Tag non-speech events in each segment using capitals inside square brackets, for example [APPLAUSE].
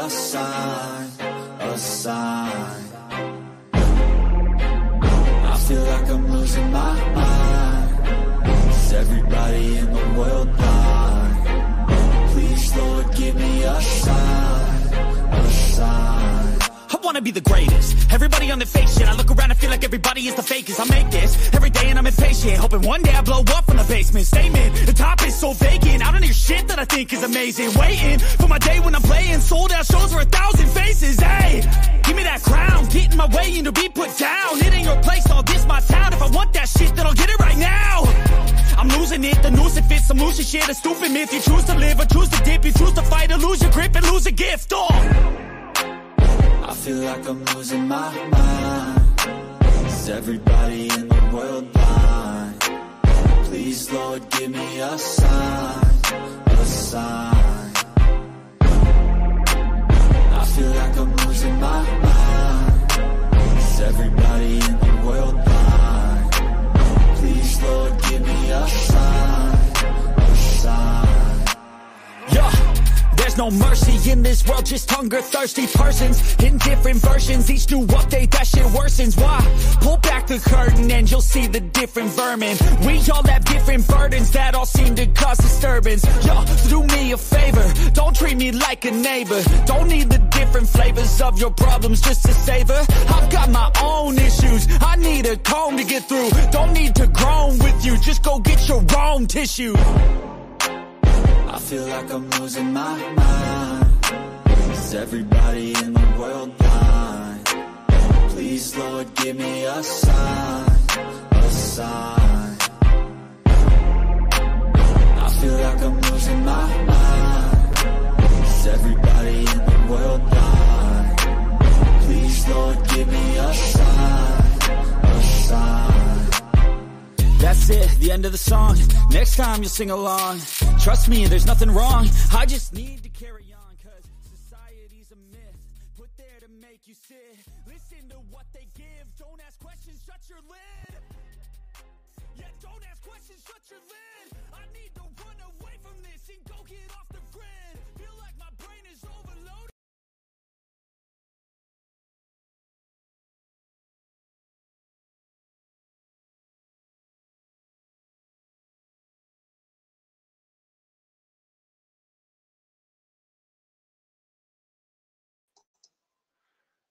a sign, a sign. I feel like I'm losing my wanna be the greatest. Everybody on the fake shit. I look around and feel like everybody is the fakest. I make this every day and I'm impatient. Hoping one day I blow up from the basement. Statement, the top is so vacant. I don't hear shit that I think is amazing. Waiting for my day when I'm playing. Sold out shows for a thousand faces. Hey, give me that crown. Get in my way and to be put down. It ain't your place, all this my town. If I want that shit, then I'll get it right now. I'm losing it, the noose it fits, I'm shit, a stupid myth. You choose to live or choose to dip, you choose to fight or lose your grip and lose a gift. Oh. I feel like I'm losing my mind. Is everybody in the world blind? Please, Lord, give me a sign, a sign. I feel like I'm losing my mind. Is everybody in the world blind? Please, Lord, give me a sign, There's no mercy in this world, just hunger thirsty persons in different versions. Each new update, that shit worsens. Why? Pull back the curtain and you'll see the different vermin. We all have different burdens that all seem to cause disturbance. Yo, do me a favor, don't treat me like a neighbor. Don't need the different flavors of your problems just to savor. I've got my own issues, I need a comb to get through. Don't need to groan with you, just go get your own tissue. I feel like I'm losing my mind. Is everybody in the world blind? Please, Lord, give me a sign, a sign. I feel like I'm losing my mind. Is everybody in the world blind? Please, Lord, give me a sign, That's it, the end of the song. Next time you'll sing along. Trust me, there's nothing wrong. I just need to carry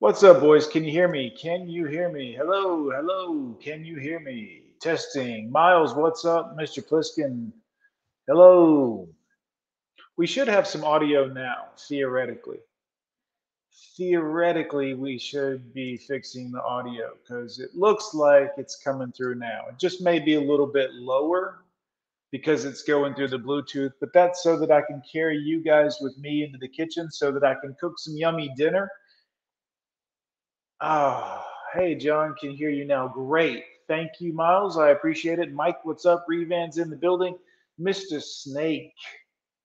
What's up, boys? Can you hear me? Can you hear me? Hello, hello. Can you hear me? Testing. Miles, what's up? Mr. Pliskin, hello. We should have some audio now, theoretically. Theoretically, we should be fixing the audio because it looks like it's coming through now. It just may be a little bit lower because it's going through the Bluetooth, but that's so that I can carry you guys with me into the kitchen so that I can cook some yummy dinner Ah, hey, John, can hear you now. Great. Thank you, Miles. I appreciate it. Mike, what's up? Revan's in the building. Mr. Snake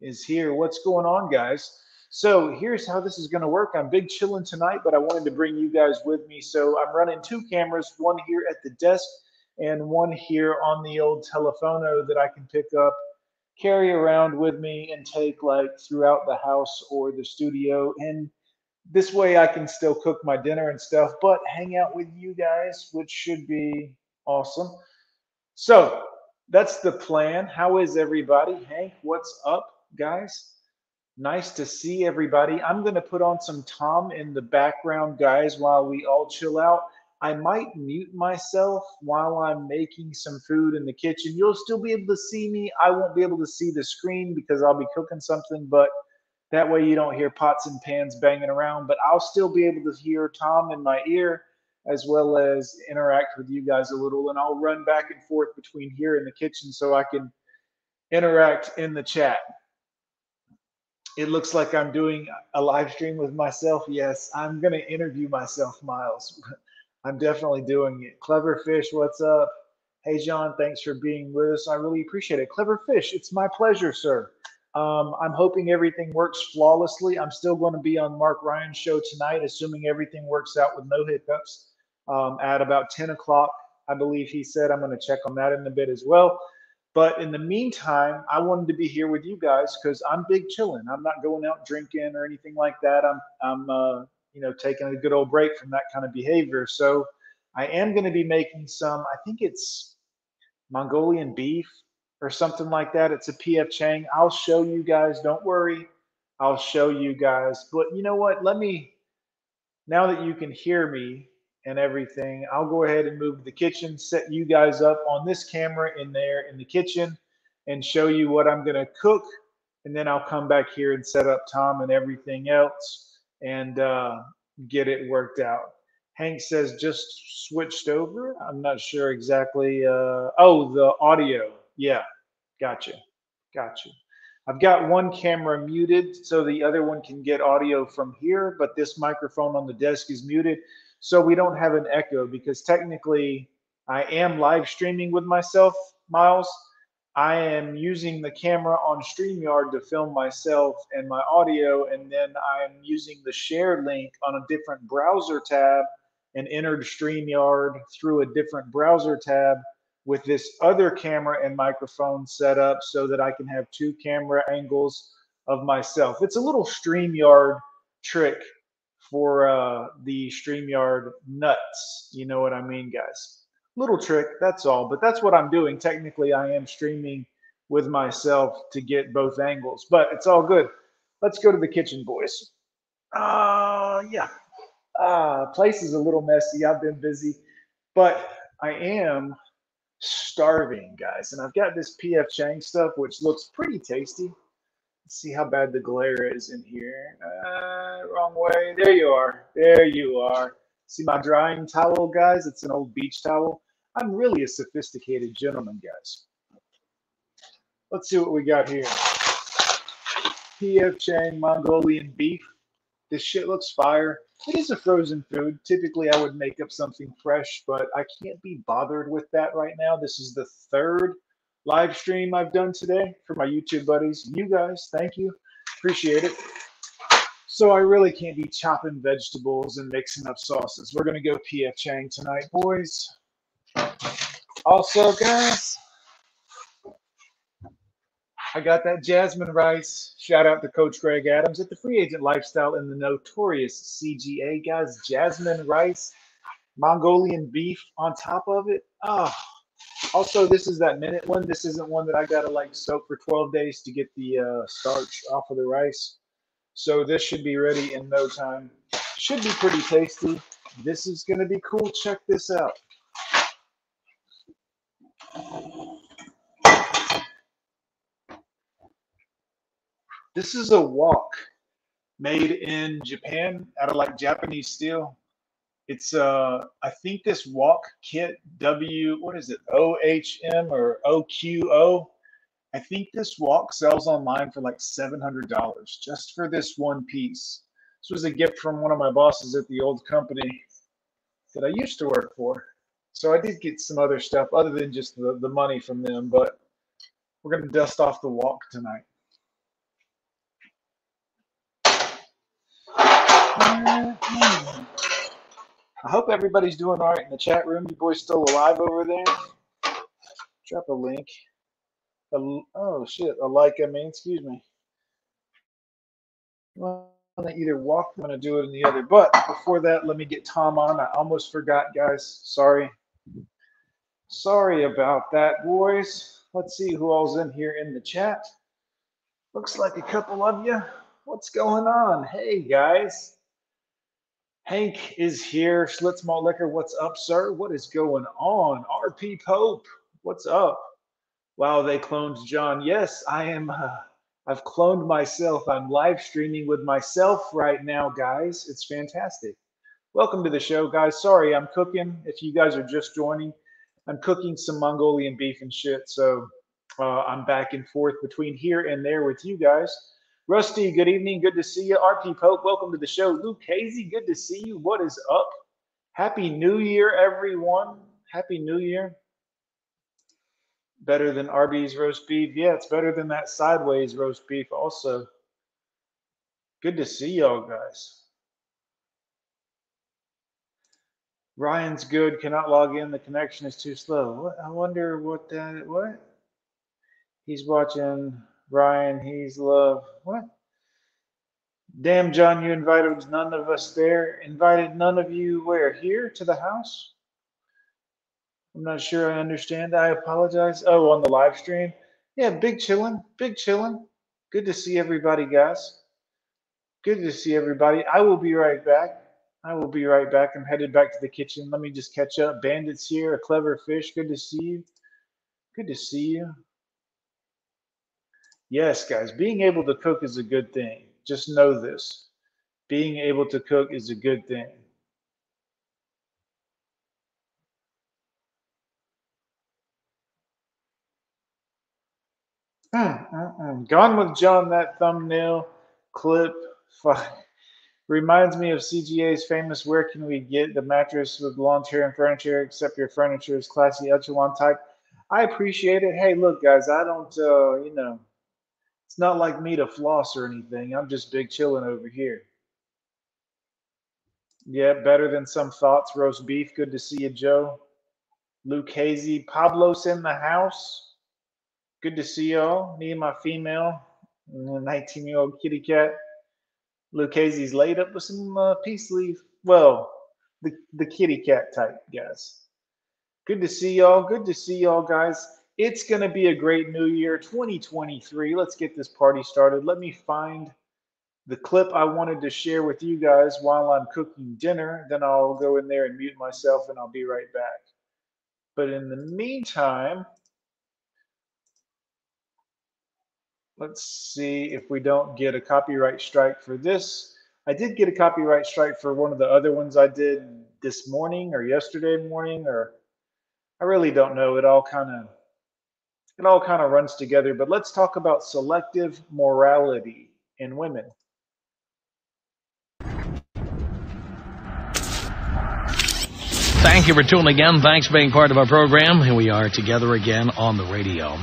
is here. What's going on, guys? So here's how this is going to work. I'm big chilling tonight, but I wanted to bring you guys with me. So I'm running two cameras, one here at the desk and one here on the old telephono that I can pick up, carry around with me, and take like throughout the house or the studio. And this way I can still cook my dinner and stuff, but hang out with you guys, which should be awesome. So that's the plan. How is everybody? Hank, what's up, guys? Nice to see everybody. I'm going to put on some Tom in the background, guys, while we all chill out. I might mute myself while I'm making some food in the kitchen. You'll still be able to see me. I won't be able to see the screen because I'll be cooking something, but that way you don't hear pots and pans banging around, but I'll still be able to hear Tom in my ear as well as interact with you guys a little. And I'll run back and forth between here and the kitchen so I can interact in the chat. It looks like I'm doing a live stream with myself. Yes, I'm going to interview myself, Miles. [LAUGHS] I'm definitely doing it. Clever Fish, what's up? Hey, John, thanks for being with us. I really appreciate it. Clever Fish, it's my pleasure, sir. Um, I'm hoping everything works flawlessly. I'm still going to be on Mark Ryan's show tonight, assuming everything works out with no hiccups. Um, at about 10 o'clock, I believe he said. I'm going to check on that in a bit as well. But in the meantime, I wanted to be here with you guys because I'm big chilling. I'm not going out drinking or anything like that. I'm I'm uh, you know taking a good old break from that kind of behavior. So I am going to be making some. I think it's Mongolian beef or something like that. It's a PF Chang. I'll show you guys. Don't worry. I'll show you guys. But you know what? Let me now that you can hear me and everything, I'll go ahead and move to the kitchen, set you guys up on this camera in there in the kitchen and show you what I'm going to cook. And then I'll come back here and set up Tom and everything else and uh, get it worked out. Hank says just switched over. I'm not sure exactly. Uh, oh, the audio. Yeah, gotcha. Gotcha. I've got one camera muted so the other one can get audio from here, but this microphone on the desk is muted so we don't have an echo because technically I am live streaming with myself, Miles. I am using the camera on StreamYard to film myself and my audio, and then I'm using the share link on a different browser tab and entered StreamYard through a different browser tab with this other camera and microphone set up so that I can have two camera angles of myself. It's a little StreamYard trick for uh, the StreamYard nuts. You know what I mean, guys? Little trick, that's all. But that's what I'm doing. Technically, I am streaming with myself to get both angles, but it's all good. Let's go to the kitchen, boys. Uh, yeah. Uh, place is a little messy. I've been busy, but I am starving, guys. And I've got this PF Chang stuff, which looks pretty tasty. Let's see how bad the glare is in here. Uh, wrong way. There you are. There you are. See my drying towel, guys? It's an old beach towel. I'm really a sophisticated gentleman, guys. Let's see what we got here. PF Chang Mongolian beef. This shit looks fire. It is a frozen food. Typically, I would make up something fresh, but I can't be bothered with that right now. This is the third live stream I've done today for my YouTube buddies. You guys, thank you. Appreciate it. So I really can't be chopping vegetables and mixing up sauces. We're going to go PF Chang tonight, boys. Also, guys, I got that jasmine rice. Shout out to Coach Greg Adams at the Free Agent Lifestyle and the notorious CGA, guys. Jasmine rice, Mongolian beef on top of it. Oh, also, this is that minute one. This isn't one that I gotta like soak for 12 days to get the uh, starch off of the rice. So this should be ready in no time. Should be pretty tasty. This is gonna be cool. Check this out. This is a wok made in Japan out of like Japanese steel. It's uh I think this wok kit W what is it OHM or OQO I think this wok sells online for like $700 just for this one piece. This was a gift from one of my bosses at the old company that I used to work for. So I did get some other stuff other than just the, the money from them, but we're going to dust off the wok tonight. I hope everybody's doing all right in the chat room. You boys still alive over there? Drop a link. A, oh shit, a like. I mean, excuse me. Well, I'm gonna either walk. I'm gonna do it in the other. But before that, let me get Tom on. I almost forgot, guys. Sorry. Sorry about that, boys. Let's see who all's in here in the chat. Looks like a couple of you. What's going on? Hey, guys. Hank is here. Schlitz Malt Liquor, what's up, sir? What is going on? RP Pope, what's up? Wow, they cloned John. Yes, I am. Uh, I've cloned myself. I'm live streaming with myself right now, guys. It's fantastic. Welcome to the show, guys. Sorry, I'm cooking. If you guys are just joining, I'm cooking some Mongolian beef and shit. So uh, I'm back and forth between here and there with you guys. Rusty, good evening. Good to see you. RP Pope, welcome to the show. Luke Casey, good to see you. What is up? Happy New Year, everyone. Happy New Year. Better than Arby's roast beef. Yeah, it's better than that sideways roast beef, also. Good to see y'all, guys. Ryan's good. Cannot log in. The connection is too slow. I wonder what that. What? He's watching Ryan. He's love. What? Damn, John, you invited none of us there. Invited none of you where? Here to the house? I'm not sure I understand. I apologize. Oh, on the live stream? Yeah, big chillin', big chillin'. Good to see everybody, guys. Good to see everybody. I will be right back. I will be right back. I'm headed back to the kitchen. Let me just catch up. Bandits here, a clever fish. Good to see you. Good to see you. Yes, guys, being able to cook is a good thing. Just know this. Being able to cook is a good thing. Mm, mm, mm. Gone with John, that thumbnail clip reminds me of CGA's famous Where Can We Get the Mattress with Lawn Chair and Furniture, except your furniture is classy echelon type. I appreciate it. Hey, look, guys, I don't, uh, you know, it's not like me to floss or anything. I'm just big chilling over here. Yeah, better than some thoughts. Roast beef. Good to see you, Joe. Luke. Pablo's in the house. Good to see y'all. Me and my female, 19 year old kitty cat. Lucchese's laid up with some uh, peace leaf. Well, the, the kitty cat type, guys. Good to see y'all. Good to see y'all, guys. It's going to be a great new year, 2023. Let's get this party started. Let me find the clip I wanted to share with you guys while I'm cooking dinner. Then I'll go in there and mute myself and I'll be right back. But in the meantime, Let's see if we don't get a copyright strike for this. I did get a copyright strike for one of the other ones I did this morning or yesterday morning, or I really don't know. It all kind of it all kind of runs together. But let's talk about selective morality in women. Thank you for tuning in. Thanks for being part of our program. Here we are together again on the radio.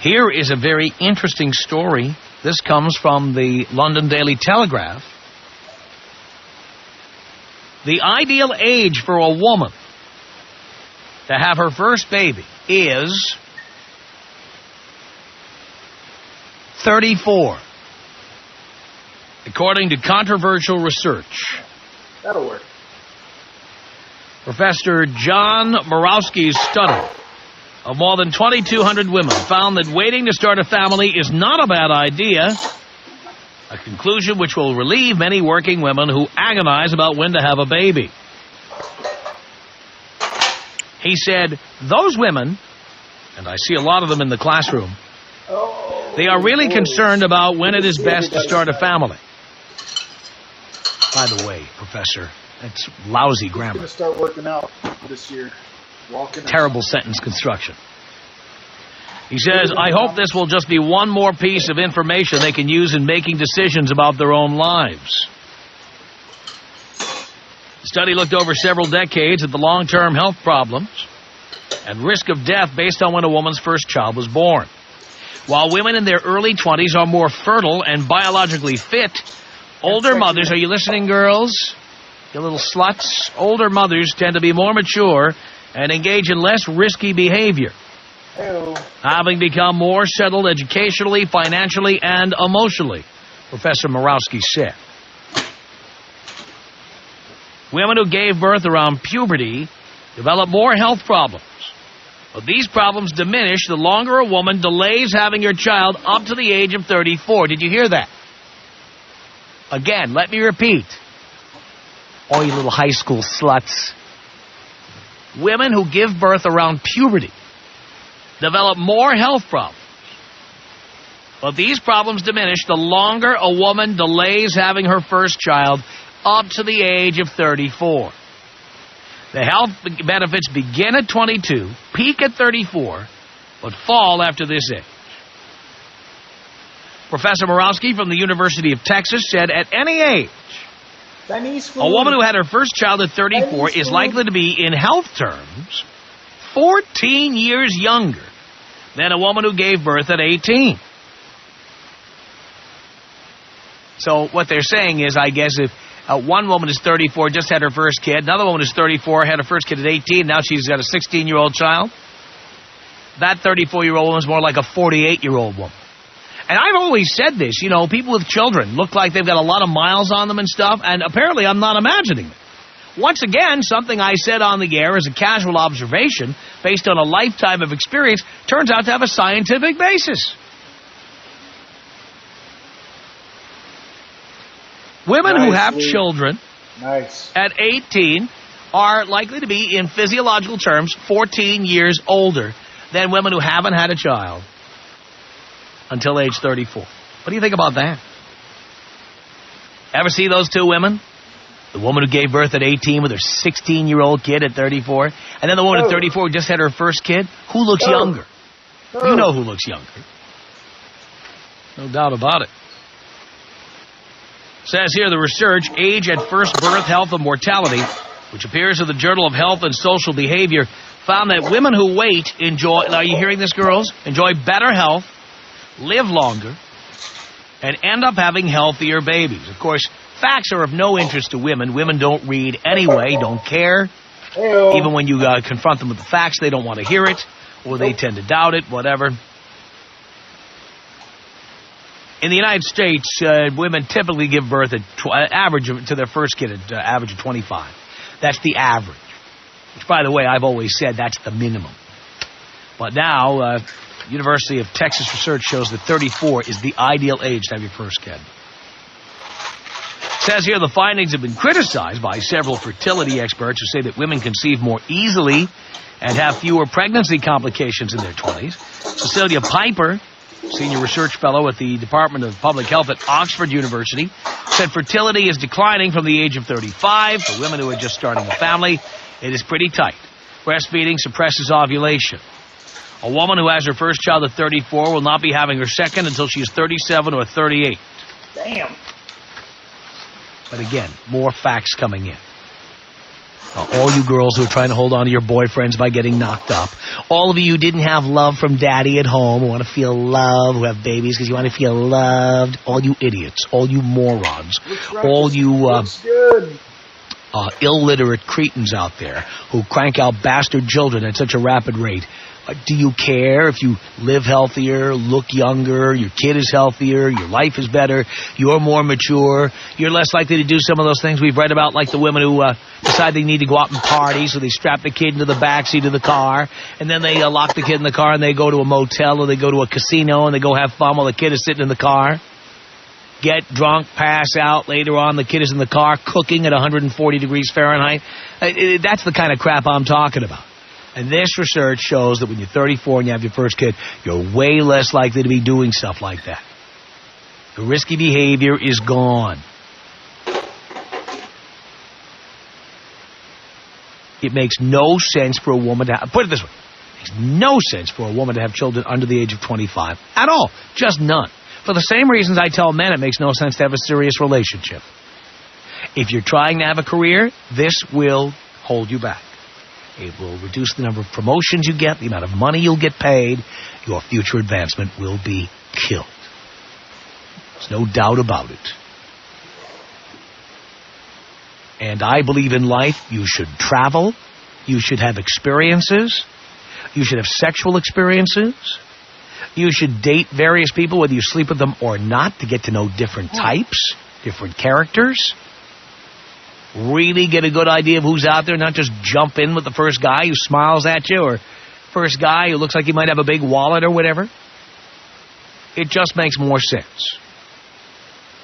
Here is a very interesting story. This comes from the London Daily Telegraph. The ideal age for a woman to have her first baby is 34, according to controversial research. That'll work. Professor John Mirowsky's study of more than 2,200 women found that waiting to start a family is not a bad idea, a conclusion which will relieve many working women who agonize about when to have a baby. He said, those women, and I see a lot of them in the classroom, they are really concerned about when it is best to start a family. By the way, Professor, that's lousy grammar. I'm going to start working out this year. Terrible sentence construction. He says, I hope this will just be one more piece of information they can use in making decisions about their own lives. The study looked over several decades at the long-term health problems and risk of death based on when a woman's first child was born. While women in their early 20s are more fertile and biologically fit, older mothers, are you listening, girls? You little sluts? Older mothers tend to be more mature and engage in less risky behavior. Hello. Having become more settled educationally, financially, and emotionally, Professor Mirowsky said. Women who gave birth around puberty develop more health problems. But these problems diminish the longer a woman delays having her child up to the age of 34. Did you hear that? Again, let me repeat. All you little high school sluts women who give birth around puberty develop more health problems. But these problems diminish the longer a woman delays having her first child up to the age of 34. The health benefits begin at 22, peak at 34, but fall after this age. Professor Mirowsky from the University of Texas said at any age, a woman who had her first child at 34 is likely to be, in health terms, 14 years younger than a woman who gave birth at 18. So what they're saying is, I guess, if uh, one woman is 34, just had her first kid, another woman is 34, had her first kid at 18, now she's got a 16-year-old child, That 34 year old woman is more like a 48 year old woman. And I've always said this, you know, people with children look like they've got a lot of miles on them and stuff, and apparently I'm not imagining it. Once again, something I said on the air as a casual observation based on a lifetime of experience turns out to have a scientific basis. Women who have children Nice. at 18 are likely to be, in physiological terms, 14 years older than women who haven't had a child until age 34. What do you think about that? Ever see those two women? The woman who gave birth at 18 with her 16 year old kid at 34, and then the woman Oh. at 34 who just had her first kid? Who looks Oh. younger? You oh. know who looks younger. No doubt about it. Says here the research, Age at First Birth, Health and Mortality, which appears in the Journal of Health and Social Behavior, found that women who wait enjoy, are you hearing this, girls? Enjoy better health, live longer, and end up having healthier babies. Of course, facts are of no interest to women. Women don't read anyway, don't care. Even when you uh, confront them with the facts, they don't want to hear it, or they tend to doubt it, whatever. In the United States, uh, women typically give birth at uh, average to their first kid at uh, average of 25. That's the average. Which, by the way, I've always said that's the minimum. But now, uh, University of Texas research shows that 34 is the ideal age to have your first kid. It Says here the findings have been criticized by several fertility experts who say that women conceive more easily and have fewer pregnancy complications in their 20s. Cecilia Pyper, senior research fellow at the Department of Public Health at Oxford University, said fertility is declining from the age of 35 for women who are just starting a family. It is pretty tight. Breastfeeding suppresses ovulation. A woman who has her first child at 34 will not be having her second until she is 37 or 38. Damn. But again, more facts coming in. Uh, all you girls who are trying to hold on to your boyfriends by getting knocked up. All of you who didn't have love from daddy at home, who want to feel love, who have babies because you want to feel loved. All you idiots. All you morons. All you uh, uh, illiterate cretins out there who crank out bastard children at such a rapid rate. Uh, do you care if you live healthier, look younger, your kid is healthier, your life is better, you're more mature, you're less likely to do some of those things we've read about, like the women who uh, decide they need to go out and party, so they strap the kid into the backseat of the car, and then they uh, lock the kid in the car and they go to a motel or they go to a casino and they go have fun while the kid is sitting in the car get drunk, pass out. Later on, the kid is in the car cooking at 140 degrees Fahrenheit. Uh, That's the kind of crap I'm talking about. And this research shows that when you're 34 and you have your first kid, you're way less likely to be doing stuff like that. The risky behavior is gone. It makes no sense for a woman to have, put it this way, it makes no sense for a woman to have children under the age of 25 at all. Just none. For the same reasons I tell men it makes no sense to have a serious relationship. If you're trying to have a career, this will hold you back. It will reduce the number of promotions you get, the amount of money you'll get paid. Your future advancement will be killed. There's no doubt about it. And I believe in life you should travel, you should have experiences, you should have sexual experiences, you should date various people, whether you sleep with them or not, to get to know different types, different characters. Really get a good idea of who's out there, not just jump in with the first guy who smiles at you or first guy who looks like he might have a big wallet or whatever. It just makes more sense.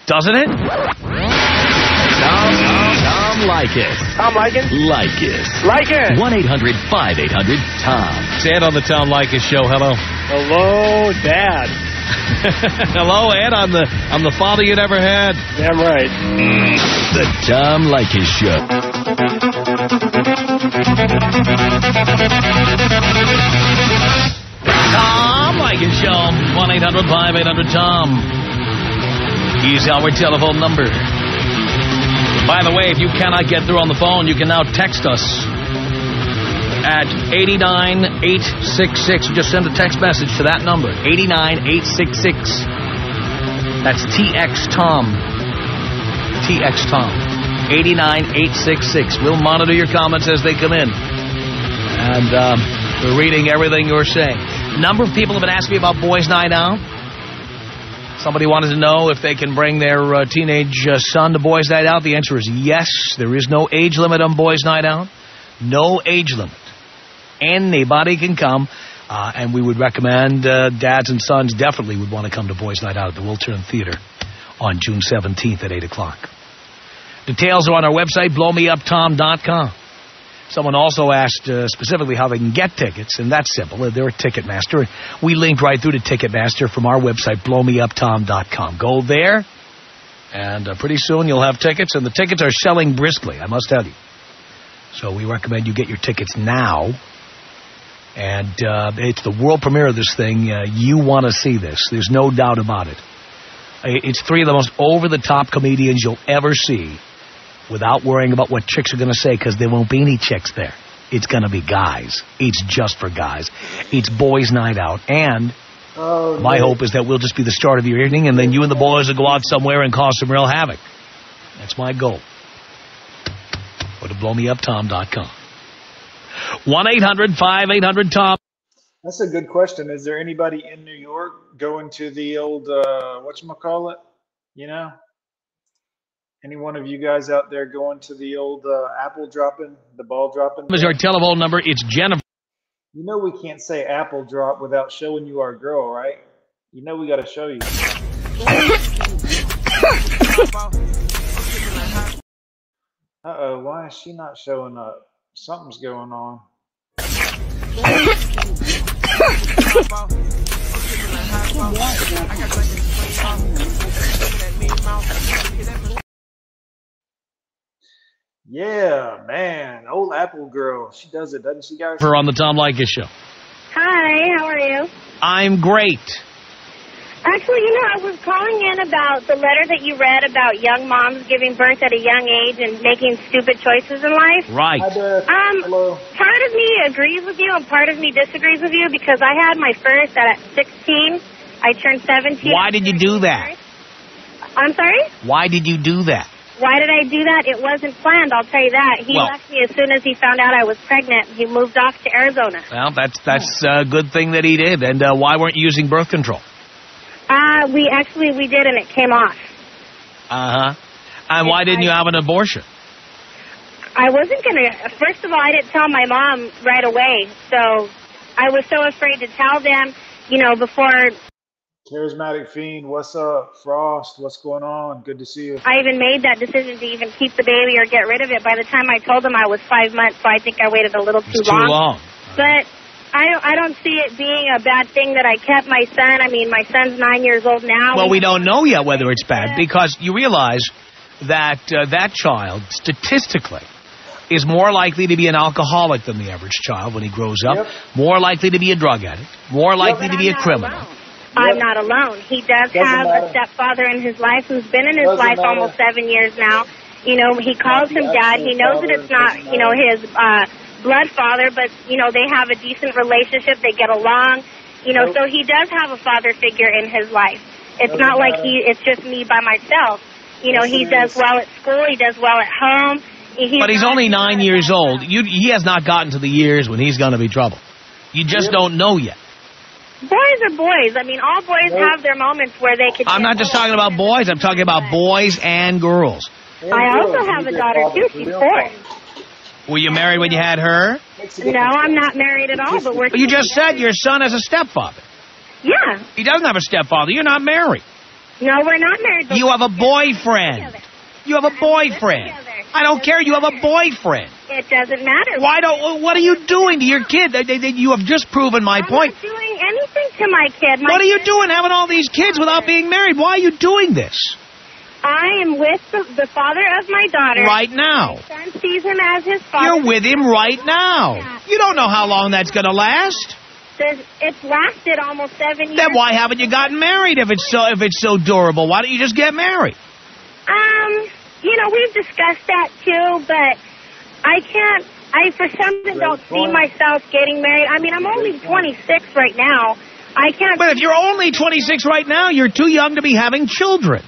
Doesn't it? Tom, Tom, Tom Leykis. Tom Liken? Leykis. Like it. Like it. 1 800 5800 Tom. It's Ed on the Tom Leykis show. Hello. Hello, Dad. [LAUGHS] Hello, Ed. I'm the I'm the father you never had. Damn right. Mm. The Tom Leykis Show. Tom Leykis show. One 800 Tom. Use our telephone number. By the way, if you cannot get through on the phone, you can now text us at 89866. Just send a text message to that number, 89866. That's TX Tom. TX Tom. 89866. We'll monitor your comments as they come in. And um, we're reading everything you're saying. number of people have been asking me about Boys Night Out. Somebody wanted to know if they can bring their uh, teenage uh, son to Boys Night Out. The answer is yes. There is no age limit on Boys Night Out. No age limit. Anybody can come. Uh, and we would recommend uh, dads and sons definitely would want to come to Boys Night Out at the Wiltern Theater on June 17th at 8 o'clock. Details are on our website, blowmeuptom.com. Someone also asked uh, specifically how they can get tickets, and that's simple. They're a Ticketmaster. We linked right through to Ticketmaster from our website, blowmeuptom.com. Go there, and uh, pretty soon you'll have tickets, and the tickets are selling briskly, I must tell you. So we recommend you get your tickets now. And uh, it's the world premiere of this thing. Uh, you want to see this. There's no doubt about it. It's three of the most over-the-top comedians you'll ever see without worrying about what chicks are going to say because there won't be any chicks there. It's going to be guys. It's just for guys. It's boys' night out. And Oh, my hope is that we'll just be the start of your evening, and then you and the boys will go out somewhere and cause some real havoc. That's my goal. Go to blowmeuptom.com. 1-800-5800-TOM. That's a good question. Is there anybody in New York going to the old uh whatchamacallit? You know? Any one of you guys out there going to the old uh, apple dropping, the ball dropping? is our telephone number. It's Jennifer. You know we can't say apple drop without showing you our girl, right? You know we got to show you. [LAUGHS] Uh oh, why is she not showing up? Something's going on. Yeah, man, old apple girl. She does it, doesn't she, guys? Her on the Tom Leykis Show. Hi, how are you? I'm great. Actually, you know, I was calling in about the letter that you read about young moms giving birth at a young age and making stupid choices in life. Right. Hi, Beth. Um, Hello. Part of me agrees with you and part of me disagrees with you because I had my first at 16. I turned 17. Why did you do that? I'm sorry? Why did you do that? Why did I do that? It wasn't planned, I'll tell you that. He Well- left me as soon as he found out I was pregnant. He moved off to Arizona. Well, that's that's a good thing that he did. And uh, why weren't you using birth control? Uh, we actually, we did and it came off. Uh huh. And why didn't you have an abortion? I wasn't gonna. First of all, I didn't tell my mom right away, so I was so afraid to tell them. You know, before Charismatic Fiend, what's up? Frost, what's going on? Good to see you. I even made that decision to even keep the baby or get rid of it. By the time I told them, I was five months, so I think I waited a little too, It's too long. But I don't. I don't see it being a bad thing that I kept my son. I mean, my son's nine years old now. Well, we don't know yet whether it's bad because you realize that uh, that child statistically is more likely to be an alcoholic than the average child when he grows up, Yep. more likely to be a drug addict, more likely But to be a I'm not criminal. alone. I'm not alone. He does Doesn't have matter. a stepfather in his life who's been in his Doesn't life matter. almost seven years now. You know, he calls him dad. He knows that it's not, you know, his uh, blood father, but you know they have a decent relationship. They get along. You know, Nope. so he does have a father figure in his life. It's Doesn't not like matter. he. It's just me by myself. You know, Yes, he it does well at school. He does well at home. He's But he's only nine years old. You, he has not gotten to the years when he's going to be trouble. You just Yep. don't know yet. Boys are boys. I mean, all boys Nope. have their moments where they could. I'm not just talking about boys. I'm talking about boys and girls. And I girls, also have a daughter too. She's four. Were you married when you had her? No. I'm not married at all, but we're. But you just said your son has a stepfather. Yeah. He doesn't have a stepfather. You're not married. No, we're not married. You have a boyfriend. You have a boyfriend. I don't care. You have a boyfriend. It doesn't matter. Why don't? What are you doing to your kid? They- they- they- You have just proven my I'm point. not doing anything to my kid. My What are you doing having all these kids without being married? Why are you doing this I am with the, the father of my daughter. right now? My son sees him as his father. You're with him right now. You don't know how long that's going to last. It's lasted almost seven years. Then why haven't you gotten married if it's so if it's so durable? Why don't you just get married? Um, you know, we've discussed that too, but I can't. I for some reason don't see myself getting married. I mean, I'm only 26 right now. I can't. But if you're only 26 right now, you're too young to be having children.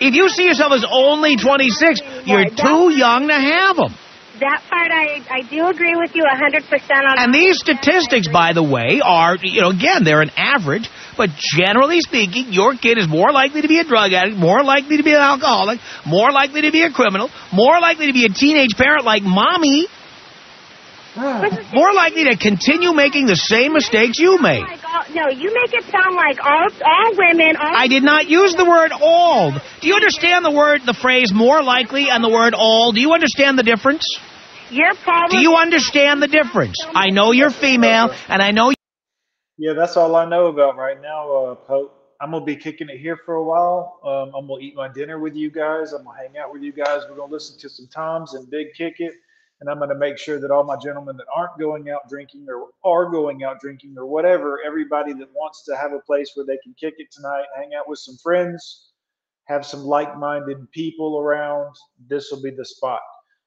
If you see yourself as only 26, you're too young to have them. that part I, I do agree with you 100% on. And these statistics, by the way, are, you know, again, they're an average, but generally speaking, your kid is more likely to be a drug addict, more likely to be an alcoholic, more likely to be a criminal, more likely to be a teenage parent like mommy, more likely to continue making the same mistakes you make. Like no, you make it sound like all all women. All I did not use the word all. Do you understand the word, the phrase more likely and the word all? Do you understand the difference? Your problem. Do you understand the difference? I know you're female, and I know Yeah, that's all I know about right now, uh, Pope. I'm gonna be kicking it here for a while. Um, I'm gonna eat my dinner with you guys. I'm gonna hang out with you guys. We're gonna listen to some toms and big kick it, and I'm gonna make sure that all my gentlemen that aren't going out drinking or are going out drinking or whatever, everybody that wants to have a place where they can kick it tonight, hang out with some friends, have some like-minded people around, this will be the spot.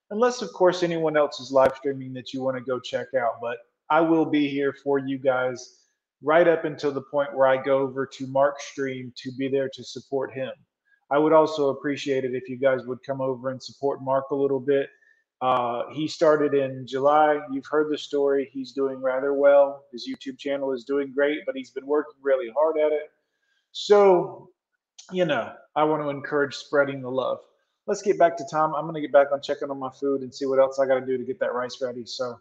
Unless, of course, anyone else is live streaming that you want to go check out. But I will be here for you guys right up until the point where I go over to Mark's stream to be there to support him. I would also appreciate it if you guys would come over and support Mark a little bit. Uh, he started in July. You've heard the story. He's doing rather well. His YouTube channel is doing great, but he's been working really hard at it. So, you know, I want to encourage spreading the love. Let's get back to Tom. I'm going to get back on checking on my food and see what else I got to do to get that rice ready. So,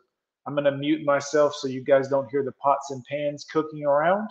I'm going to mute myself so you guys don't hear the pots and pans cooking around,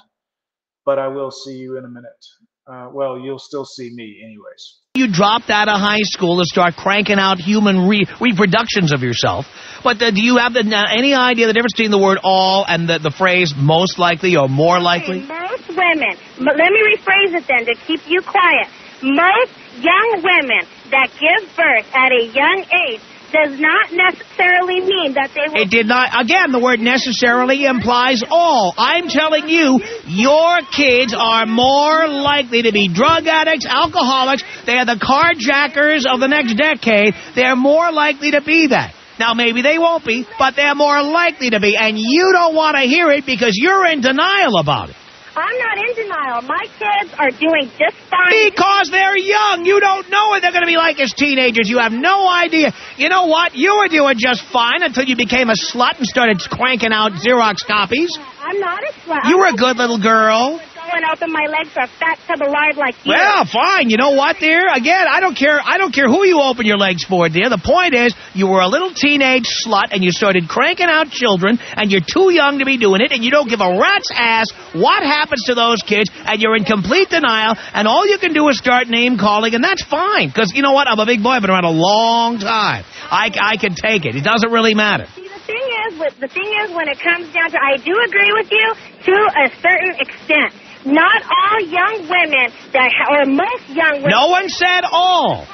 but I will see you in a minute. Uh, well, you'll still see me, anyways. you dropped out of high school to start cranking out human re- reproductions of yourself. But uh, do you have the, uh, any idea the difference between the word all and the, the phrase most likely or more likely? Most women, but let me rephrase it then to keep you quiet. Most young women that give birth at a young age does not necessarily mean that they will. It did not. Again, the word necessarily implies all. I'm telling you, your kids are more likely to be drug addicts, alcoholics. They are the carjackers of the next decade. They're more likely to be that. Now, maybe they won't be, but they're more likely to be. And you don't want to hear it because you're in denial about it. I'm not in denial. My kids are doing just fine. Because they're young. You don't know what they're going to be like as teenagers. You have no idea. You know what? You were doing just fine until you became a slut and started cranking out Xerox copies. I'm not a slut. You were a good little girl. Going open my legs for a fat tub of lard like you. Well, fine. You know what, dear? Again, I don't care. I don't care who you open your legs for, dear. The point is, you were a little teenage slut, and you started cranking out children, and you're too young to be doing it, and you don't give a rat's ass what happens to those kids, and you're in complete denial, and all you can do is start name calling, and that's fine. Because you know what? I'm a big boy. I've been around a long time. I, I can take it. It doesn't really matter. See, the thing is, the thing is, when it comes down to, I do agree with you to a certain extent. Not all young women that, ha- or most young women. No one said all.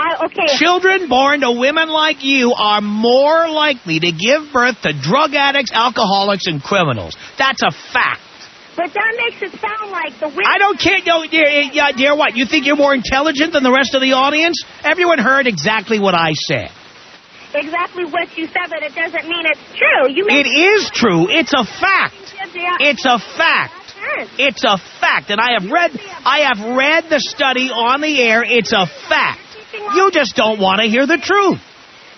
I, okay. Children born to women like you are more likely to give birth to drug addicts, alcoholics, and criminals. That's a fact. But that makes it sound like the women. I don't care, no, dear, eh, yeah, dear, what? You think you're more intelligent than the rest of the audience? Everyone heard exactly what I said. exactly what you said, but it doesn't mean it's true. You It make true. It's a fact. It's a fact. It's a fact, and I have read. I have read the study on the air. It's a fact. You just don't want to hear the truth.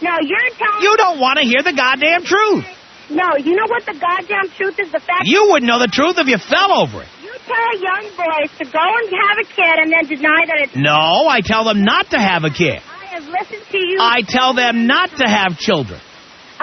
No, you're telling. You don't want to hear the goddamn truth. No, you know what the goddamn truth is? The fact You wouldn't know the truth if you fell over it. you tell young boys to go and have a kid and then deny that it's. No, I tell them not to have a kid. I have listened to you. I tell them not to have children.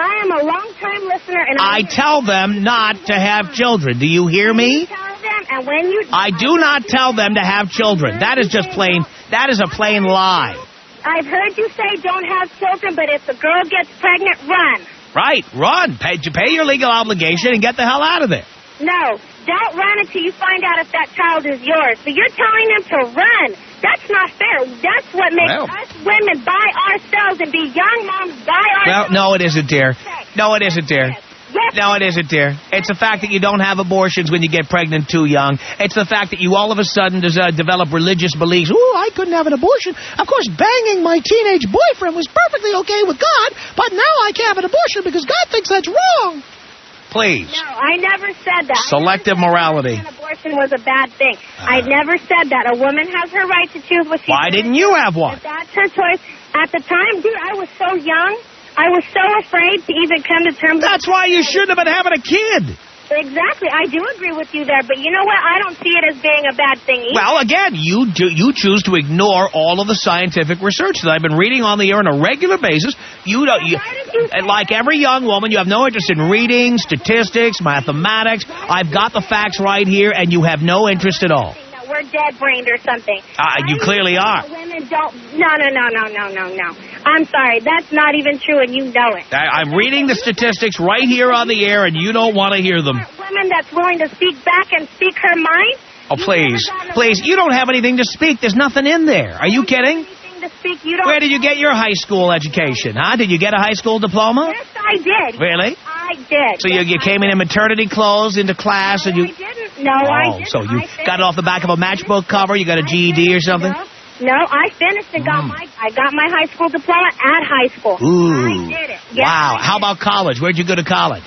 I am a long-time listener, and I tell them not to have children. Do you hear me? tell them, and when you. I do not tell them to have children. That is just plain, that is a plain lie. I've heard you say don't have children, but if the girl gets pregnant, run. Right, run. Pay, to pay your legal obligation and get the hell out of there. No, don't run until you find out if that child is yours. So you're telling them to run. That's not fair. That's what makes Well. us women buy ourselves and be young moms buy Well, no, it isn't, dear. No, it isn't, dear. Yes. No, it isn't, dear. It's the fact that you don't have abortions when you get pregnant too young. It's the fact that you all of a sudden des- uh, develop religious beliefs. Ooh, I couldn't have an abortion. Of course, banging my teenage boyfriend was perfectly okay with God, but now I can't have an abortion because God thinks that's wrong. Please. No, I never said that. Selective morality. Abortion was a bad thing. Uh-huh. I never said that. A woman has her right to choose what she. Why didn't you have one? If that's her choice. At the time, dude, I was so young. I was so afraid to even come to terms. That's why you shouldn't have been having a kid. Exactly. I do agree with you there, but you know what? I don't see it as being a bad thing either. Well, again, you do, you choose to ignore all of the scientific research that I've been reading on the air on a regular basis. You don't, you, you like every young woman, you have no interest in reading, statistics, mathematics. I've got the facts right here, and you have no interest at all. We're dead brained or something. Ah, you clearly are. Women don't. No, no, no, no, no, no, no. I'm sorry. That's not even true, and you know it. I, I'm reading the statistics right here on the air, and you don't want to hear them. Women that's willing to speak back and speak her mind. Oh, please, please, you don't have anything to speak. There's nothing in there. Are you kidding? Speak. You don't. Where did you get your high school education, huh? Did you get a high school diploma? Yes, I did. Really? I did. So you, Yes, you I came in did. in maternity clothes into class, and you. I didn't. No, I Oh, didn't. so you I got it off the back of a matchbook cover? You got a GED or something? No, no, I finished and got Mm. my I got my high school diploma at high school. Ooh. I did it. Yes, wow. I How about college? Where'd you go to college?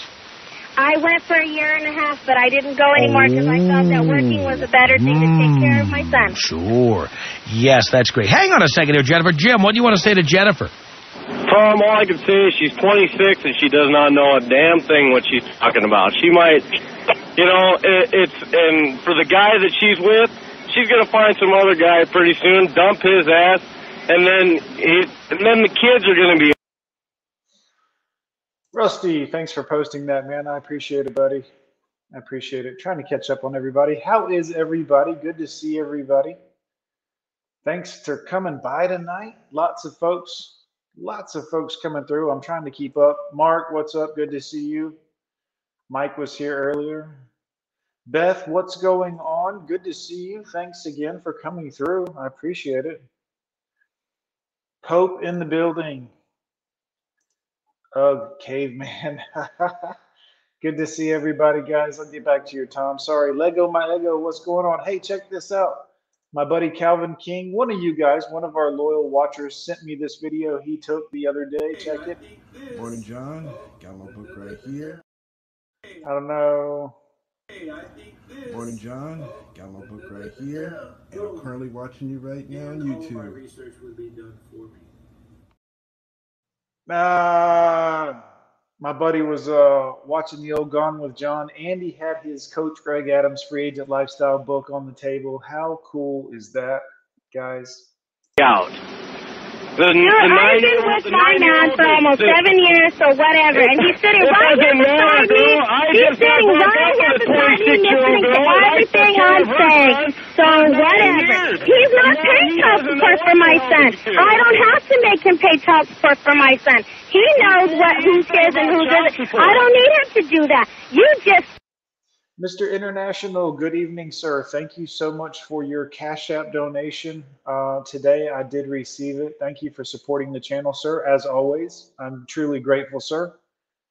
I went for a year and a half, but I didn't go anymore because I felt that working was a better thing to take care of my son. Sure. Yes, that's great. Hang on a second here, Jennifer. Jim, what do you want to say to Jennifer? Tom, all I can say is she's 26 and she does not know a damn thing what she's talking about. She might, you know, it, it's and for the guy that she's with, she's gonna find some other guy pretty soon, dump his ass, and then he, and then the kids are gonna be Rusty, thanks for posting that, man. I appreciate it, buddy. I appreciate it. Trying to catch up on everybody. How is everybody? Good to see everybody. Thanks for coming by tonight. Lots of folks, lots of folks coming through. I'm trying to keep up. Mark, what's up? Good to see you. Mike was here earlier. Beth, what's going on? Good to see you. Thanks again for coming through. I appreciate it. Pope in the building. Oh, caveman. [LAUGHS] Good to see everybody, guys. I'll get back to you, Tom. Sorry. Lego, my Lego, what's going on? Hey, check this out. My buddy Calvin King, one of you guys, one of our loyal watchers, sent me this video he took the other day. Check it. Morning, John. Got my book right here. I don't know. Morning, John. Got my book right here. And I'm currently watching you right now on YouTube. Uh, my buddy was uh, watching the old Gone with John. and he had his Coach Greg Adams free agent lifestyle book on the table. How cool is that, guys? out. The, Dude, the I've nine-year-old- with the my man for almost that- seven years, so whatever. And he's sitting It right here doesn't beside me. He's sitting right here beside me, listening to everything I'm saying. So whatever. He's not paying child support for my son. I don't have to make him pay child support for my son. He knows what who's his and who's Child isn't. I don't need him to do that. You just Mr. International, good evening, sir. Thank you so much for your Cash App donation uh, today. I did receive it. Thank you for supporting the channel, sir. As always, I'm truly grateful, sir.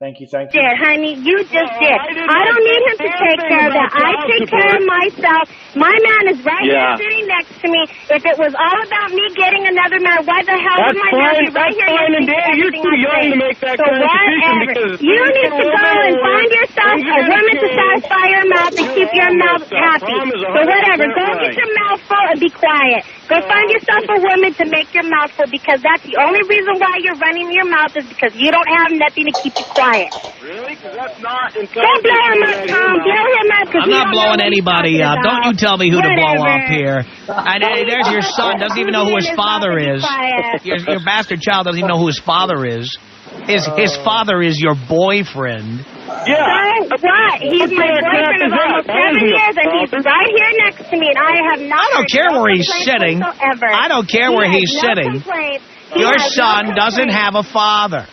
Thank you, thank you. did, honey. You just Oh, did. I I don't need him to take care of that. I take care of myself. My man is right Yeah. here sitting next to me. If it was all about me getting another man, why the hell That's would my man fine. be right That's here fine. And to Dan, you're too young to make that so kind of decision whatever. because You need to go and find yourself a woman to satisfy your mouth and keep your mouth happy. Tom is So whatever. 100% Go get your mouth full and be quiet. Go oh, find yourself a woman to make your mouth full because that's the only reason why you're running your mouth is because you don't have nothing to keep you quiet. Really? 'Cause that's not Don't blow him up, Tom. Blow him up. 'cause I'm not blowing anybody up. Don't you tell me who to blow Whatever. up here. And there's your son. Doesn't even know who his father is. Your, your bastard child doesn't even know who his father is. His his father is your boyfriend. Yeah. So what? He's my boyfriend of almost seven years, and he's right here next to me, and I have not. I don't care no where he's sitting. whatsoever. I don't care He where he's no sitting. complaints. He Your has no son doesn't have a father.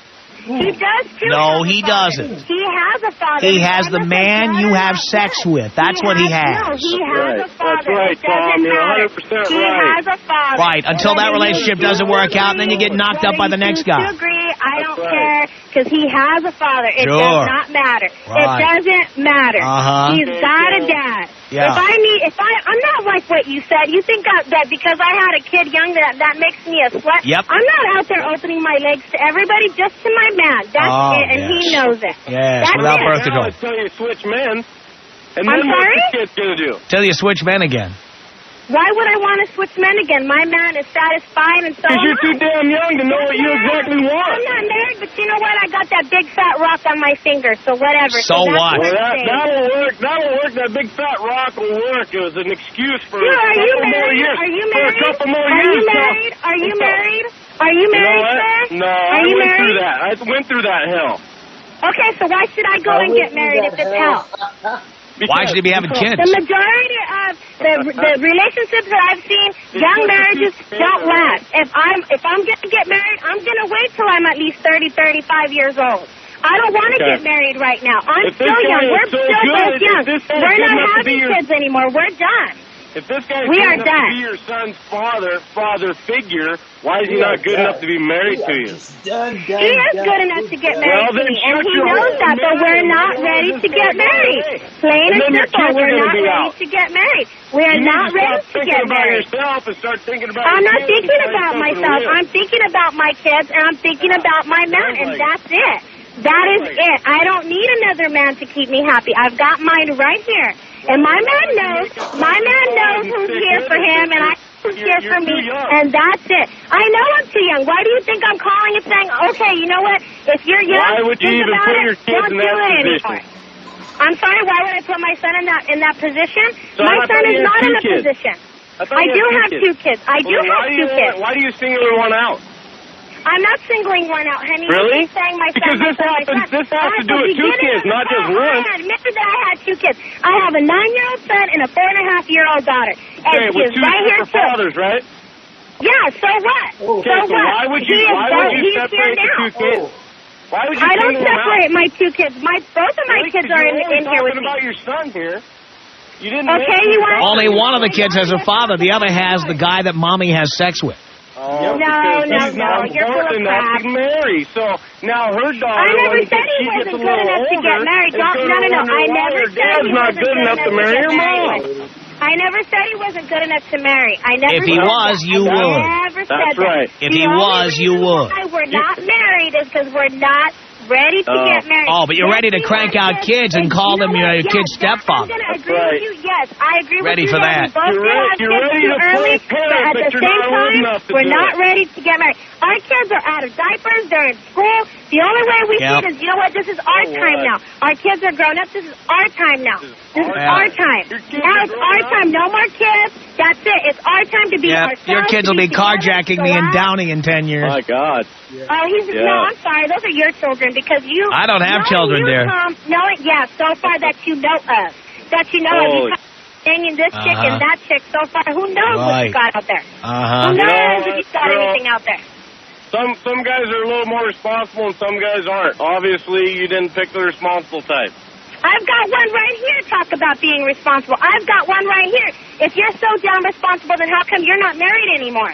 He does too. No, he doesn't. He has a father. He His has the man you have have sex with. That's what he No, has. he has Right. a That's right, doesn't Tom. You're matter. 100% he has a father. Right, until that relationship doesn't to work out, and then you get knocked up by the whether you next choose guy. To agree, I don't right. care because he has a father. It Sure. does not matter. Right. It doesn't matter. Uh-huh. He's got a dad. Yeah. If I need, if I, I'm not like what you said. You think I, that because I had a kid young that that makes me a slut? Yep. I'm not out there opening my legs to everybody, just to my man. That's oh, it, and yes. he knows it. Yes, That's without it. birth control. Now tell you switch men, and I'm then sorry? what's the kid's going to do? Tell you switch men again. Why would I want to switch men again? My man is satisfied and so Because you're too damn young to know what you exactly want. I'm not married, but you know what? I got that big fat rock on my finger, so whatever. So what? Well, that, that'll work. That'll work. That big fat rock will work. It was an excuse for a couple more years. Are you married? Are you married? For a couple more are. Are you married? Are you married? Are you married, you know sir? No, Are I you went married? through that. I went through that hell. Okay, so why should I go I and get married if it's hell? Because [LAUGHS] Why should he be having kids? The majority of the the relationships that I've seen, young marriages don't last. If I'm if I'm gonna get married, I'm gonna wait till I'm at least 30, 35 years old. I don't want to okay. get married right now. I'm if still young. We're so still good, both young. We're not having your... kids anymore. We're done. If this guy we are to be your son's father, father figure, why is we he not good done. enough to be married to you? Done, done, he is good enough to get married well, to me, and he knows that, but we're not ready to get married. Plain and, simple, we're not ready out. to get married. We are not ready to get married. yourself and start thinking about I'm not thinking about myself. I'm thinking about my kids, and I'm thinking about my man, and that's it. That is it. I don't need another man to keep me happy. I've got mine right here. And my man knows, my man knows who's here for him, and I who's here for me, and that's it. I know I'm too young. Why do you think I'm calling and saying, okay, you know what, if you're young, Why would you even put your kids in that position? I'm sorry, why would I put my son in that in that position? my son is not in a position. I, do have two kids. I do have two kids. Why do you single one out? I'm not singling one out, honey. Really? I'm saying my because this my happens. Son. This has I, to do with two kids, not just one. I admitted that I had two kids. I have a nine-year-old son and a four-and-a-half-year-old daughter. And okay, with two right here fathers, too. right? Yeah. So what? Okay, so, so what? why would you? Why would you separate the two kids? Why would you I don't separate my two kids. My both of my really? kids are in, in here with me. about your son here. You didn't. Okay, you want. Only one of the kids has a father. The other has the guy that mommy has sex with. Oh, no, no, no, no. You're full of crap. To marry. So now her daughter. I never said he wasn't good enough older, to get married. No, no, no, no. I never said he wasn't good enough to marry her mom. I never said he wasn't good enough to marry. I never. If he was, that. you I would. Never That's said right. That. If the he was, you would. Why we're not married is because we're not ready to uh, get married. Oh, but you're ready to crank out kids and call them your yes, kid's stepfather. I'm agree right. with you. Yes, I agree ready you. Ready for that. You're, you're ready to early, play parent, but, at the same time, we're not ready to get married. Our kids are out of diapers. They're in school. The only way we yep. see is, you know what? This is our oh, time now. Our kids are grown up. This is our time now. This is, our time. Now it's our up. time. No more kids. That's it. It's our time to be yep. ourselves. Your kids will be, carjacking me and downing in 10 years. My God. Yeah. Oh, he's yeah. no. I'm sorry. Those are your children because you. I don't have children there. No. yeah, so far that you know of, that you know of. Banging this uh -huh. chick and uh-huh. that chick so far. Who knows right. what you got out there? Uh -huh. Who knows you if you got girl. anything out there? Some some guys are a little more responsible and some guys aren't. Obviously, you didn't pick the responsible type. I've got one right here. Talk about being responsible. I've got one right here. If you're so damn responsible, then how come you're not married anymore?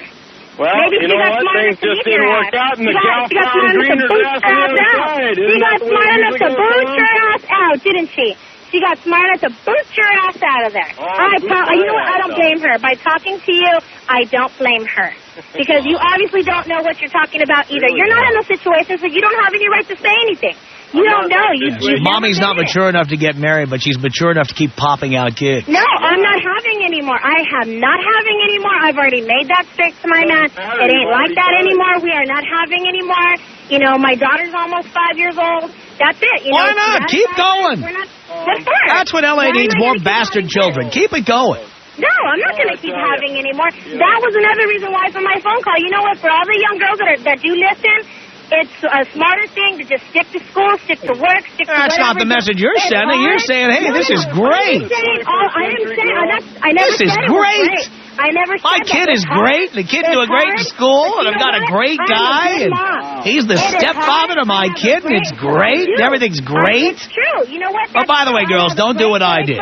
Well, Maybe you know what? Things just didn't work out, and the gal she found greener grass on the other side. She got smart enough to boot your ass out, didn't she? She got smart enough to boot your ass out of there. Oh, I, you know what? I don't blame her. By talking to you, I don't blame her because you obviously don't know what you're talking about either. Really you're not, not in a situation, so you don't have any right to say anything. You I'm don't know. You, you Mommy's not mature it. enough to get married, but she's mature enough to keep popping out kids. No, I'm not having any more. I am not having any more. I've already made that fix, my man. It ain't like that anymore. We are not having any more. You know, my daughter's almost five years old. That's it. You Why know, not? Keep going. Not, that's what LA needs, more bastard children. Keep it going. No, I'm not going to keep having anymore. Yeah. That was another reason why for my phone call. You know what? For all the young girls that, are, that do listen, it's a smarter thing to just stick to school, stick to work, stick That's to That's not the message you're it's sending. Hard. You're saying, hey, no, this is great. I'm saying, oh, I never this is great. great. I never My kid is hard. great. The kid do a great hard. school, and I've got what? a great guy. A and he's the it stepfather to my kid, and it's great, and everything's great. It's true. You know what? oh, by the way, girls, don't do what I did.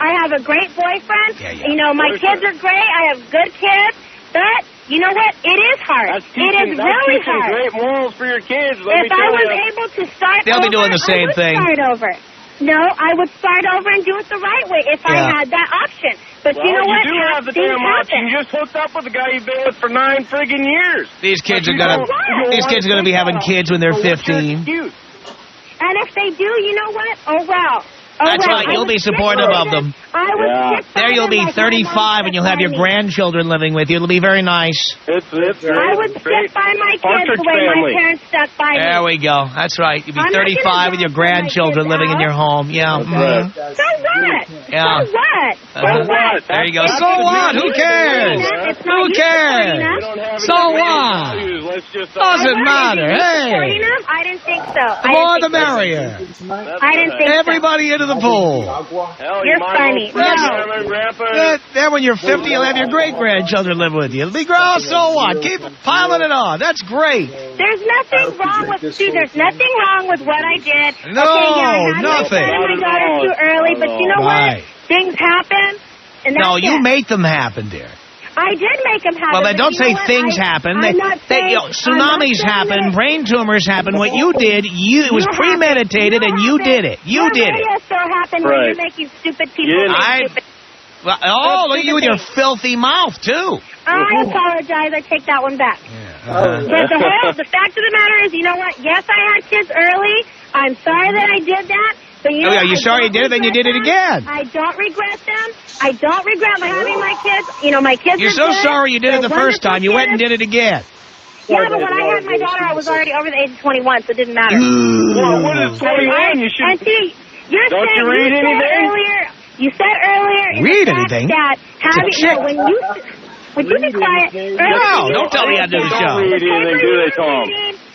I have a great boyfriend. Yeah, yeah. You know, my boyfriend. kids are great. I have good kids. But you know what? It is hard. Teaching, it is really hard. That's Great morals for your kids. Let if I was you. able to start, they'll over, be doing the same thing. Start over. No, I would start over and do it the right way if yeah. I had that option. But well, you know what? You do have, the damn option. You just hooked up with a guy you've been with for nine friggin' years. These kids but are gonna. What? These kids are gonna be having kids when they're so fifteen. And if they do, you know what? Oh well. Oh, That's well, right. You'll be sick supportive of them. them. I was Yeah. There you'll be like my mom 35 and you'll have your stuck by me. grandchildren living with you. It'll be very nice. It's it's great. I would It's stick by my kids Partridge the way family. my parents stuck by me. There we go. That's right. You'll be I'm 35 with your grandchildren kids living in your home. Yeah. That's mhm. right. So what? Yeah. So what? Uh-huh. So what? There you go. That's So what? Who cares? Who cares? supporting We us. don't have So what? values. Let's just uh, Doesn't matter. wondered, is he Hey. I didn't think so. The I more the think merrier. I didn't think so. Everybody into the pool. Hell, You're funny. as well No. Grandma and Then, then when you're 50, you'll have your great grandchildren live with you. It'll be gross. So what? Keep piling it on. That's great. There's nothing wrong with see. There's nothing wrong with what I did. No, okay, yeah, I had nothing. My, son and daughter too early, but you know Right. what? Things happen, and that's No, you it. make them happen, dear. I did make them happen. Well, then don't say things I, happen. I'm They, not they, you know, I'm not tsunamis happen, that- brain tumors happen. What you did, you it was You premeditated, happen. and you did it. You Your did it. radio show happened when Right. you're making stupid people You I- stupid. Well, oh, look at you with your filthy mouth too. I apologize. I take that one back. Uh-huh. [LAUGHS] But the [LAUGHS] whole, the fact of the matter is, you know what? Yes, I had kids early. I'm sorry that I did that. But you know, Oh, yeah, you're I sorry you did it, then you did it them. again. I don't regret them. I don't regret my having my kids. You know, my kids. You're so good. sorry you did it They're the first wonderful time. You went and did it again. Yeah, but when I had my daughter, I was already over the age of 21, so it didn't matter. Well, what is 21? You And should. see, you're Don't saying you read said anything? earlier. You said earlier. in Read the fact anything? That having chick. no, when you would you be quiet? No, don't tell me how to do the show. Don't read the paper anything, do you they, were Tom?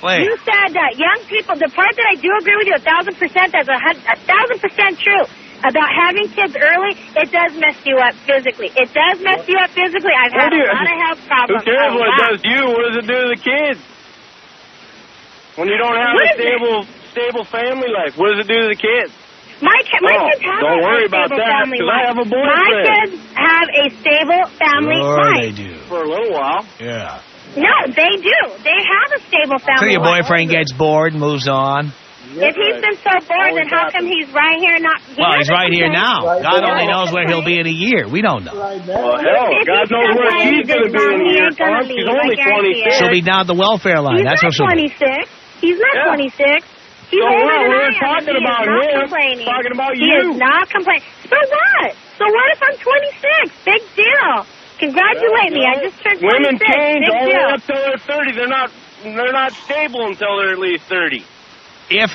Wait. You said that young people. The part that I do agree with you a thousand percent. That's a, a thousand percent true. About having kids early, it does mess you up physically. It does mess you up physically. I've What had do a lot of health problems. Who problems. cares what it does to you? What does it do to the kids? When you don't have What a is it? stable, stable family life, what does it do to the kids? My, ki- my Oh, kids have don't a worry stable about that, family 'cause I life. have a My kids have a stable family Sure life. they do. For a little while. Yeah. No, they do. They have a stable family life. So family your life. boyfriend gets bored and moves on. If he's been so bored, then how come he's right here? Not he Well, he's right here complain. now. God only knows where he'll be in a year. We don't know. Well, hell, If God knows where complains, she's going to be in a year, ain't. She's only 26. She'll be down at the welfare line. He's That's where not she'll be. 26. He's not Yeah. 26. He's So older what? than We I were am, talking he about is not him. complaining. Talking about he you. is not complaining. So what? So what if I'm 26? Big deal. Congratulate me. I just turned 26. Women change Big all the way deal. up till they're 30. They're not, they're not stable until they're at least 30. If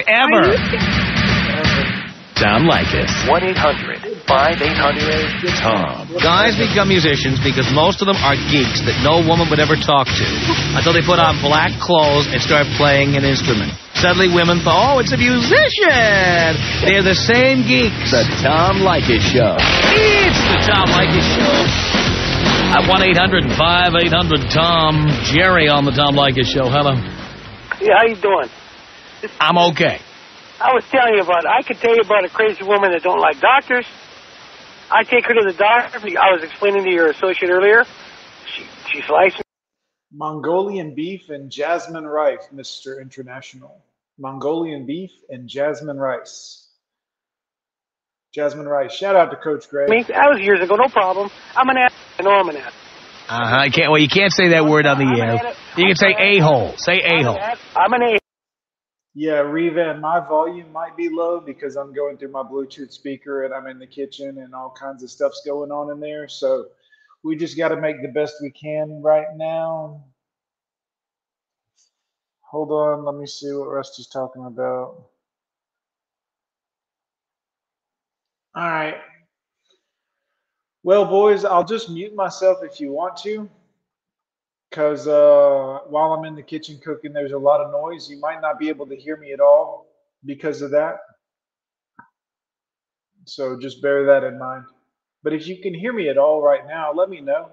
Are ever. you- Tom Leykis. 1-800-5800-TOM. Guys become musicians because most of them are geeks that no woman would ever talk to until they put on black clothes and start playing an instrument. Suddenly women thought, oh, it's a musician. They're the same geeks. The Tom Leykis Show. It's the Tom Leykis Show. At 1-800-5800-TOM. Jerry on the Tom Leykis Show. Hello. Yeah, how you doing? I'm okay. I was telling you about. I could tell you about a crazy woman that don't like doctors. I take her to the doctor. I was explaining to your associate earlier. She she's licensed. Mongolian beef and jasmine rice, Mr. International. Mongolian beef and jasmine rice. Jasmine rice. Shout out to Coach Greg. I mean, that was years ago. No problem. I'm an ass. I know I'm an ass. Uh-huh. You can't, well, you can't say that word on the air. You can say a-hole. Say a-hole. I'm an a. Yeah, Reva, and my volume might be low because I'm going through my Bluetooth speaker and I'm in the kitchen and all kinds of stuff's going on in there. So we just got to make the best we can right now. Hold on, let me see what Rusty's talking about. All right. Well, boys, I'll just mute myself if you want to because uh, while I'm in the kitchen cooking, there's a lot of noise. You might not be able to hear me at all because of that. So just bear that in mind. But if you can hear me at all right now, let me know.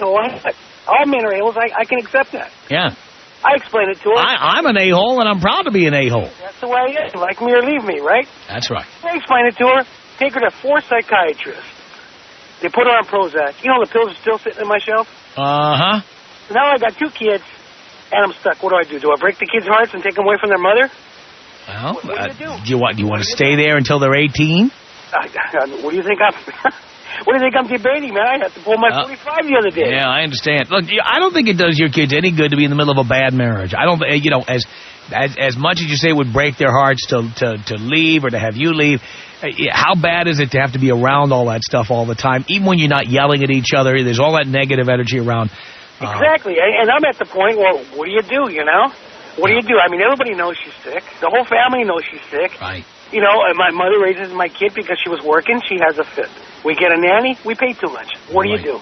No, I, all men are a-holes. I, I can accept that. Yeah. I explain it to her. I, I'm an a-hole, and I'm proud to be an a-hole. That's the way I is. Like me or leave me, right? That's right. I explain it to her. Take her to four psychiatrists. They put her on Prozac. You know the pills are still sitting in my shelf. Uh-huh. Now I got two kids, and I'm stuck. What do I do? Do I break the kids' hearts and take them away from their mother? Well, What- what do you uh, do? do you want do you want to stay there until they're 18? I, I, what do you think I'm? [LAUGHS] What do you think I'm debating, man? I had to pull my Uh, 45 the other day. Yeah, I understand. Look, I don't think it does your kids any good to be in the middle of a bad marriage. I don't, you know, as as as much as you say it would break their hearts to to to leave or to have you leave. uh, How bad is it to have to be around all that stuff all the time, even when you're not yelling at each other? There's all that negative energy around. Uh, Exactly. And, and I'm at the point, well, what do you do, you know? What do you do? I mean, everybody knows she's sick. The whole family knows she's sick. Right. You know, my mother raises my kid because she was working. She has a fit. We get a nanny. We pay too much. What do you do?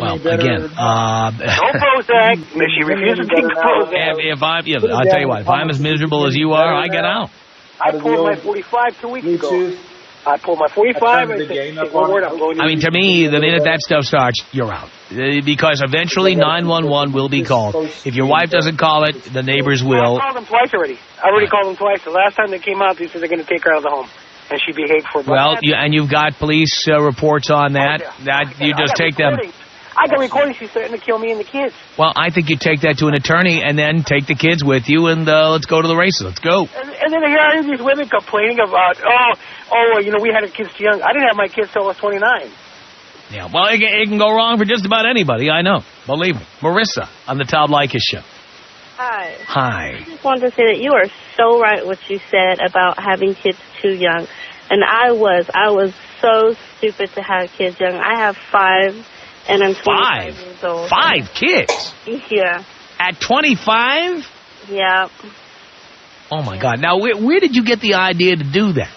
Well, again, uh, No Prozac. [LAUGHS] She refuses to take the Prozac. if, if I'm, yeah, I'll tell you what, if I'm as miserable as you are, I get out. I pulled my 45 two weeks ago. I pulled my 45. I said, "Say one I'm going I mean, to me, the minute that stuff starts, you're out. Uh, Because eventually 911 will be called. If your wife doesn't call it, the neighbors will. I called them twice already. I already called them twice. The last time they came out, they said they're going to take her out of the home. And she behaved for about Well, you, and you've got police uh, reports on that. That you just got take them. recordings. I got recordings. She's threatening to kill me and the kids. Well, I think you take that to an attorney and then take the kids with you and uh, let's go to the races. Let's go. And, and then here are these women complaining about, oh, oh, you know, we had our kids too young. I didn't have my kids till I was 29. Yeah. Well, it, can- it can go wrong for just about anybody. I know. Believe me. Marissa on the Tom Leykis show. Hi. Hi. I just wanted to say that you are so right what you said about having kids too young. And I was. I was so stupid to have kids young. I have five, and I'm Five? years old. Five kids Yeah. at 25. Yeah. Oh my God! Now, where, where did you get the idea to do that?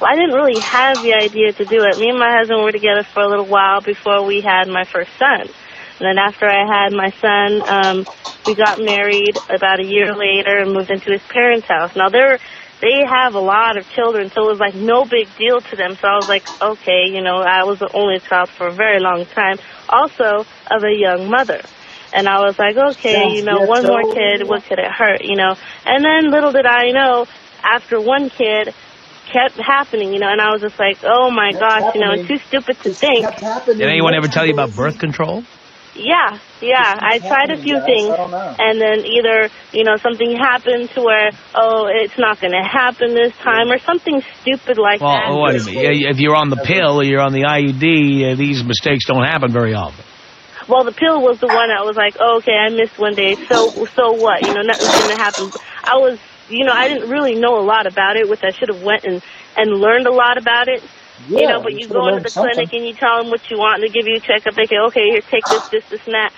Well, I didn't really have the idea to do it. Me and my husband were together for a little while before we had my first son. And then after I had my son, um, we got married about a year later and moved into his parents' house. Now they're they have a lot of children, so it was like no big deal to them. So I was like, okay, you know, I was the only child for a very long time, also of a young mother. And I was like, okay, you know, one more kid, what could it hurt, you know? And then little did I know, after one kid, kept happening, you know, and I was just like, oh my gosh, you know, it's too stupid to think. Did anyone ever tell you about birth control? Yeah, yeah. I tried a few things, and then either you know something happened to where oh it's not going to happen this time, or something stupid like Well, that. oh, wait a minute. Yeah, If you're on the pill or you're on the IUD, uh, these mistakes don't happen very often. Well, the pill was the one that was like, oh, okay, I missed one day, so so what? You know, nothing's going to happen. I was, you know, I didn't really know a lot about it, which I should have went and and learned a lot about it. You know, but you you go into the something. clinic and you tell them what you want, and they give you a checkup. They say, okay, here, take this, this, this, and that,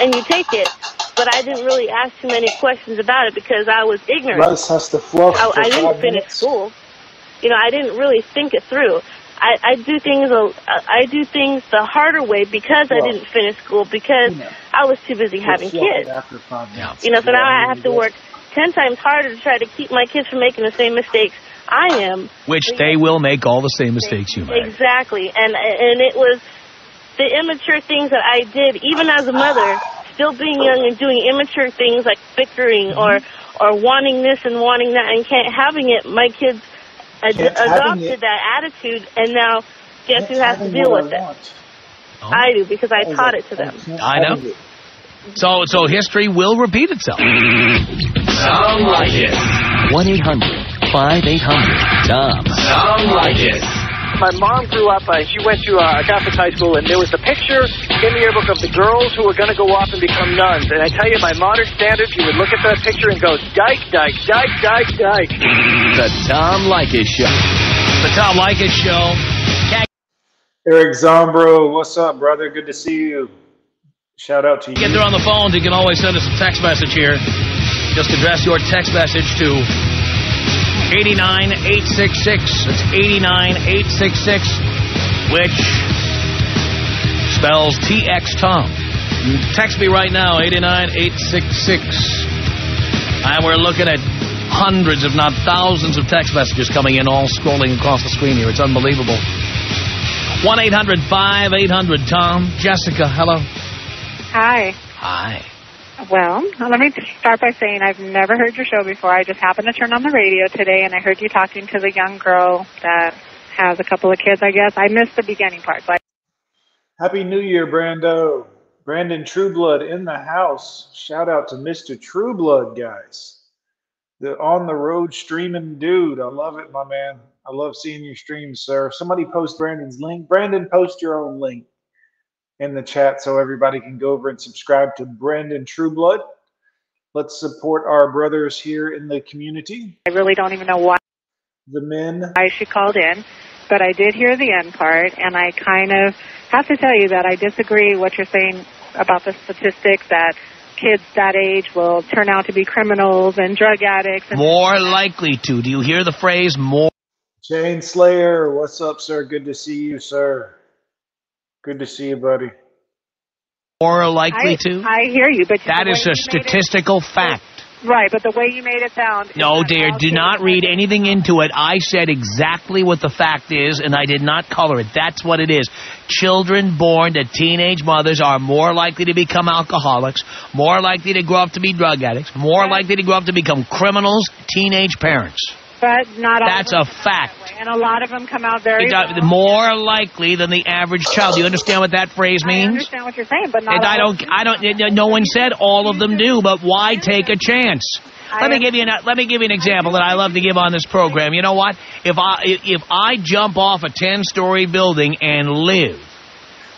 and you take it. But I didn't really ask too many questions about it because I was ignorant. Rice has to fluff I, I didn't finish minutes. school. You know, I didn't really think it through. I, I do things a, I do things the harder way because I didn't finish school because I was too busy having kids. After five minutes. You know, so now I have to work ten times harder to try to keep my kids from making the same mistakes I am. Which they will make all the same mistakes you make. Exactly, and and it was the immature things that I did, even as a mother, still being young and doing immature things like bickering or or wanting this and wanting that and can't having it. My kids ad- Can't adopted that attitude, and now guess who has to deal with I it? want. I do because I oh, taught it to them. I know. So, so history will repeat itself. Sound like it. 1 800 5800 Tom. Sound like it. My mom grew up, uh, she went to uh, a Catholic high school, and there was a picture in the yearbook of the girls who were going to go off and become nuns. And I tell you, by modern standards, you would look at that picture and go, dyke, dyke, dyke, dyke, dyke. The Tom Leykis Show. The Tom Leykis Show. Eric Zombro, what's up, brother? Good to see you. Shout out to you. Get there on the phones. You can always send us a text message here. Just address your text message to 89866. It's 89866, which spells TX Tom. Text me right now, 89866. And we're looking at hundreds, if not thousands, of text messages coming in, all scrolling across the screen here. It's unbelievable. 1 800 5800 Tom. Jessica, hello. Hi. Hi. Well, let me start by saying I've never heard your show before. I just happened to turn on the radio today and I heard you talking to the young girl that has a couple of kids, I guess. I missed the beginning part. I, Happy New Year, Brando. Brandon Trueblood in the house. Shout out to Mr. Trueblood, guys. The on the road streaming dude. I love it, my man. I love seeing your streams, sir. Somebody post Brandon's link. Brandon, post your own link in the chat so everybody can go over and subscribe to Brandon Trueblood. Let's support our brothers here in the community. I really don't even know why The men. why she called in, but I did hear the end part, and I kind of have to tell you that I disagree what you're saying about the statistics that kids that age will turn out to be criminals and drug addicts. And More likely to. Do you hear the phrase more? Jane Slayer, what's up, sir? Good to see you, sir. Good to see you, buddy. More likely I, to? I hear you, but That the is way a you made it- statistical fact. right, but the way you made it sound. No, dear, do not are read anything into it. I said exactly what the fact is, and I did not color it. That's what it is. Children born to teenage mothers are more likely to become alcoholics, more likely to grow up to be drug addicts, more likely to grow up to become criminals, teenage parents. But not all. That's a fact. And a lot of them come out very. Well. More likely than the average child. Do you understand what that phrase means? I understand what you're saying, but not. I don't. them I don't. No one said all of them do, but why take a chance? Let me give you an. Let me give you an example that I love to give on this program. You know what? If I if I jump off a ten story building and live,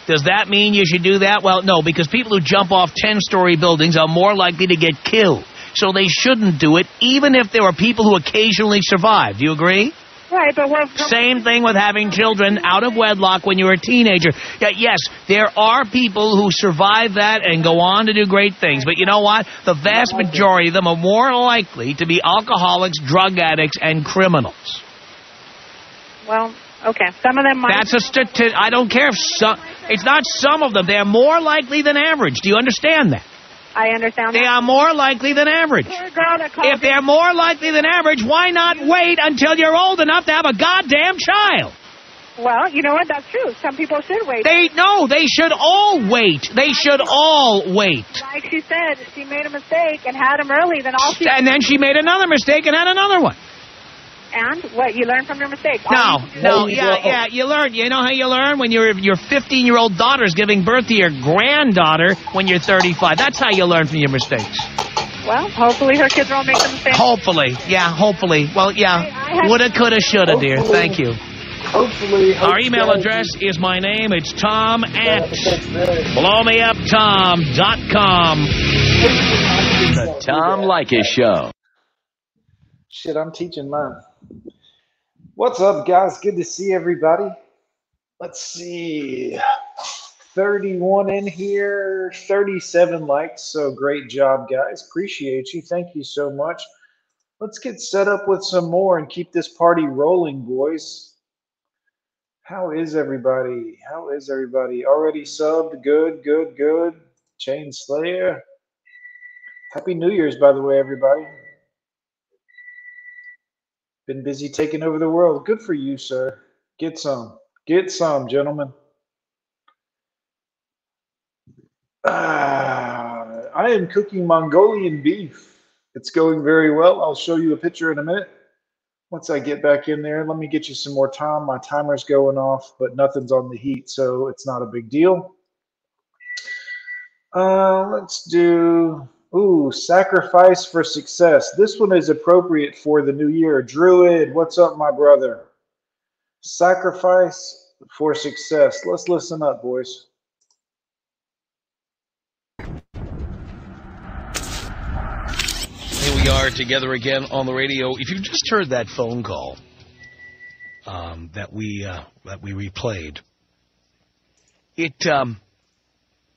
does that mean you should do that? Well, no, because people who jump off ten story buildings are more likely to get killed. So they shouldn't do it, even if there are people who occasionally survive. Do you agree? Right, but we're. Same thing with having children out of wedlock when you're a teenager. Yeah, yes, there are people who survive that and go on to do great things. But you know what? The vast majority of them are more likely to be alcoholics, drug addicts, and criminals. Well, okay. Some of them might. That's a stati- I don't care if some. It's not some of them. They're more likely than average. Do you understand that? I understand. They that. are more likely than average. Poor girl that called If they're more likely than average, why not wait until you're old enough to have a goddamn child? Well, you know what? That's true. Some people should wait. They no, they should all wait. They should all wait. like she said, she made a mistake and had him early, then all she And then she made another mistake and had another one. And what you learn from your mistakes. No, you no, is- yeah, yeah. You learn. You know how you learn when your your 15 year old daughter's giving birth to your granddaughter when you're 35. That's how you learn from your mistakes. Well, hopefully her kids won't make the mistake. Hopefully, yeah, hopefully. Well, yeah. Woulda, coulda, shoulda, dear. Oh. Thank you. Hopefully. Our email address is my name. It's Tom at blowmeuptom.com. The Tom Leykis Show. Shit, I'm teaching mine. What's up, guys? Good to see everybody. Let's see. 31 in here, 37 likes. So great job, guys. Appreciate you. Thank you so much. Let's get set up with some more and keep this party rolling, boys. How is everybody? How is everybody? Already subbed? Good, good, good. Chain Slayer. Happy New Year's, by the way, everybody. Been busy taking over the world. Good for you, sir. Get some. Get some, gentlemen. Ah, I am cooking Mongolian beef. It's going very well. I'll show you a picture in a minute. Once I get back in there, let me get you some more time. My timer's going off, but nothing's on the heat, so it's not a big deal. Uh, let's do, ooh, sacrifice for success. This one is appropriate for the new year. Druid, what's up, my brother? Sacrifice for success. Let's listen up, boys. Here we are together again on the radio. If you just heard that phone call um, that we uh, that we replayed, it um,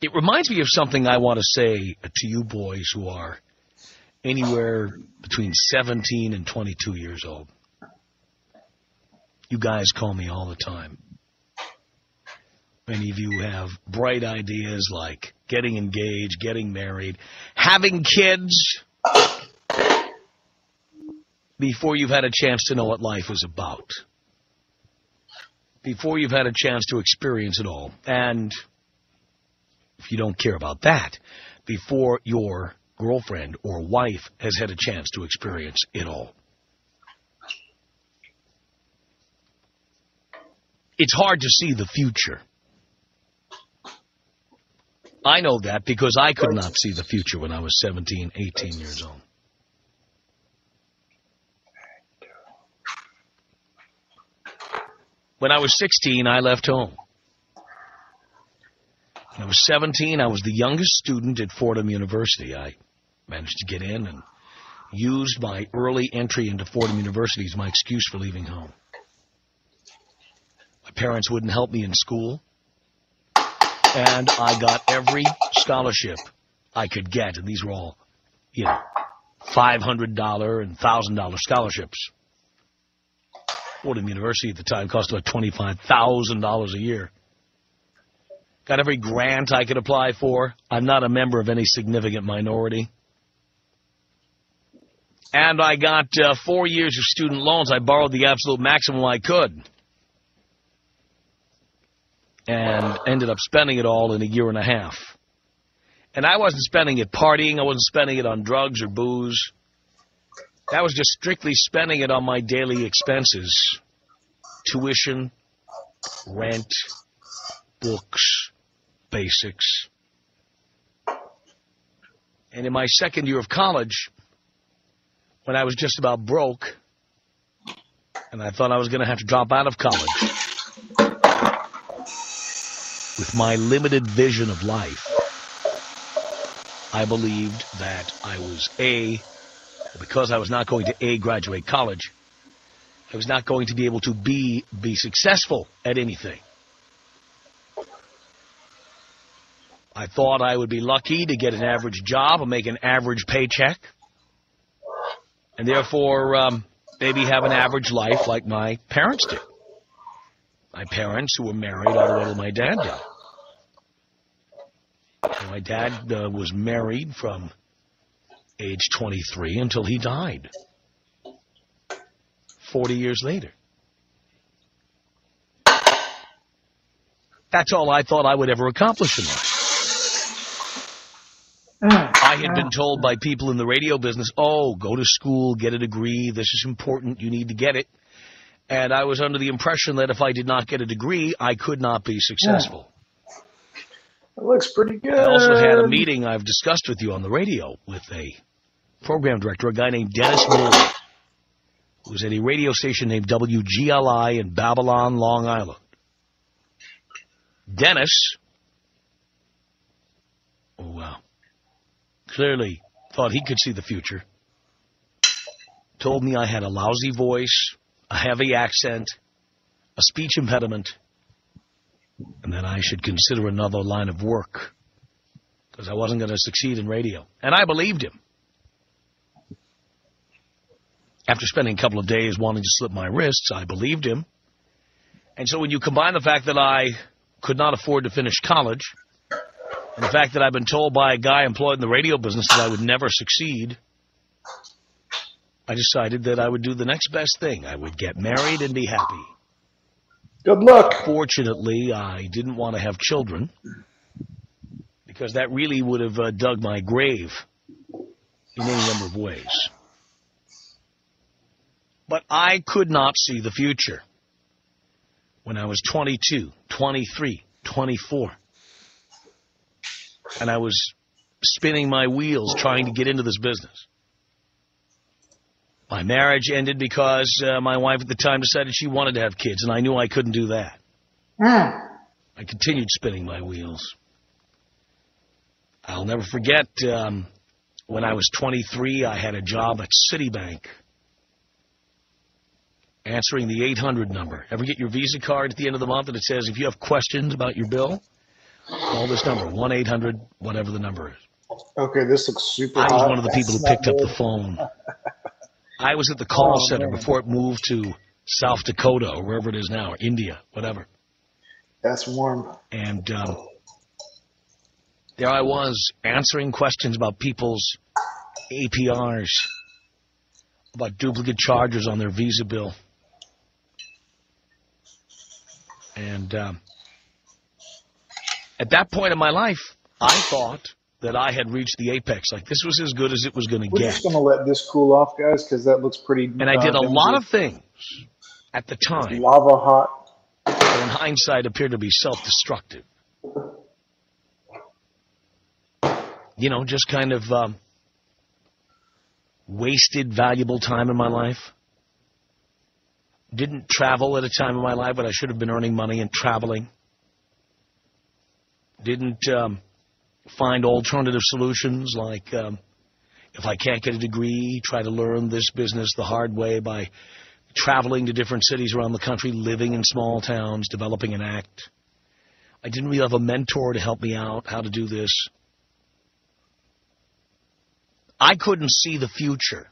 it reminds me of something I want to say to you boys who are anywhere between 17 and 22 years old. You guys call me all the time. Many of you have bright ideas like getting engaged, getting married, having kids before you've had a chance to know what life is about. Before you've had a chance to experience it all. And if you don't care about that, before your girlfriend or wife has had a chance to experience it all. It's hard to see the future. I know that because I could not see the future when I was 17, 18 years old. When I was 16, I left home. I was 17, I was the youngest student at Fordham University. I managed to get in and used my early entry into Fordham University as my excuse for leaving home. My parents wouldn't help me in school, and I got every scholarship I could get, and these were all, you know, $500 and $1,000 scholarships. Fordham University at the time cost about $25,000 a year. Got every grant I could apply for. I'm not a member of any significant minority. And I got uh, four years of student loans. I borrowed the absolute maximum I could. And ended up spending it all in a year and a half. And I wasn't spending it partying. I wasn't spending it on drugs or booze. That was just strictly spending it on my daily expenses. Tuition, rent, books, basics. And in my second year of college, when I was just about broke, and I thought I was going to have to drop out of college, with my limited vision of life, I believed that I was A, because I was not going to A, graduate college, I was not going to be able to B, be successful at anything. I thought I would be lucky to get an average job and make an average paycheck, and therefore um, maybe have an average life like my parents did. My parents, who were married all the way till my dad died. My dad uh, was married from age 23 until he died 40 years later. That's all I thought I would ever accomplish in life. Ah, I had been ah. told by people in the radio business, oh, go to school, get a degree, this is important, you need to get it. And I was under the impression that if I did not get a degree, I could not be successful. It looks pretty good. I also had a meeting I've discussed with you on the radio with a program director, a guy named Dennis Moore, who was at a radio station named WGLI in Babylon, Long Island. Dennis, oh, wow, clearly thought he could see the future, told me I had a lousy voice, a heavy accent, a speech impediment, and that I should consider another line of work because I wasn't going to succeed in radio. And I believed him. After spending a couple of days wanting to slip my wrists, I believed him. And so when you combine the fact that I could not afford to finish college the fact that I've been told by a guy employed in the radio business that I would never succeed, I decided that I would do the next best thing. I would get married and be happy. Good luck. Fortunately, I didn't want to have children because that really would have uh, dug my grave in any number of ways. But I could not see the future when I was 22, 23, 24. And I was spinning my wheels trying to get into this business. My marriage ended because uh, my wife at the time decided she wanted to have kids, and I knew I couldn't do that. I continued spinning my wheels. I'll never forget um, when I was 23, I had a job at Citibank answering the 800 number. Ever get your Visa card at the end of the month and it says if you have questions about your bill, call this number, 1-800, whatever the number is. Okay, this looks super I was hot. one of the people who That's picked up the phone. I was at the call Oh, center man. before it moved to South Dakota or wherever it is now, or India, whatever. That's warm. And um, there I was answering questions about people's APRs, about duplicate charges on their Visa bill. And um, at that point in my life, I thought that I had reached the apex. Like this was as good as it was going to get. We're just going to let this cool off, guys, because that looks pretty. And I did a lot of things at the time lava hot. that in hindsight appeared to be self-destructive. You know, just kind of um, wasted valuable time in my life. Didn't travel at a time in my life when I should have been earning money and traveling. Didn't um, find alternative solutions like um, if I can't get a degree, try to learn this business the hard way by traveling to different cities around the country, living in small towns, developing an act. I didn't really have a mentor to help me out how to do this. I couldn't see the future.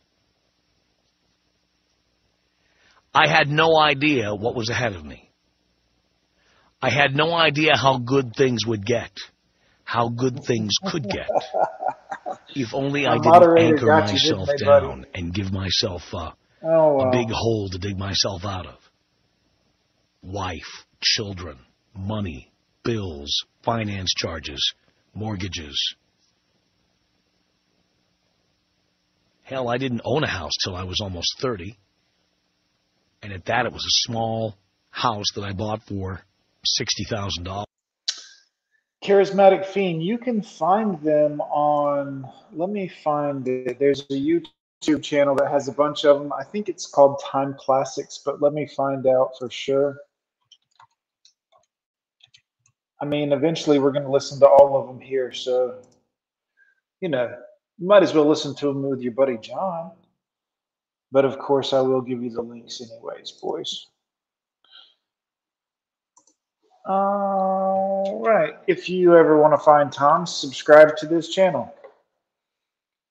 I had no idea what was ahead of me. I had no idea how good things would get, how good things could get. If only I didn't anchor myself didn't they, buddy? down and give myself uh, Oh, wow. a big hole to dig myself out of. Wife, children, money, bills, finance charges, mortgages. Hell, I didn't own a house till I was almost 30. And at that, it was a small house that I bought for $60,000. Charismatic Fiend, you can find them on, let me find it. There's a YouTube channel that has a bunch of them. I think it's called Time Classics, but let me find out for sure. I mean, eventually we're going to listen to all of them here. So, you know, you might as well listen to them with your buddy John. But of course, I will give you the links anyways, boys. All right. If you ever want to find Tom, subscribe to this channel.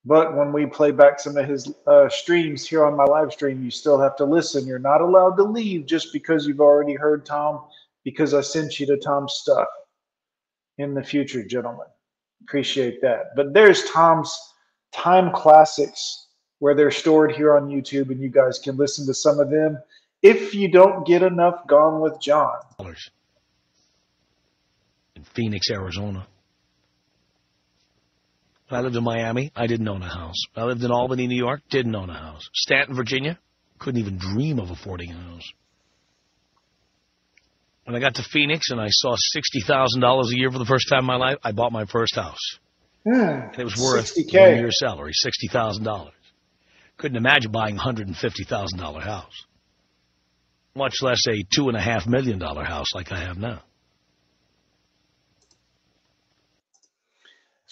But when we play back some of his uh, streams here on my live stream, you still have to listen. You're not allowed to leave just because you've already heard Tom, because I sent you to Tom's stuff in the future, gentlemen. Appreciate that. But there's Tom's time classics where they're stored here on YouTube, and you guys can listen to some of them if you don't get enough Gone with John. Phoenix, Arizona. I lived in Miami, I didn't own a house. I lived in Albany, New York, didn't own a house. Staunton, Virginia, couldn't even dream of affording a house. When I got to Phoenix and I saw $60,000 a year for the first time in my life, I bought my first house. Hmm, And it was worth 60K. one year's salary, $60,000. Couldn't imagine buying a $150,000 house, much less a $2.5 million house like I have now.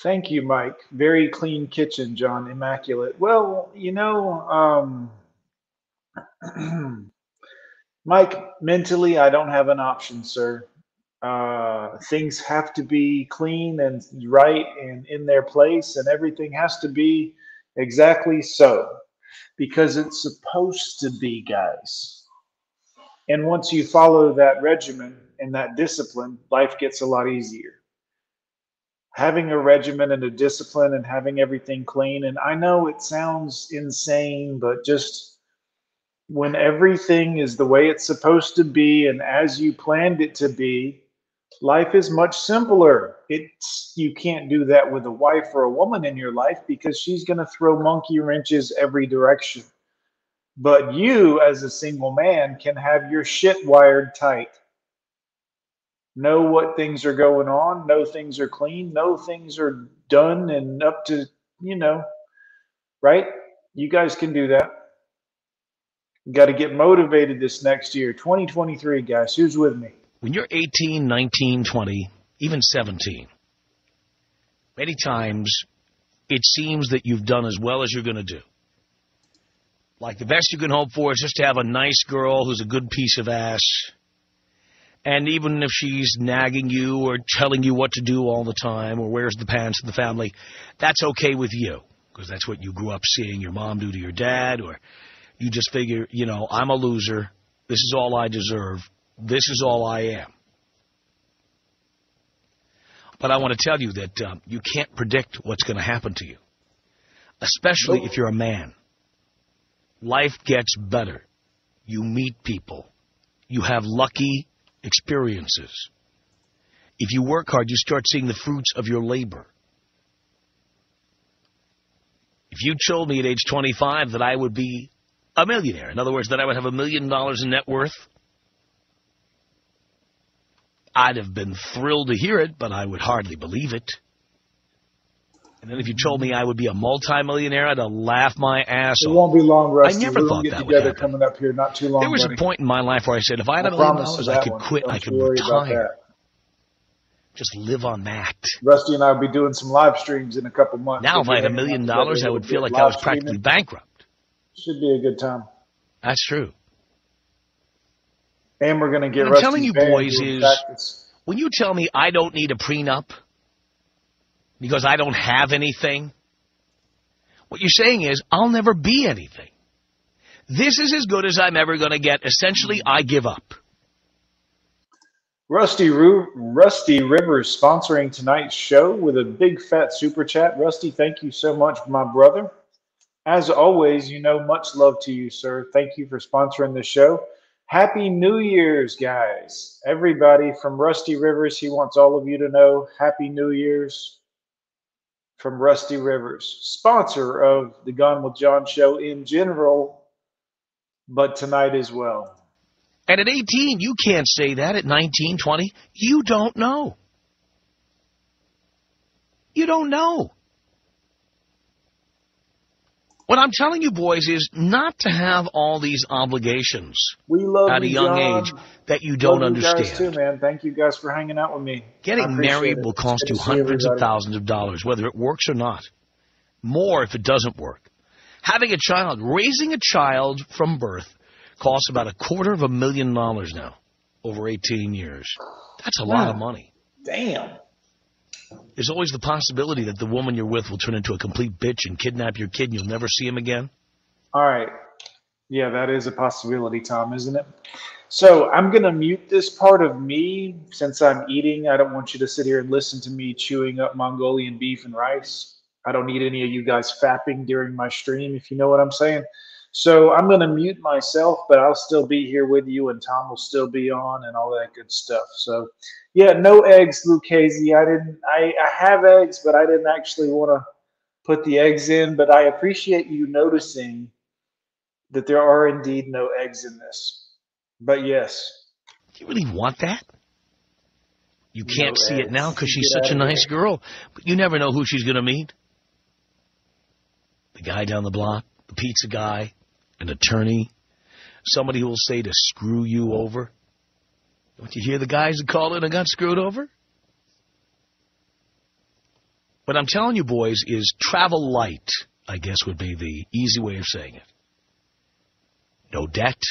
Thank you, Mike. Very clean kitchen, John. Immaculate. Well, you know, um, [CLEARS THROAT] Mike, mentally, I don't have an option, sir. Uh, things have to be clean and right and in their place, and everything has to be exactly so because it's supposed to be, guys. And once you follow that regimen and that discipline, life gets a lot easier having a regimen and a discipline and having everything clean. And I know it sounds insane, but just when everything is the way it's supposed to be and as you planned it to be, life is much simpler. It's you can't do that with a wife or a woman in your life because she's going to throw monkey wrenches every direction. But you as a single man can have your shit wired tight know what things are going on, know things are clean, know things are done and up to, you know, right? You guys can do that. Got to get motivated this next year, 2023, guys. Who's with me? When you're 18, 19, 20, even 17, many times it seems that you've done as well as you're going to do. Like the best you can hope for is just to have a nice girl who's a good piece of ass. And even if she's nagging you or telling you what to do all the time or wears the pants of the family, that's okay with you because that's what you grew up seeing your mom do to your dad or you just figure, you know, I'm a loser. This is all I deserve. This is all I am. But I want to tell you that um, you can't predict what's going to happen to you, especially if you're a man. Life gets better. You meet people. You have lucky experiences. If you work hard, you start seeing the fruits of your labor. If you told me at age 25 that I would be a millionaire, in other words, that I would have a million dollars in net worth, I'd have been thrilled to hear it, but I would hardly believe it. And then if you told me I would be a multimillionaire, I'd laugh my ass off. It won't be long, Rusty. I never we'll thought get that would together happen. coming up here not too long. There was buddy. a point in my life where I said, if I had a million dollars, I could one. quit, Don't I could retire. Just live on that. Rusty and I will be doing some live streams in a couple months. Now, if I had a million dollars, I would feel like I was practically streaming. bankrupt. Should be a good time. That's true. And we're gonna get. What I'm telling you, boys, is when you tell me I don't need a prenup because I don't have anything, what you're saying is I'll never be anything. This is as good as I'm ever going to get. Essentially, I give up. Rusty Ru- Rusty Rivers sponsoring tonight's show with a big fat super chat. Rusty, thank you so much, my brother. As always, you know, much love to you, sir. Thank you for sponsoring the show. Happy New Year's, guys. Everybody from Rusty Rivers, he wants all of you to know Happy New Year's from Rusty Rivers, sponsor of the Gone with John show in general, but tonight as well. And at 18, you can't say that. At 19, 20, you don't know. You don't know. What I'm telling you, boys, is not to have all these obligations at a young John. age that you don't Love you guys understand. too, man. Thank you guys for hanging out with me. Getting married it. will cost you hundreds of thousands of dollars, whether it works or not. More if it doesn't work. Having a child, raising a child from birth, costs about a quarter of a million dollars now over 18 years. That's a lot of money. Damn. There's always the possibility that the woman you're with will turn into a complete bitch and kidnap your kid and you'll never see him again. All right. Yeah, that is a possibility, Tom, isn't it? So I'm going to mute this part of me since I'm eating. I don't want you to sit here and listen to me chewing up Mongolian beef and rice. I don't need any of you guys fapping during my stream, if you know what I'm saying. So I'm going to mute myself, but I'll still be here with you, and Tom will still be on, and all that good stuff. So, yeah, no eggs, Lucchese. I didn't. I, I have eggs, but I didn't actually want to put the eggs in. But I appreciate you noticing that there are indeed no eggs in this. But yes, Do you really want that? You can't see it now because she's Get such a nice girl, but you never know who she's going to meet. The guy down the block, the pizza guy, an attorney, somebody who will say to screw you over. Don't you hear the guys that called in and got screwed over? What I'm telling you, boys, is travel light, I guess would be the easy way of saying it. No debt,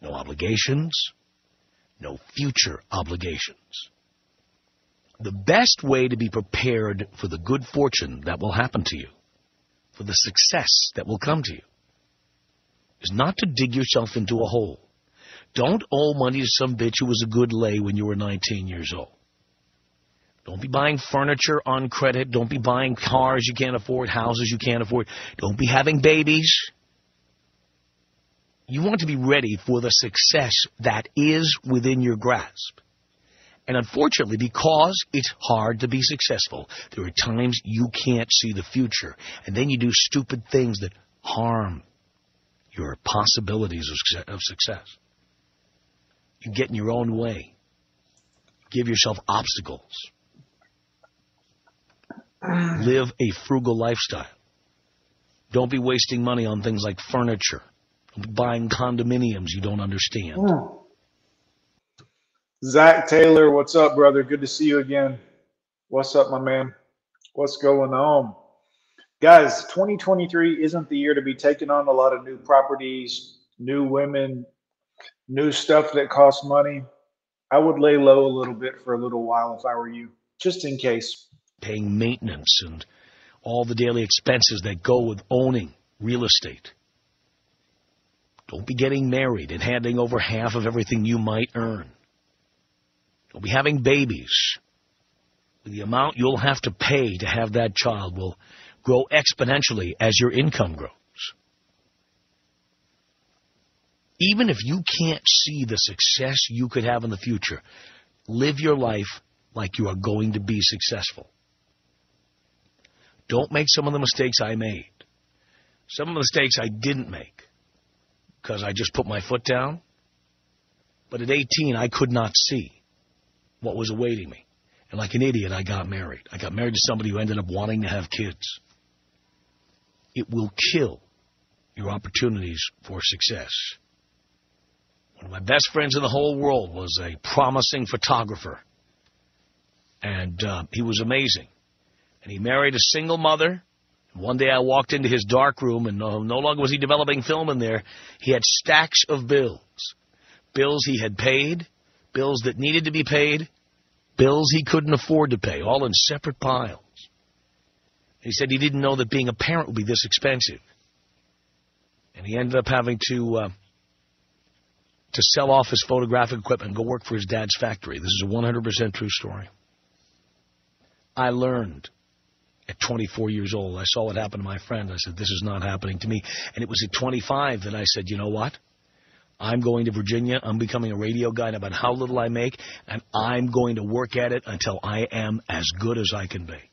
no obligations, no future obligations. The best way to be prepared for the good fortune that will happen to you, for the success that will come to you, is not to dig yourself into a hole. Don't owe money to some bitch who was a good lay when you were 19 years old. Don't be buying furniture on credit. Don't be buying cars you can't afford, houses you can't afford. Don't be having babies. You want to be ready for the success that is within your grasp. And unfortunately, because it's hard to be successful, there are times you can't see the future. And then you do stupid things that harm your possibilities of success- You get in your own way. Give yourself obstacles. Live a frugal lifestyle. Don't be wasting money on things like furniture. Buying condominiums you don't understand. Mm. Zach Taylor, what's up, brother? Good to see you again. What's up, my man? What's going on? Guys, 2023 isn't the year to be taking on a lot of new properties, new women, new stuff that costs money. I would lay low a little bit for a little while if I were you, just in case. Paying maintenance and all the daily expenses that go with owning real estate. Don't be getting married and handing over half of everything you might earn. Don't be having babies. The amount you'll have to pay to have that child will grow exponentially as your income grows. Even if you can't see the success you could have in the future, live your life like you are going to be successful. Don't make some of the mistakes I made. Some of the mistakes I didn't make because I just put my foot down. But at 18, I could not see what was awaiting me. And like an idiot, I got married. I got married to somebody who ended up wanting to have kids. It will kill your opportunities for success. One of my best friends in the whole world was a promising photographer. And uh, he was amazing. And he married a single mother. One day I walked into his dark room, and no, no longer was he developing film in there. He had stacks of bills. Bills he had paid, bills that needed to be paid, bills he couldn't afford to pay, all in separate piles. He said he didn't know that being a parent would be this expensive. And he ended up having to uh, to sell off his photographic equipment and go work for his dad's factory. This is a 100% true story. I learned at 24 years old. I saw what happened to my friend. I said, this is not happening to me. And it was at 25 that I said, you know what? I'm going to Virginia. I'm becoming a radio guy, matter how little I make, and I'm going to work at it until I am as good as I can be.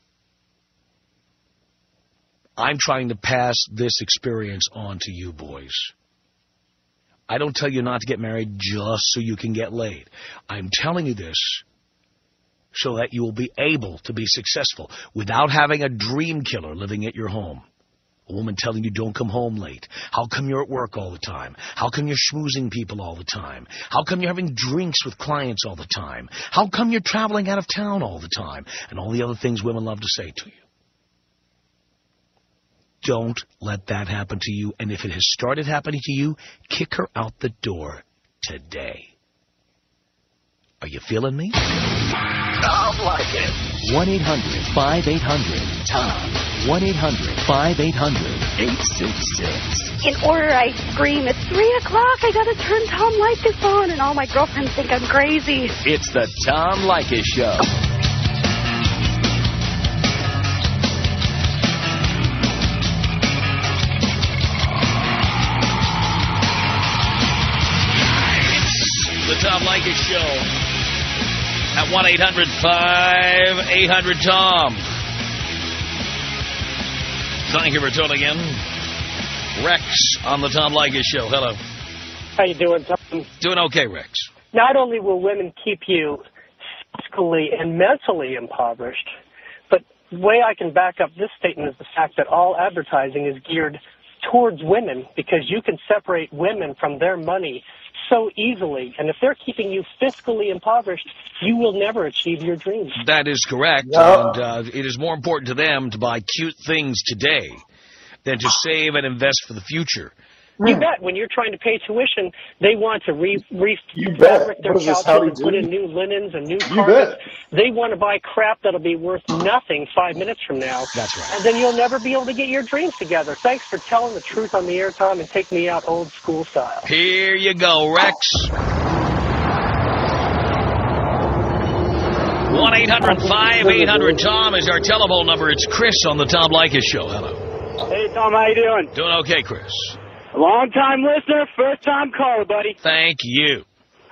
I'm trying to pass this experience on to you boys. I don't tell you not to get married just so you can get laid. I'm telling you this so that you will be able to be successful without having a dream killer living at your home. A woman telling you don't come home late. How come you're at work all the time? How come you're schmoozing people all the time? How come you're having drinks with clients all the time? How come you're traveling out of town all the time? And all the other things women love to say to you. Don't let that happen to you. And if it has started happening to you, kick her out the door today. Are you feeling me? I like it. 1-800-5800-TOM. 1-800-5800-866. In order, I scream, it's 3 o'clock, I gotta turn Tom Leykis on, and all my girlfriends think I'm crazy. It's the Tom Leykis Show. Tom Leykis Show at 1-800-5800-TOM. Thank you for tuning in. Rex on the Tom Leykis Show. Hello. How you doing, Tom? Doing okay, Rex. Not only will women keep you physically and mentally impoverished, but the way I can back up this statement is the fact that all advertising is geared towards women because you can separate women from their money so easily. And if they're keeping you fiscally impoverished, you will never achieve your dreams. That is correct. And uh, it is more important to them to buy cute things today than to save and invest for the future. You bet. When you're trying to pay tuition, they want to re, re You bet. fabric their What is couches and put in new linens and new You carpets. They want to buy crap that'll be worth nothing five minutes from now. That's right. And then you'll never be able to get your dreams together. Thanks for telling the truth on the air, Tom, and take me out old school style. Here you go, Rex. 1-800-5800-TOM is our telephone number. It's Chris on the Tom Leykis Show. Hello. Hey, Tom, how you doing? Doing okay, Chris. Long time listener, first time caller, buddy. Thank you.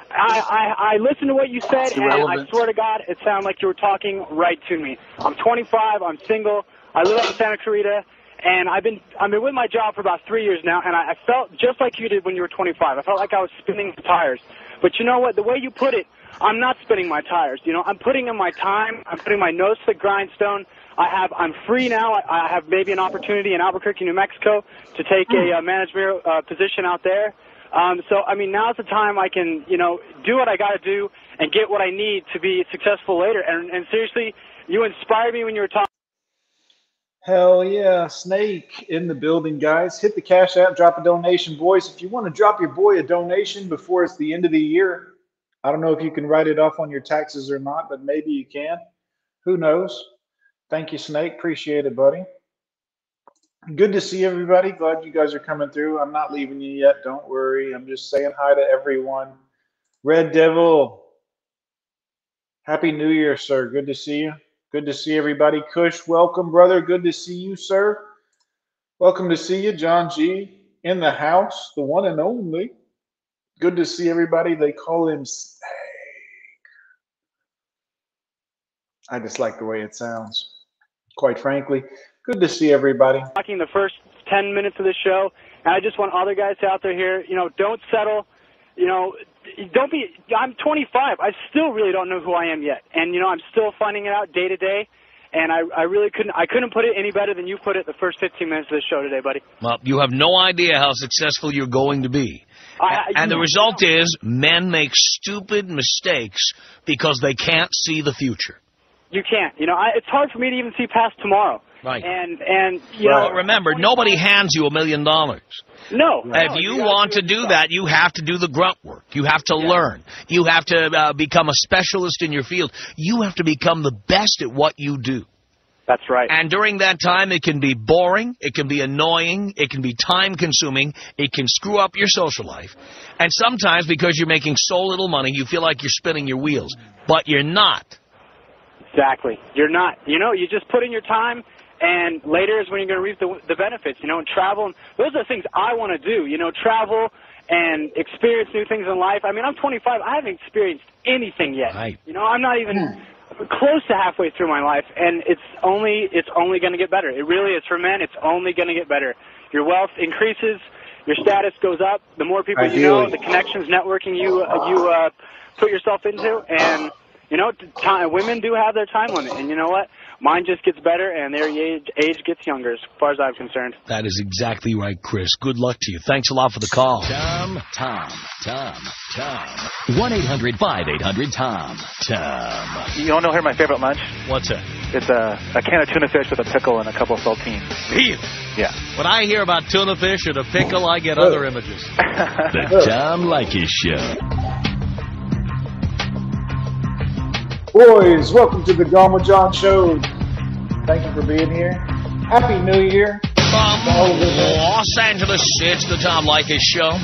I, I, I listened to what you said, and I irrelevant. swear to God, it sounded like you were talking right to me. I'm 25, I'm single, I live up in Santa Clarita, and I've been I've been with my job for about three years now, and I, I felt just like you did when you were 25. I felt like I was spinning the tires. But you know what? The way you put it, I'm not spinning my tires. You know, I'm putting in my time. I'm putting my nose to the grindstone. I have. I'm free now. I, I have maybe an opportunity in Albuquerque, New Mexico, to take a uh, managerial uh, position out there. Um, so, I mean, now's the time I can, you know, do what I got to do and get what I need to be successful later. And, and seriously, you inspired me when you were talking. Hell yeah, Snake in the building, guys. Hit the Cash App, drop a donation, boys. If you want to drop your boy a donation before it's the end of the year, I don't know if you can write it off on your taxes or not, but maybe you can. Who knows? Thank you, Snake. Appreciate it, buddy. Good to see everybody. Glad you guys are coming through. I'm not leaving you yet. Don't worry. I'm just saying hi to everyone. Red Devil, Happy New Year, sir. Good to see you. Good to see everybody. Kush, welcome, brother. Good to see you, sir. Welcome to see you, John G. In the house, the one and only. Good to see everybody. They call him Snake. I just like the way it sounds. Quite frankly, good to see everybody. talking the first 10 minutes of the show. And I just want other guys out there here, you know, don't settle. You know, don't be. I'm 25. I still really don't know who I am yet, and you know I'm still finding it out day to day. And I, I really couldn't. I couldn't put it any better than you put it the first 15 minutes of the show today, buddy. Well, you have no idea how successful you're going to be. I, And the result is men make stupid mistakes because they can't see the future. You can't. You know, I, it's hard for me to even see past tomorrow. Right. And and you Well, know, remember, nobody hands you a million dollars. no. If no, you gotta want to do that, you have to do the grunt work. You have to learn. You have to uh, become a specialist in your field. You have to become the best at what you do. That's right. And during that time, it can be boring, it can be annoying, it can be time consuming, it can screw up your social life. And sometimes, because you're making so little money, you feel like you're spinning your wheels. But you're not. Exactly. You're not. You know, you just put in your time, and later is when you're going to reap the, the benefits. You know, and travel. And those are the things I want to do. You know, travel and experience new things in life. I mean, I'm 25. I haven't experienced anything yet. Right. You know, I'm not even close to halfway through my life, and it's only it's only going to get better. It really is for men. It's only going to get better. Your wealth increases. Your status goes up. The more people you know, the connections, networking you uh, you uh, put yourself into, and you know, time, women do have their time limit, and you know what? Mine just gets better, and their age, age gets younger, as far as I'm concerned. That is exactly right, Chris. Good luck to you. Thanks a lot for the call. Tom, Tom, Tom, Tom. 1-800-5800-TOM. Tom. You want to hear my favorite lunch? What's it? It's a, a can of tuna fish with a pickle and a couple of saltines. Really? Yeah. When I hear about tuna fish and a pickle, I get other images. [LAUGHS] The Tom Leykis Show. Boys, welcome to the Gone with John show. Thank you for being here. Happy New Year. From Los Angeles, it's the Tom Leykis Show.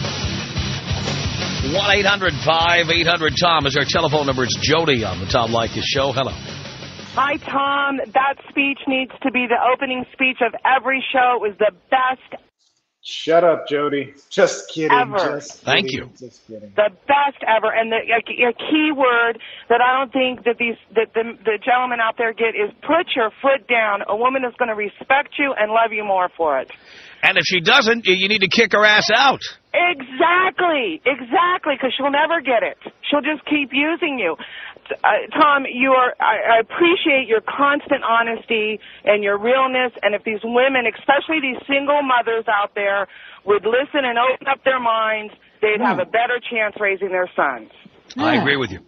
1-800-5800-TOM is our telephone number. It's Jody on the Tom Leykis Show. Hello. Hi, Tom. That speech needs to be the opening speech of every show. It was the best, Shut up, Jody. Just kidding. Ever. Just Thank kidding, you. Just kidding. the best ever. And the, a, a key word that I don't think that these that the, the gentlemen out there get is put your foot down. A woman is going to respect you and love you more for it. And if she doesn't, you you need to kick her ass out. Exactly, exactly, because she'll never get it. She'll just keep using you. Uh, Tom, you are. I, I appreciate your constant honesty and your realness. And if these women, especially these single mothers out there, would listen and open up their minds, they'd have a better chance raising their sons. I agree with you.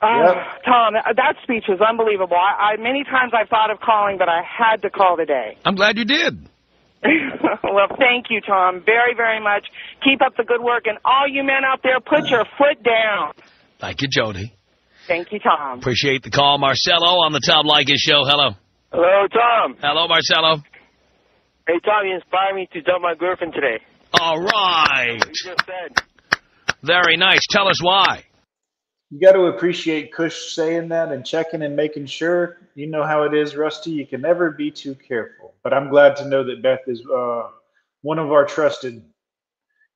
Uh, Tom, that, that speech was unbelievable. I, I many times I thought of calling, but I had to call today. I'm glad you did. [LAUGHS] well, thank you, Tom, very, very much. Keep up the good work, and all you men out there, put your foot down. Thank you, Jody. Thank you, Tom. Appreciate the call. Marcelo on the Tom Leykis Show. Hello. Hello, Tom. Hello, Marcelo. Hey, Tom, you inspired me to dump my girlfriend today. All right. You just said. Very nice. Tell us why. You got to appreciate Kush saying that and checking and making sure. You know how it is, Rusty. You can never be too careful. But I'm glad to know that Beth is uh, one of our trusted.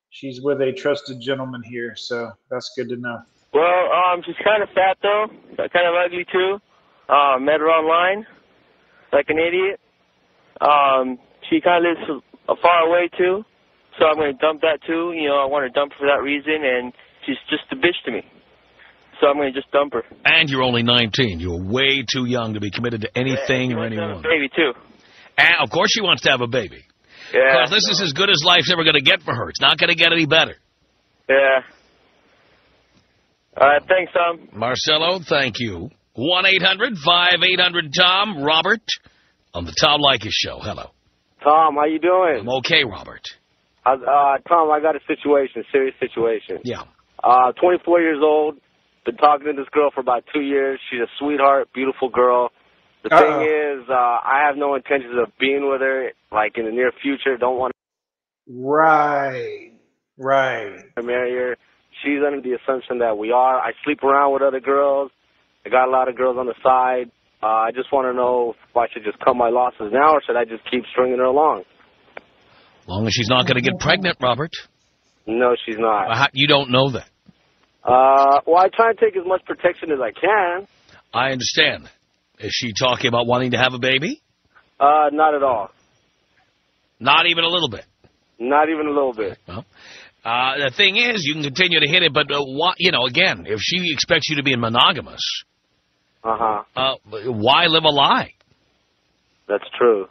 She's with a trusted gentleman here, so that's good to know. Well, um, she's kind of fat though, kind of ugly too. Uh, met her online, like an idiot. Um, she kind of lives far away too, so I'm going to dump that too. You know, I want to dump her for that reason, and she's just a bitch to me. So I'm going to just dump her. And you're only 19. You're way too young to be committed to anything or anyone. Baby too. And of course she wants to have a baby. Yeah. Because this is as good as life's ever going to get for her. It's not going to get any better. Yeah. All right, thanks, Tom. Marcelo, thank you. 1-800-5800-TOM. Robert on the Tom Leykis Show. Hello. Tom, how you doing? I'm okay, Robert. Uh, uh, Tom, I got a situation, serious situation. Yeah. Uh, 24 years old. Been talking to this girl for about two years. She's a sweetheart, beautiful girl. The Uh-oh. thing is, uh, I have no intentions of being with her, like in the near future. Don't want to... Right. Right. to marry her. She's under the assumption that we are. I sleep around with other girls. I got a lot of girls on the side. Uh, I just want to know if I should just cut my losses now, or should I just keep stringing her along? As long as she's not going to get pregnant, Robert. No, she's not. Uh, how- You don't know that. Uh, well, I try and take as much protection as I can. I understand. Is she talking about wanting to have a baby? Uh, not at all. Not even a little bit. Not even a little bit. Well, Uh, the thing is, you can continue to hit it, but uh, why, you know, again, if she expects you to be monogamous, Uh-huh. uh, why live a lie? That's true.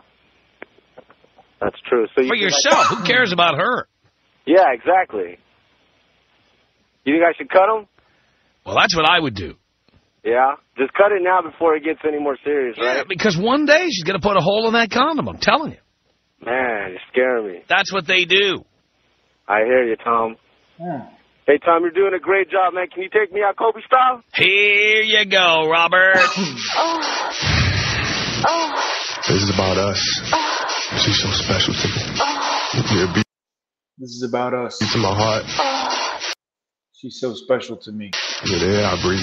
That's true. So you For yourself, who cares [COUGHS] about her? Yeah, exactly. You think I should cut him? Well, that's what I would do. Yeah. Just cut it now before it gets any more serious, Yeah, right? because one day she's going to put a hole in that condom. I'm telling you. Man, you're scaring me. That's what they do. I hear you, Tom. Hmm. Hey, Tom, you're doing a great job, man. Can you take me out Kobe style? Here you go, Robert. [LAUGHS] This is about us. She's so special to me. You're a beat This is about us. to my heart. She's so special to me. You're the air I breathe.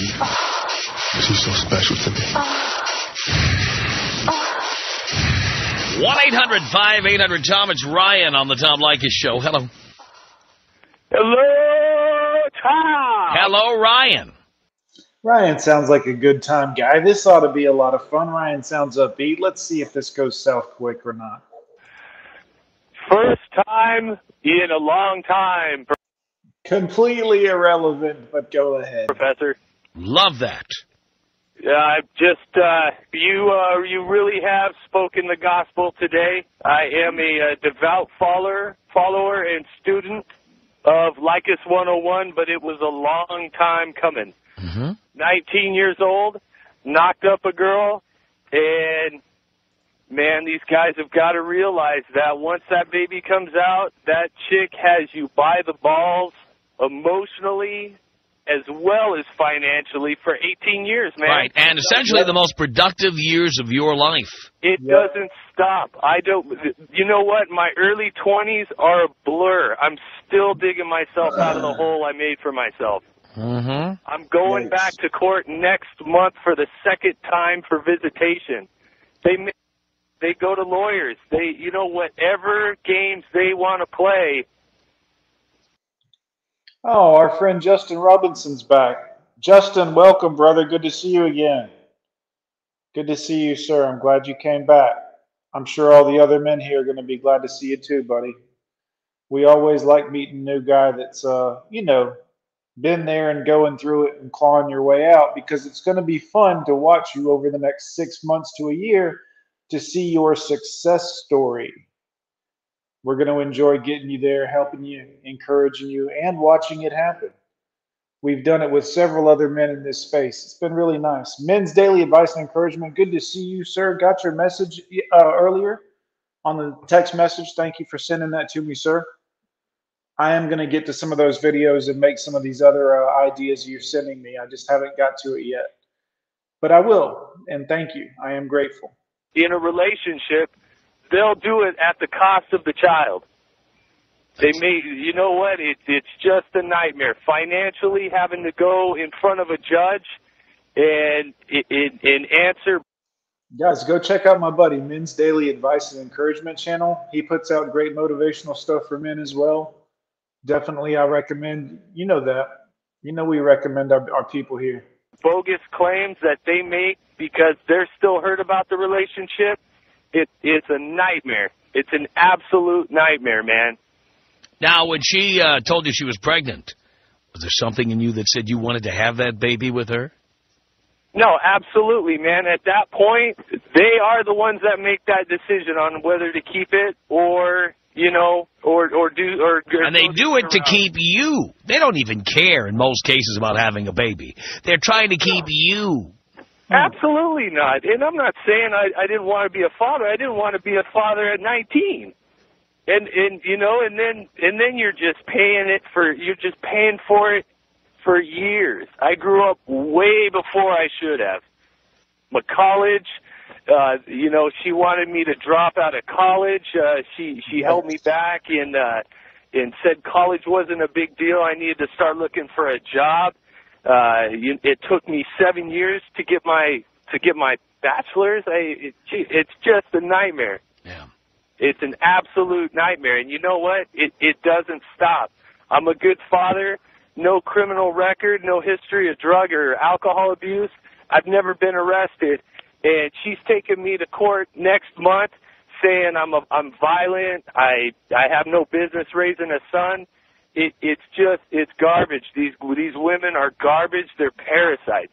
She's so special to me. 1-800-5800-TOM. It's Ryan on the Tom Leykis Show. Hello. Hello, Tom. Hello, Ryan. Ryan sounds like a good time guy. This ought to be a lot of fun. Ryan sounds upbeat. Let's see if this goes south quick or not. First time in a long time, Completely irrelevant, but go ahead. Professor. Love that. Yeah, I've just uh, you uh, you really have spoken the gospel today. I am a, uh devout follower follower and student of Leykis 101, but it was a long time coming. Mm-hmm. 19 years old, knocked up a girl, and man, these guys have got to realize that once that baby comes out, that chick has you by the balls emotionally as well as financially for 18 years, man. Right, and essentially the most productive years of your life. It doesn't stop. I don't. You know what? My early 20s are a blur. I'm still digging myself out of the hole I made for myself. Mm-hmm. I'm going back to court next month for the second time for visitation. They they go to lawyers. They you know whatever games they want to play. Oh, our friend Justin Robinson's back. Justin, welcome, brother. Good to see you again. Good to see you, sir. I'm glad you came back. I'm sure all the other men here are going to be glad to see you too, buddy. We always like meeting a new guy that's, uh, you know, been there and going through it and clawing your way out because it's going to be fun to watch you over the next six months to a year to see your success story. We're going to enjoy getting you there, helping you, encouraging you, and watching it happen. We've done it with several other men in this space. It's been really nice. Men's Daily Advice and Encouragement. Good to see you, sir. Got your message uh, earlier on the text message. Thank you for sending that to me, sir. I am going to get to some of those videos and make some of these other uh, ideas you're sending me. I just haven't got to it yet. But I will, and thank you. I am grateful. in a relationship, they'll do it at the cost of the child. They may, you know what? It, it's just a nightmare. Financially, having to go in front of a judge and and, and answer. Guys, go check out my buddy Men's Daily Advice and Encouragement channel. He puts out great motivational stuff for men as well. Definitely, I recommend. You know that. You know we recommend our, our people here. bogus claims that they make because they're still hurt about the relationship. It, it's a nightmare. It's an absolute nightmare, man. Now, when she uh, told you she was pregnant, was there something in you that said you wanted to have that baby with her? No, absolutely, man. At that point, they are the ones that make that decision on whether to keep it or, you know, or or do or. And they do it to keep you. They don't even care in most cases about having a baby. They're trying to keep you. Absolutely not. And I'm not saying I, I didn't want to be a father. I didn't want to be a father at 19. And and you know, and then and then you're just paying it for you're just paying for it for years. I grew up way before I should have. My college, uh, you know, she wanted me to drop out of college. Uh, she she held me back and uh, and said college wasn't a big deal. I needed to start looking for a job. Uh, you, it took me seven years to get my to get my bachelor's. I it, it's just a nightmare. Yeah. It's an absolute nightmare, and you know what? It it doesn't stop. I'm a good father. No criminal record, no history of drug or alcohol abuse. I've never been arrested, and she's taking me to court next month, saying I'm a, I'm violent. I I have no business raising a son, it, it's just it's garbage. These these women are garbage. They're parasites.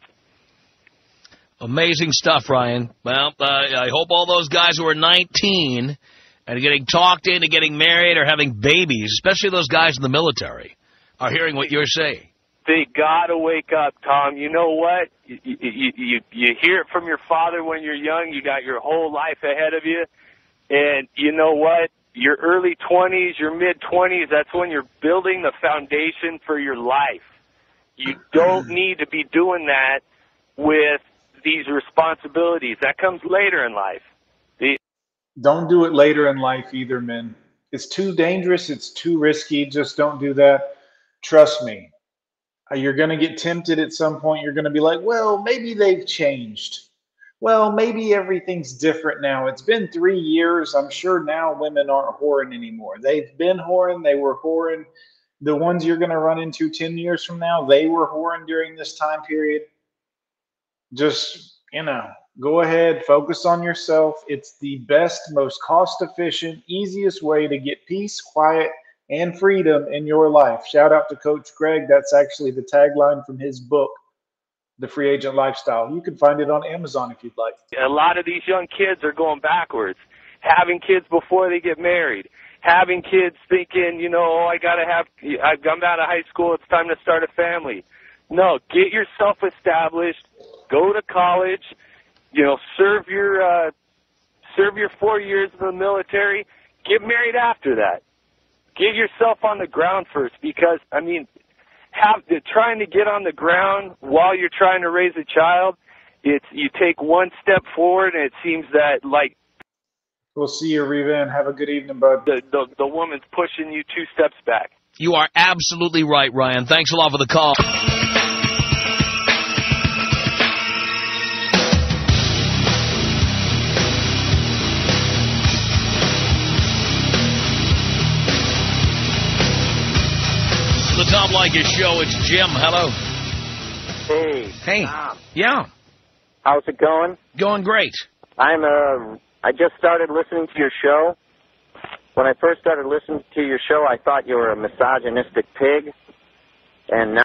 Amazing stuff, Ryan. Well, uh, I hope all those guys who are 19 and getting talked into getting married or having babies, especially those guys in the military, are hearing what you're saying. They gotta wake up, Tom. You know what? You, you you you hear it from your father when you're young. You got your whole life ahead of you, and you know what? Your early 20s, your mid 20s. That's when you're building the foundation for your life. You don't [CLEARS THROAT] need to be doing that with these responsibilities. That comes later in life. The, Don't do it later in life either, men. It's too dangerous. It's too risky. Just don't do that. Trust me. You're going to get tempted at some point. You're going to be like, well, maybe they've changed. Well, maybe everything's different now. It's been three years. I'm sure now women aren't whoring anymore. They've been whoring. They were whoring. The ones you're going to run into 10 years from now, they were whoring during this time period. Just, you know, go ahead, focus on yourself. It's the best, most cost efficient, easiest way to get peace, quiet, and freedom in your life. Shout out to Coach Greg. That's actually the tagline from his book, The Free Agent Lifestyle. You can find it on Amazon if you'd like. a lot of these young kids are going backwards, having kids before they get married, having kids thinking, you know, oh, I gotta have, I've come out of high school, it's time to start a family. No, get yourself established, go to college, you know, serve your, uh, serve your four years in the military, get married after that. Get yourself on the ground first because, I mean, have trying to get on the ground while you're trying to raise a child, it's you take one step forward and it seems that like We'll see you, Reva, and Have a good evening, bud. the the, the woman's pushing you two steps back. You are absolutely right, Ryan. Thanks a lot for the call. Leykis Show. It's Jim. Hello. Hey. Hey. Tom. Yeah. How's it going? Going great. I'm uh I just started listening to your show. When I first started listening to your show, I thought you were a misogynistic pig. And now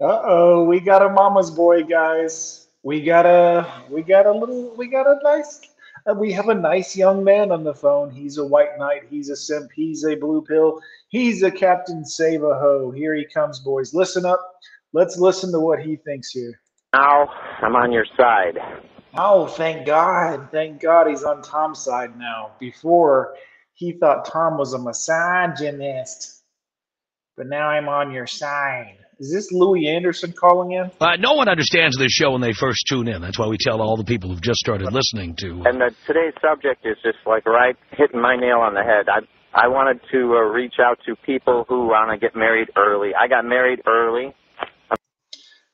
Uh oh, we got a mama's boy, guys. We got a we got a little we got a nice uh, we have a nice young man on the phone. He's a white knight. He's a simp. He's a blue pill. He's a Captain Save a Ho. Here he comes, boys. Listen up. Let's listen to what he thinks here. now I'm on your side. Oh, thank God. Thank God he's on Tom's side now. Before, he thought Tom was a misogynist. But now I'm on your side. Is this Louie Anderson calling in? Uh, no one understands this show when they first tune in. That's why we tell all the people who've just started listening to. And the, today's subject is just like right hitting my nail on the head. I I wanted to uh, reach out to people who want to get married early. I got married early.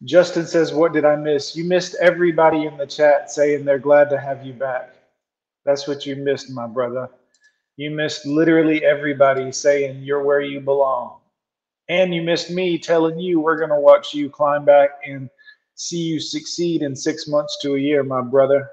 Justin says, What did I miss? You missed everybody in the chat saying they're glad to have you back. That's what you missed, my brother. You missed literally everybody saying you're where you belong. And you missed me telling you we're going to watch you climb back and see you succeed in six months to a year, my brother.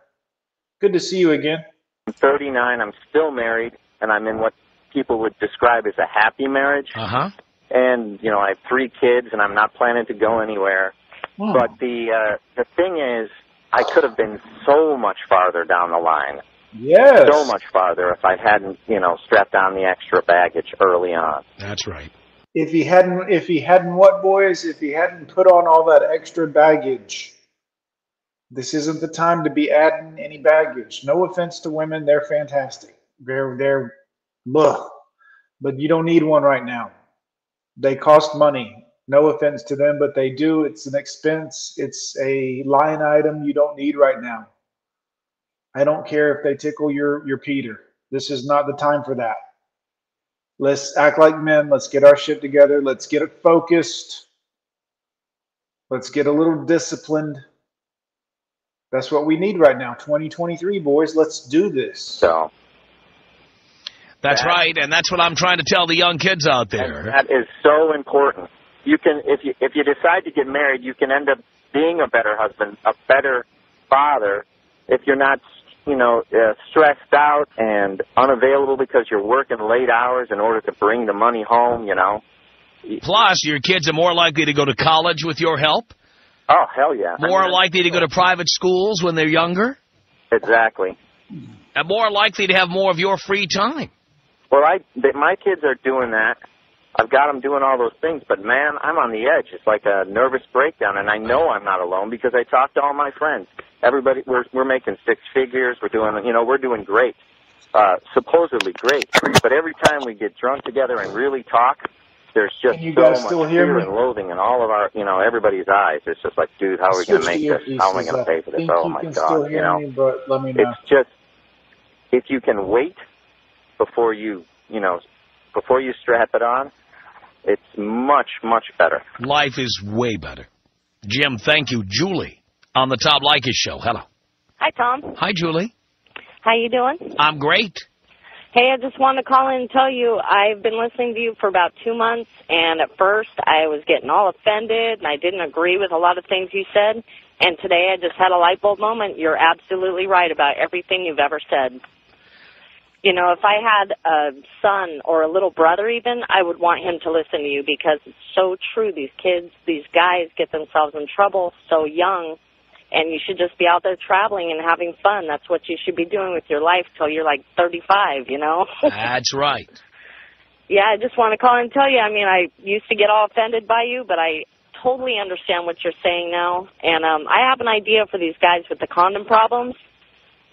Good to see you again. I'm 39. I'm still married, and I'm in what people would describe as a happy marriage. Uh huh. And you know, I have three kids, and I'm not planning to go anywhere. Hmm. But the uh, the thing is, I could have been so much farther down the line. Yes. So much farther if I hadn't, you know, strapped on the extra baggage early on. That's right. If he hadn't, if he hadn't, what boys? If he hadn't put on all that extra baggage, this isn't the time to be adding any baggage. No offense to women, they're fantastic. They're they're, ugh. but you don't need one right now. They cost money. No offense to them, but they do. It's an expense. It's a line item you don't need right now. I don't care if they tickle your your Peter. This is not the time for that. Let's act like men. Let's get our shit together. Let's get it focused. Let's get a little disciplined. That's what we need right now. 2023, boys. Let's do this. So That's right, and that's what I'm trying to tell the young kids out there. that is so important. You can, if you if you decide to get married, you can end up being a better husband, a better father, if you're not, you know, uh, stressed out and unavailable because you're working late hours in order to bring the money home. You know, Plus, your kids are more likely to go to college with your help. Oh hell yeah! I More mean, likely to go to private schools when they're younger. exactly. And more likely to have more of your free time. Well, I my kids are doing that. I've got them doing all those things, but man, I'm on the edge. It's like a nervous breakdown, and I know I'm not alone because I talk to all my friends. Everybody, we're we're making six figures. We're doing, you know, we're doing great, uh, supposedly great. But every time we get drunk together and really talk, there's just Can you so guys much still hear fear me? and loathing in all of our, you know, everybody's eyes. It's just like, dude, how are we going to make this? How am I going to pay for this? Oh my god, still you know. me, but let me know. It's just if you can wait before you, you know, before you strap it on, it's much much better. Life is way better. Jim, thank you. Julie on the Tom Leykis show. Hello. Hi, Tom. Hi, Julie. How you doing? I'm great. Hey, I just wanted to call in and tell you I've been listening to you for about two months, and at first I was getting all offended, and I didn't agree with a lot of things you said. And today I just had a light bulb moment. You're absolutely right about everything you've ever said. You know, if I had a son or a little brother even, I would want him to listen to you because it's so true. These kids, these guys get themselves in trouble so young and you should just be out there traveling and having fun. That's what you should be doing with your life till you're like 35, you know? [LAUGHS] That's right. yeah, I just want to call and tell you, I mean, I used to get all offended by you, but I totally understand what you're saying now. And um I have an idea for these guys with the condom problems.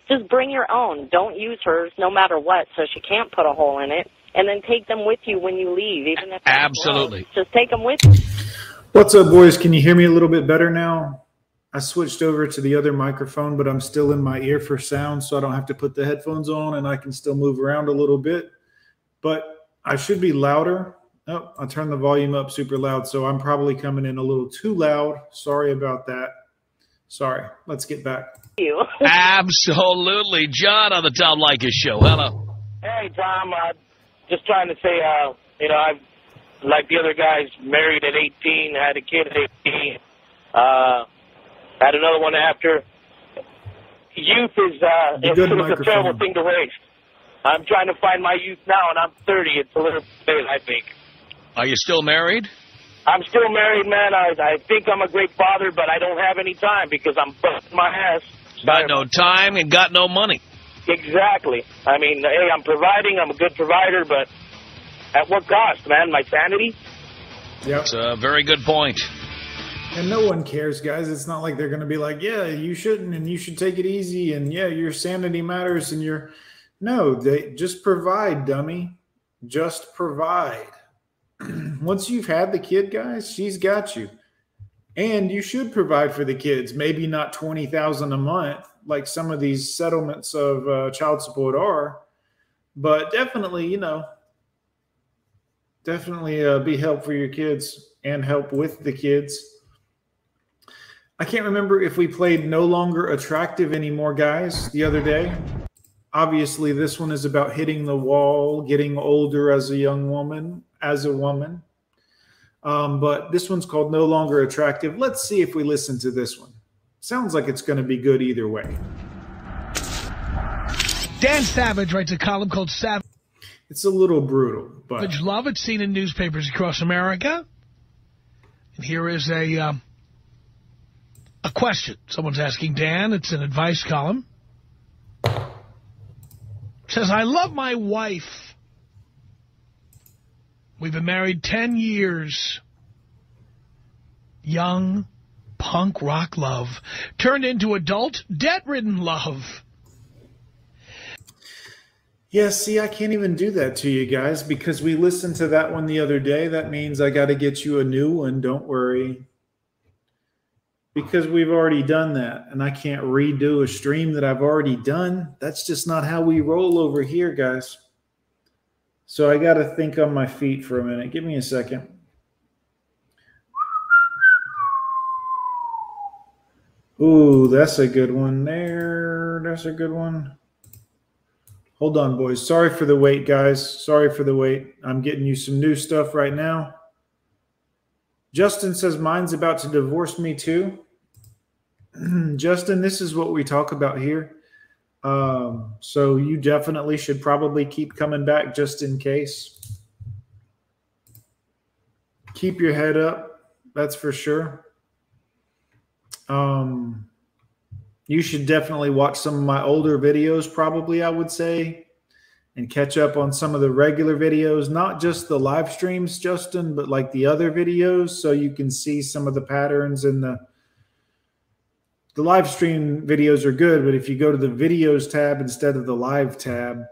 Just bring your own. Don't use hers no matter what so she can't put a hole in it. And then take them with you when you leave, even if Absolutely. gross. Just take them with you. What's up, boys? Can you hear me a little bit better now? I switched over to the other microphone, but I'm still in my ear for sound, so I don't have to put the headphones on and I can still move around a little bit. But I should be louder. Oh, I turned the volume up super loud, so I'm probably coming in a little too loud. Sorry about that. Sorry. Let's get back. You. Absolutely. John on the Tom Leykis show. Hello. Hey, Tom. Uh, just trying to say, uh, you know, I'm like the other guys, married at 18, had a kid at 18, uh, had another one after. Youth is uh, it's, it's a terrible thing to waste. I'm trying to find my youth now, and I'm 30. It's a little late, I think. Are you still married? I'm still married, man. I, I think I'm a great father, but I don't have any time because I'm busting my ass. Got no time and got no money. Exactly. I mean, hey, I'm providing. I'm a good provider, but at what cost, man? My sanity? Yep. It's a very good point. And no one cares, guys. It's not like they're going to be like, yeah, you shouldn't and you should take it easy and yeah, your sanity matters and your No, they just provide, dummy. Just provide. [CLEARS THROAT] Once you've had the kid, guys, she's got you. And you should provide for the kids. Maybe not 20,000 a month like some of these settlements of uh, child support are, but definitely, you know, definitely uh, be help for your kids and help with the kids. I can't remember if we played No Longer Attractive Anymore, guys, the other day. Obviously, this one is about hitting the wall, getting older as a young woman, as a woman. Um, but this one's called No Longer Attractive. Let's see if we listen to this one. Sounds like it's going to be good either way. Dan Savage writes a column called Savage It's a little brutal, but Love. It's seen in newspapers across America. And here is a um, a question. Someone's asking Dan. It's an advice column. Says, I love my wife. We've been married 10 years. Young, punk rock love turned into adult, debt-ridden love. Yeah, see, I can't even do that to you guys because we listened to that one the other day. That means I got to get you a new one. Don't worry. Because we've already done that and I can't redo a stream that I've already done. That's just not how we roll over here, guys. So I got to think on my feet for a minute. Give me a second. Ooh, that's a good one there. That's a good one. Hold on, boys. Sorry for the wait, guys. Sorry for the wait. I'm getting you some new stuff right now. Justin says mine's about to divorce me too. [CLEARS THROAT] Justin, this is what we talk about here. Um, so you definitely should probably keep coming back just in case. keep your head up. That's for sure. Um, you should definitely watch some of my older videos, probably, I would say, and catch up on some of the regular videos, not just the live streams, Justin, but like the other videos, so you can see some of the patterns and the the live stream videos are good, but if you go to the videos tab instead of the live tab,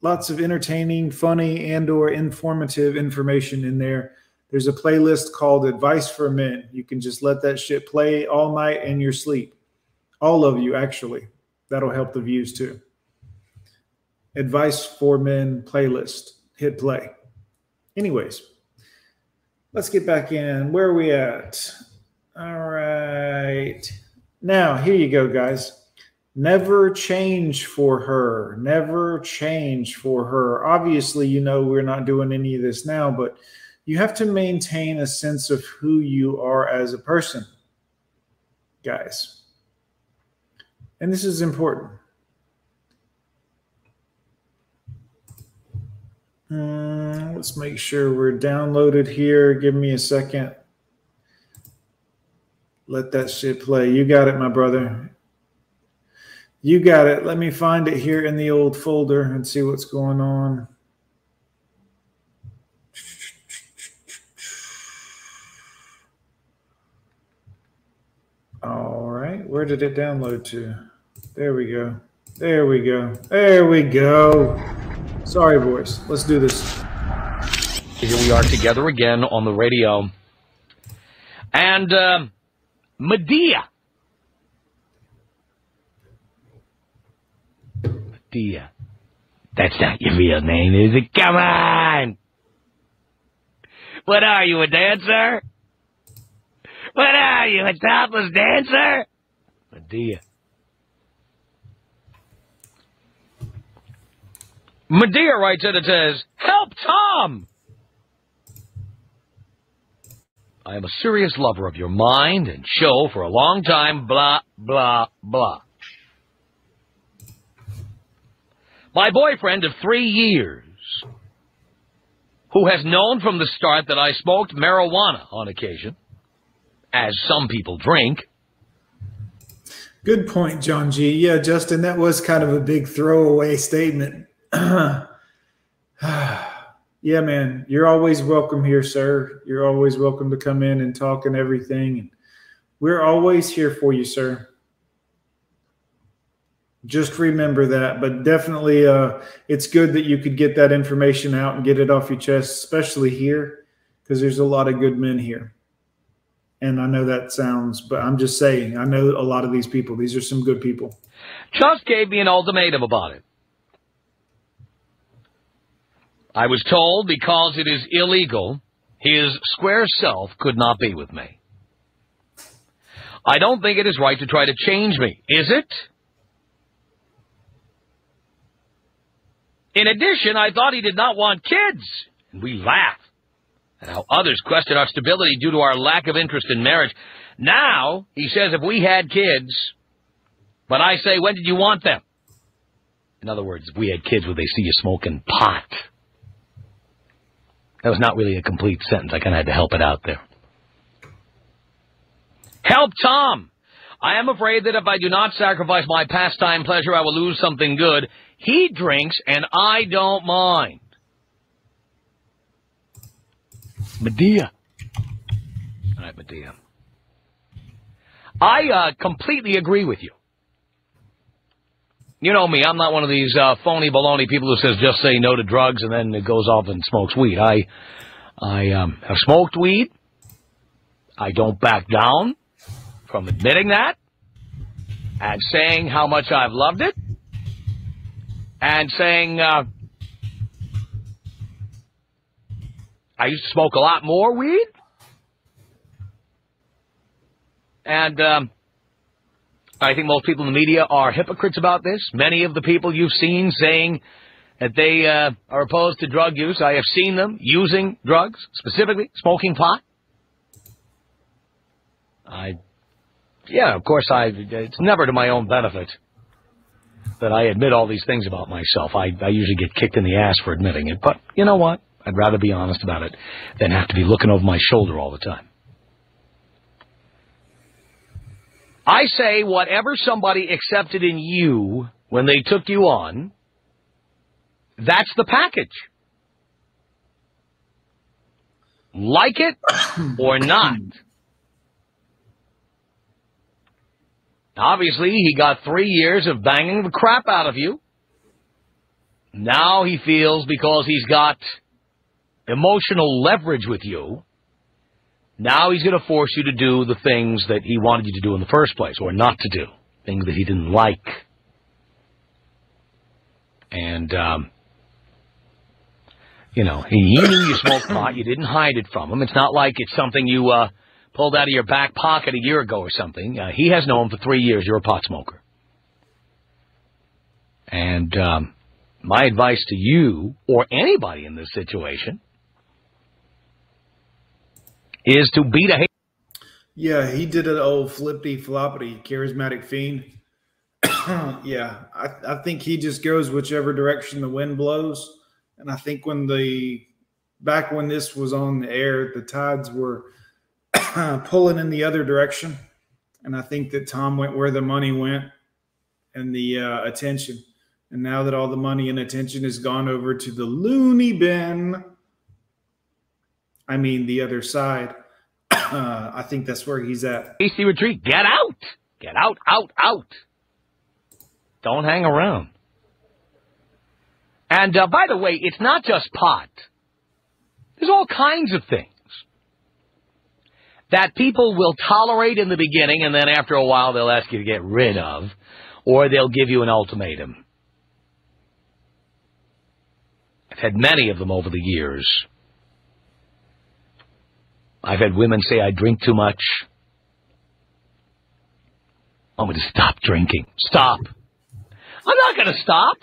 lots of entertaining, funny, and or informative information in there. There's a playlist called Advice for Men. You can just let that shit play all night in your sleep. All of you, actually. That'll help the views too. Advice for Men playlist. Hit play. Anyways, let's get back in. Where are we at? All right. Now, here you go, guys. Never change for her. Never change for her. Obviously, you know we're not doing any of this now, but you have to maintain a sense of who you are as a person, guys. And this is important. Uh, let's make sure we're downloaded here. Give me a second. Let that shit play. You got it, my brother. You got it. Let me find it here in the old folder and see what's going on. All right. Where did it download to? There we go. There we go. There we go. Sorry, boys. Let's do this. Here we are together again on the radio. And uh, Medea. Medea. That's not your real name, is it? Come on! What are you, a dancer? What are you, a topless dancer? Medea. Medea writes in and says, Help Tom! I am a serious lover of your mind and show for a long time, blah, blah, blah. My boyfriend of three years, who has known from the start that I smoked marijuana on occasion, as some people drink. Good point, John G. Yeah, Justin, that was kind of a big throwaway statement. [CLEARS THROAT] Ah. Yeah, man, you're always welcome here, sir. You're always welcome to come in and talk and everything. And we're always here for you, sir. Just remember that. But definitely, uh, it's good that you could get that information out and get it off your chest, especially here, because there's a lot of good men here. And I know that sounds, but I'm just saying, I know a lot of these people. These are some good people. Just gave me an ultimatum about it. I was told because it is illegal, his square self could not be with me. I don't think it is right to try to change me, is it? In addition, I thought he did not want kids, and we laugh at how others question our stability due to our lack of interest in marriage. Now, he says if we had kids, but I say, when did you want them? In other words, if we had kids, would they see you smoking pot? That was not really a complete sentence. I kind of had to help it out there. Help Tom! I am afraid that if I do not sacrifice my pastime pleasure, I will lose something good. He drinks, and I don't mind. Medea. All right, Medea. I uh, completely agree with you. You know me, I'm not one of these uh, phony baloney people who says just say no to drugs and then it goes off and smokes weed. I, I um, have smoked weed. I don't back down from admitting that and saying how much I've loved it and saying uh, I used to smoke a lot more weed. And um, I think most people in the media are hypocrites about this. Many of the people you've seen saying that they uh, are opposed to drug use, I have seen them using drugs, specifically smoking pot. I, yeah, of course, I. It's never to my own benefit that I admit all these things about myself. I, I usually get kicked in the ass for admitting it, but you know what? I'd rather be honest about it than have to be looking over my shoulder all the time. I say whatever somebody accepted in you when they took you on, that's the package. Like it or [COUGHS] not. Obviously, he got three years of banging the crap out of you. Now he feels because he's got emotional leverage with you, now he's going to force you to do the things that he wanted you to do in the first place, or not to do, things that he didn't like. And, um, you know, he, he knew you smoked pot. You didn't hide it from him. It's not like it's something you uh, pulled out of your back pocket a year ago or something. Uh, he has known for three years you're a pot smoker. And um, my advice to you or anybody in this situation is to beat a. Yeah, he did an old flippy floppity, charismatic fiend. [CLEARS THROAT] yeah, I, I think he just goes whichever direction the wind blows. And I think when the back when this was on the air, the tides were [CLEARS THROAT] pulling in the other direction. And I think that Tom went where the money went and the uh, attention. And now that all the money and attention has gone over to the loony bin, I mean the other side, uh, I think that's where he's at. AC retreat. Get out. Get out, out, out. Don't hang around. And uh, by the way, it's not just pot. There's all kinds of things that people will tolerate in the beginning and then after a while they'll ask you to get rid of or they'll give you an ultimatum. I've had many of them over the years. I've had women say I drink too much. I'm going to stop drinking. Stop. I'm not going to stop.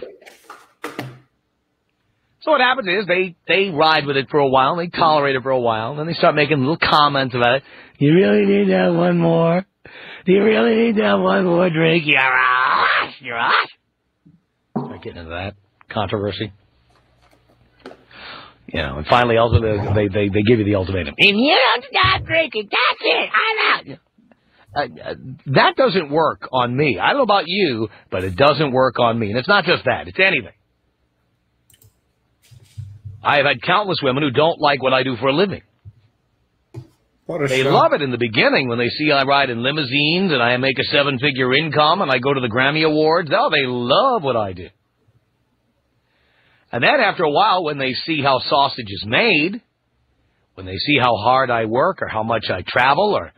So what happens is they, they ride with it for a while, they tolerate it for a while, and then they start making little comments about it. You really need to have one more? Do you really need to have one more drink? You're off. You're off. Start getting into that controversy. You know, and finally, ultimately, they, they, they give you the ultimatum. If you don't stop drinking, that's it. I'm out. Uh, uh, that doesn't work on me. I don't know about you, but it doesn't work on me. And it's not just that. It's anything. I have had countless women who don't like what I do for a living. What a they show. love it in the beginning when they see I ride in limousines and I make a seven-figure income and I go to the Grammy Awards. Oh, they love what I do. And then after a while, when they see how sausage is made, when they see how hard I work or how much I travel or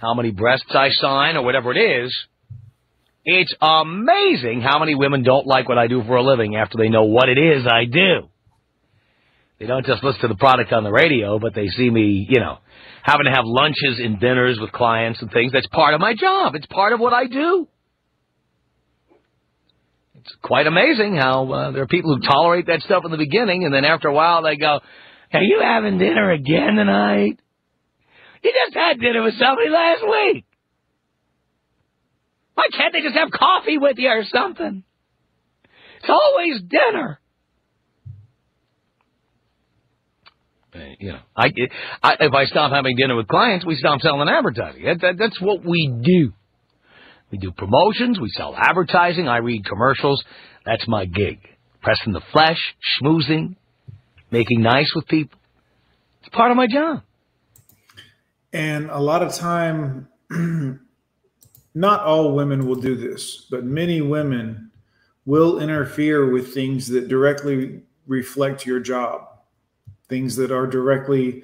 how many breasts I sign or whatever it is, it's amazing how many women don't like what I do for a living after they know what it is I do. They don't just listen to the product on the radio, but they see me, you know, having to have lunches and dinners with clients and things. That's part of my job. It's part of what I do. It's quite amazing how uh, there are people who tolerate that stuff in the beginning, and then after a while they go, "Are you having dinner again tonight? You just had dinner with somebody last week. Why can't they just have coffee with you or something? It's always dinner." Uh, you know, I, I, if I stop having dinner with clients, we stop selling advertising. That, that, that's what we do. We do promotions, we sell advertising, I read commercials. That's my gig. Pressing the flesh, schmoozing, making nice with people. It's part of my job. And a lot of time, [CLEARS THROAT] not all women will do this, but many women will interfere with things that directly reflect your job, things that are directly,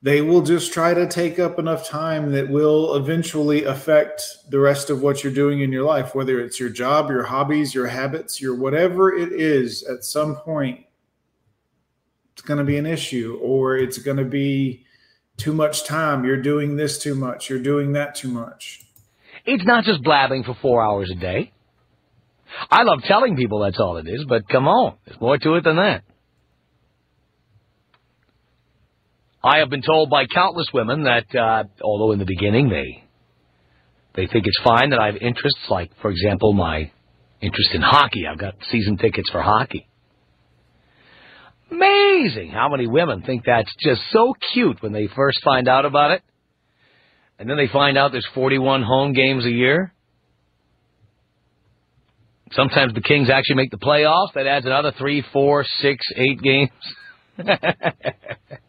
they will just try to take up enough time that will eventually affect the rest of what you're doing in your life, whether it's your job, your hobbies, your habits, your whatever it is, at some point, it's going to be an issue or it's going to be too much time. You're doing this too much. You're doing that too much. It's not just blabbing for four hours a day. I love telling people that's all it is, but come on, there's more to it than that. I have been told by countless women that, uh, although in the beginning they they think it's fine that I have interests, like for example my interest in hockey. I've got season tickets for hockey. Amazing how many women think that's just so cute when they first find out about it. And then they find out there's 41 home games a year. Sometimes the Kings actually make the playoffs. That adds another three, four, six, eight games. [LAUGHS]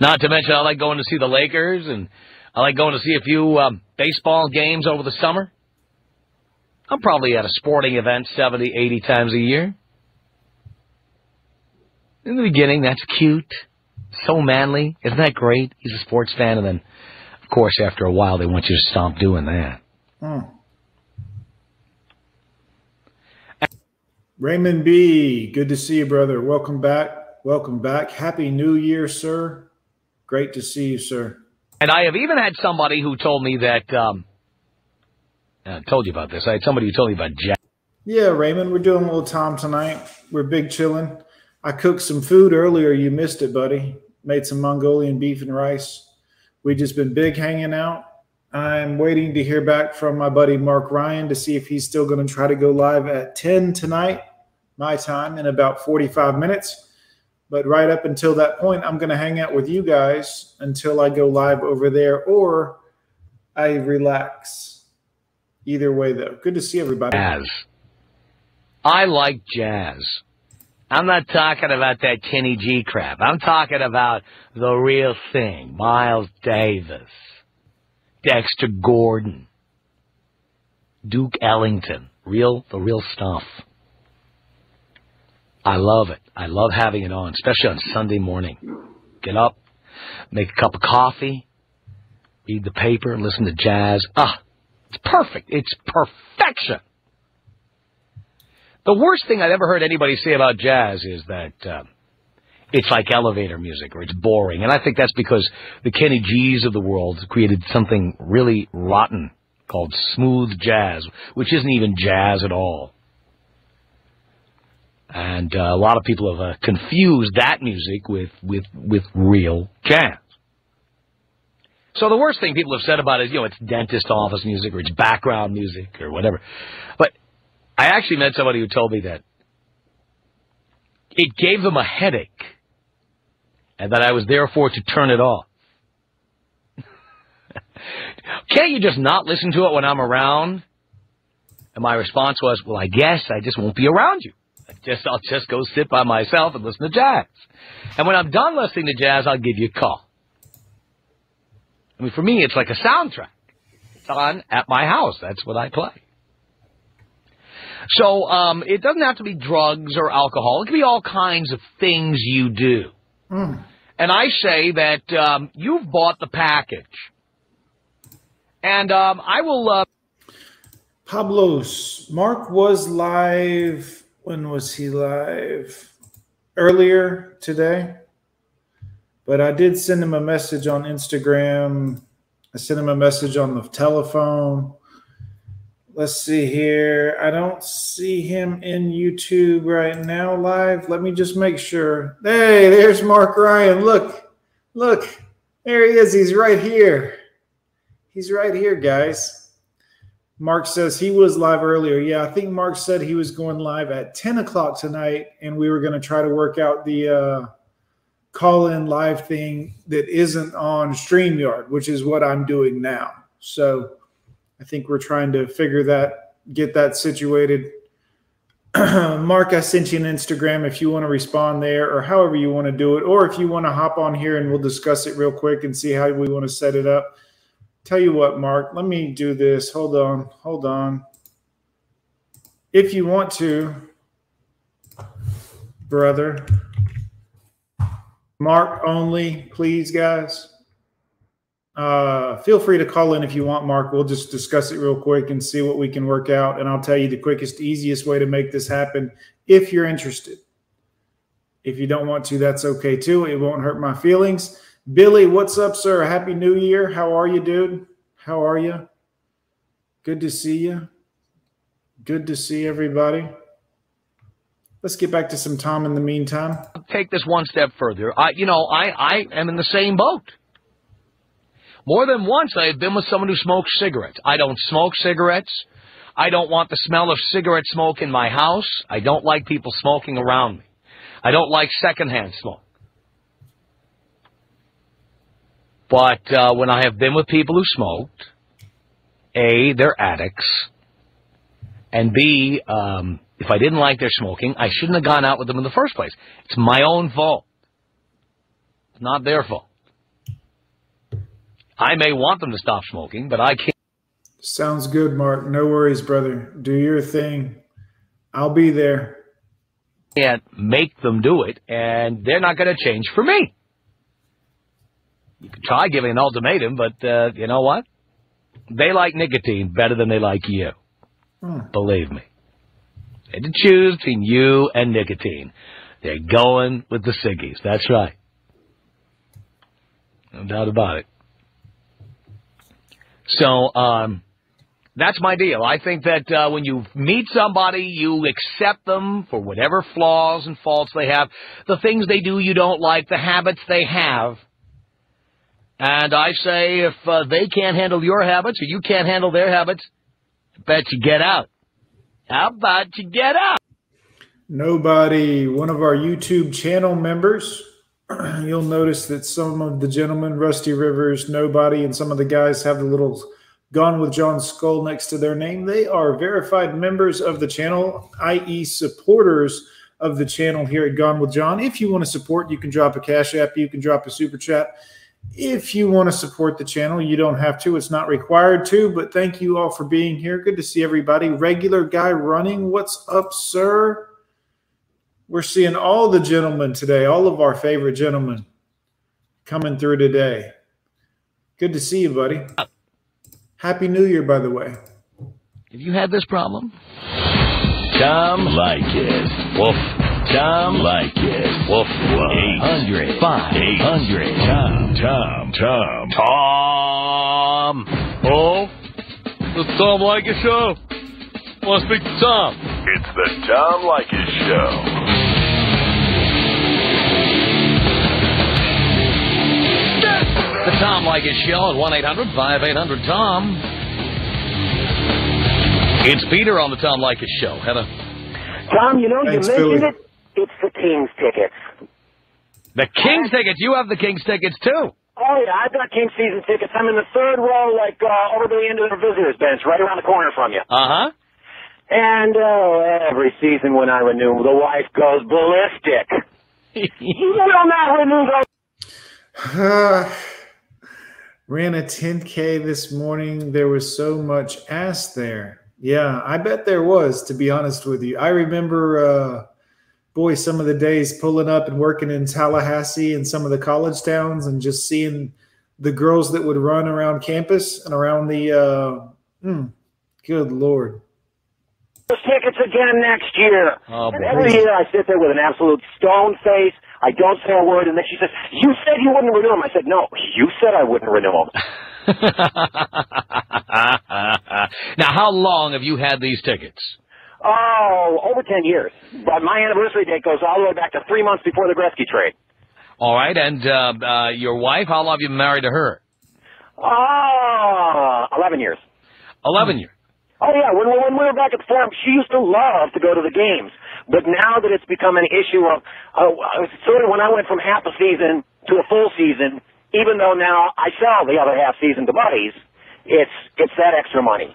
Not to mention, I like going to see the Lakers, and I like going to see a few um, baseball games over the summer. I'm probably at a sporting event 70, 80 times a year. In the beginning, that's cute. So manly. Isn't that great? He's a sports fan, and then, of course, after a while, they want you to stop doing that. Hmm. Raymond B, good to see you, brother. Welcome back. Welcome back. Happy New Year, sir. Great to see you, sir. And I have even had somebody who told me that, um, I told you about this. I had somebody who told me about Jack. Yeah, Raymond, we're doing a little time tonight. We're big chilling. I cooked some food earlier. You missed it, buddy. Made some Mongolian beef and rice. We just been big hanging out. I'm waiting to hear back from my buddy Mark Ryan to see if he's still going to try to go live at 10 tonight, my time, in about 45 minutes. But right up until that point, I'm going to hang out with you guys until I go live over there or I relax. Either way, though. Good to see everybody. Jazz. I like jazz. I'm not talking about that Kenny G crap. I'm talking about the real thing. Miles Davis. Dexter Gordon. Duke Ellington. Real, the real stuff. I love it. I love having it on, especially on Sunday morning. Get up, make a cup of coffee, read the paper, listen to jazz. Ah, it's perfect. It's perfection. The worst thing I've ever heard anybody say about jazz is that uh, it's like elevator music or it's boring. And I think that's because the Kenny G's of the world created something really rotten called smooth jazz, which isn't even jazz at all. And uh, a lot of people have uh, confused that music with, with, with real jazz. So the worst thing people have said about it is, you know, it's dentist office music or it's background music or whatever. But I actually met somebody who told me that it gave them a headache and that I was therefore to turn it off. [LAUGHS] Can't you just not listen to it when I'm around? And my response was, well, I guess I just won't be around you. I just, I'll just go sit by myself and listen to jazz. And when I'm done listening to jazz, I'll give you a call. I mean, for me, it's like a soundtrack. It's on at my house. That's what I play. So um, it doesn't have to be drugs or alcohol. It can be all kinds of things you do. Mm. And I say that um, you've bought the package. And um, I will. Uh... Pablos, Mark was live. When was he live? Earlier today. But I did send him a message on Instagram. I sent him a message on the telephone. Let's see here. I don't see him in YouTube right now live. Let me just make sure. Hey, there's Mark Ryan. Look, look. There he is. He's right here. He's right here, guys. Mark says he was live earlier. Yeah, I think Mark said he was going live at 10 o'clock tonight, and we were going to try to work out the uh, call in live thing that isn't on StreamYard, which is what I'm doing now. So I think we're trying to figure that, get that situated. [CLEARS THROAT] Mark, I sent you an Instagram if you want to respond there or however you want to do it, or if you want to hop on here and we'll discuss it real quick and see how we want to set it up. Tell you what, Mark, let me do this. Hold on, hold on. If you want to, brother, Mark only, please, guys. Uh, feel free to call in if you want, Mark. We'll just discuss it real quick and see what we can work out. And I'll tell you the quickest, easiest way to make this happen if you're interested. If you don't want to, that's okay too. It won't hurt my feelings. Billy, what's up, sir? Happy New Year. How are you, dude? How are you? Good to see you. Good to see everybody. Let's get back to some Tom in the meantime. Take this one step further. I, you know, I, I am in the same boat. More than once, I have been with someone who smokes cigarettes. I don't smoke cigarettes. I don't want the smell of cigarette smoke in my house. I don't like people smoking around me. I don't like secondhand smoke. But uh, when I have been with people who smoked, A, they're addicts, and B, um, if I didn't like their smoking, I shouldn't have gone out with them in the first place. It's my own fault. It's not their fault. I may want them to stop smoking, but I can't. Sounds good, Mark. No worries, brother. Do your thing. I'll be there. can't make them do it, and they're not going to change for me. You can try giving an ultimatum, but uh, you know what? They like nicotine better than they like you. Hmm. Believe me. They had to choose between you and nicotine. They're going with the ciggies. That's right. No doubt about it. So, um, that's my deal. I think that uh, when you meet somebody, you accept them for whatever flaws and faults they have, the things they do you don't like, the habits they have. And I say if uh, they can't handle your habits or you can't handle their habits, bet you get out. How about you get out? Nobody, one of our YouTube channel members, [CLEARS THROAT] you'll notice that some of the gentlemen, Rusty Rivers, Nobody, and some of the guys have the little Gone with John Skull next to their name. They are verified members of the channel, i.e., supporters of the channel here at Gone with John. If you want to support, you can drop a Cash App, you can drop a Super Chat. If you want to support the channel, you don't have to. It's not required to, but thank you all for being here. Good to see everybody. Regular guy running. What's up, sir? We're seeing all the gentlemen today, all of our favorite gentlemen coming through today. Good to see you, buddy. Happy New Year, by the way. Have you had this problem? Tom Leykis. Woof. Tom Leykis. Woof. 800 500 Tom. Tom. Tom. Tom. Oh, the Tom Leykis Show. Want to speak to Tom? It's the Tom Leykis Show. The Tom Leykis Show at 1-800-5800-TOM. It's Peter on the Tom Leykis Show. Heather. Tom, you know, Thanks, you mentioned Philly. it. It's the Kings tickets. The Kings tickets. You have the Kings tickets, too. Oh, yeah, I've got Kings season tickets. I'm in the third row, like, uh, over the end of the visitors bench, right around the corner from you. Uh-huh. And, oh, every season when I renew, the wife goes ballistic. you [LAUGHS] will not renew those. [SIGHS] Ran a 10K this morning. There was so much ass there. Yeah, I bet there was, to be honest with you. I remember, uh, boy, some of the days pulling up and working in Tallahassee and some of the college towns and just seeing the girls that would run around campus and around the, uh, hmm, good Lord. those tickets again next year. Oh, and every year I sit there with an absolute stone face. I don't say a word, and then she says, "You said you wouldn't renew them." I said, "No, you said I wouldn't renew them." [LAUGHS] now, how long have you had these tickets? Oh, over ten years. But my anniversary date goes all the way back to three months before the Gretzky trade. All right, and uh, uh, your wife, how long have you been married to her? Oh, eleven years. Eleven years. Oh yeah, when, when we were back at the farm, she used to love to go to the games. But now that it's become an issue of, uh, sort of when I went from half a season to a full season, even though now I sell the other half season to buddies, it's it's that extra money.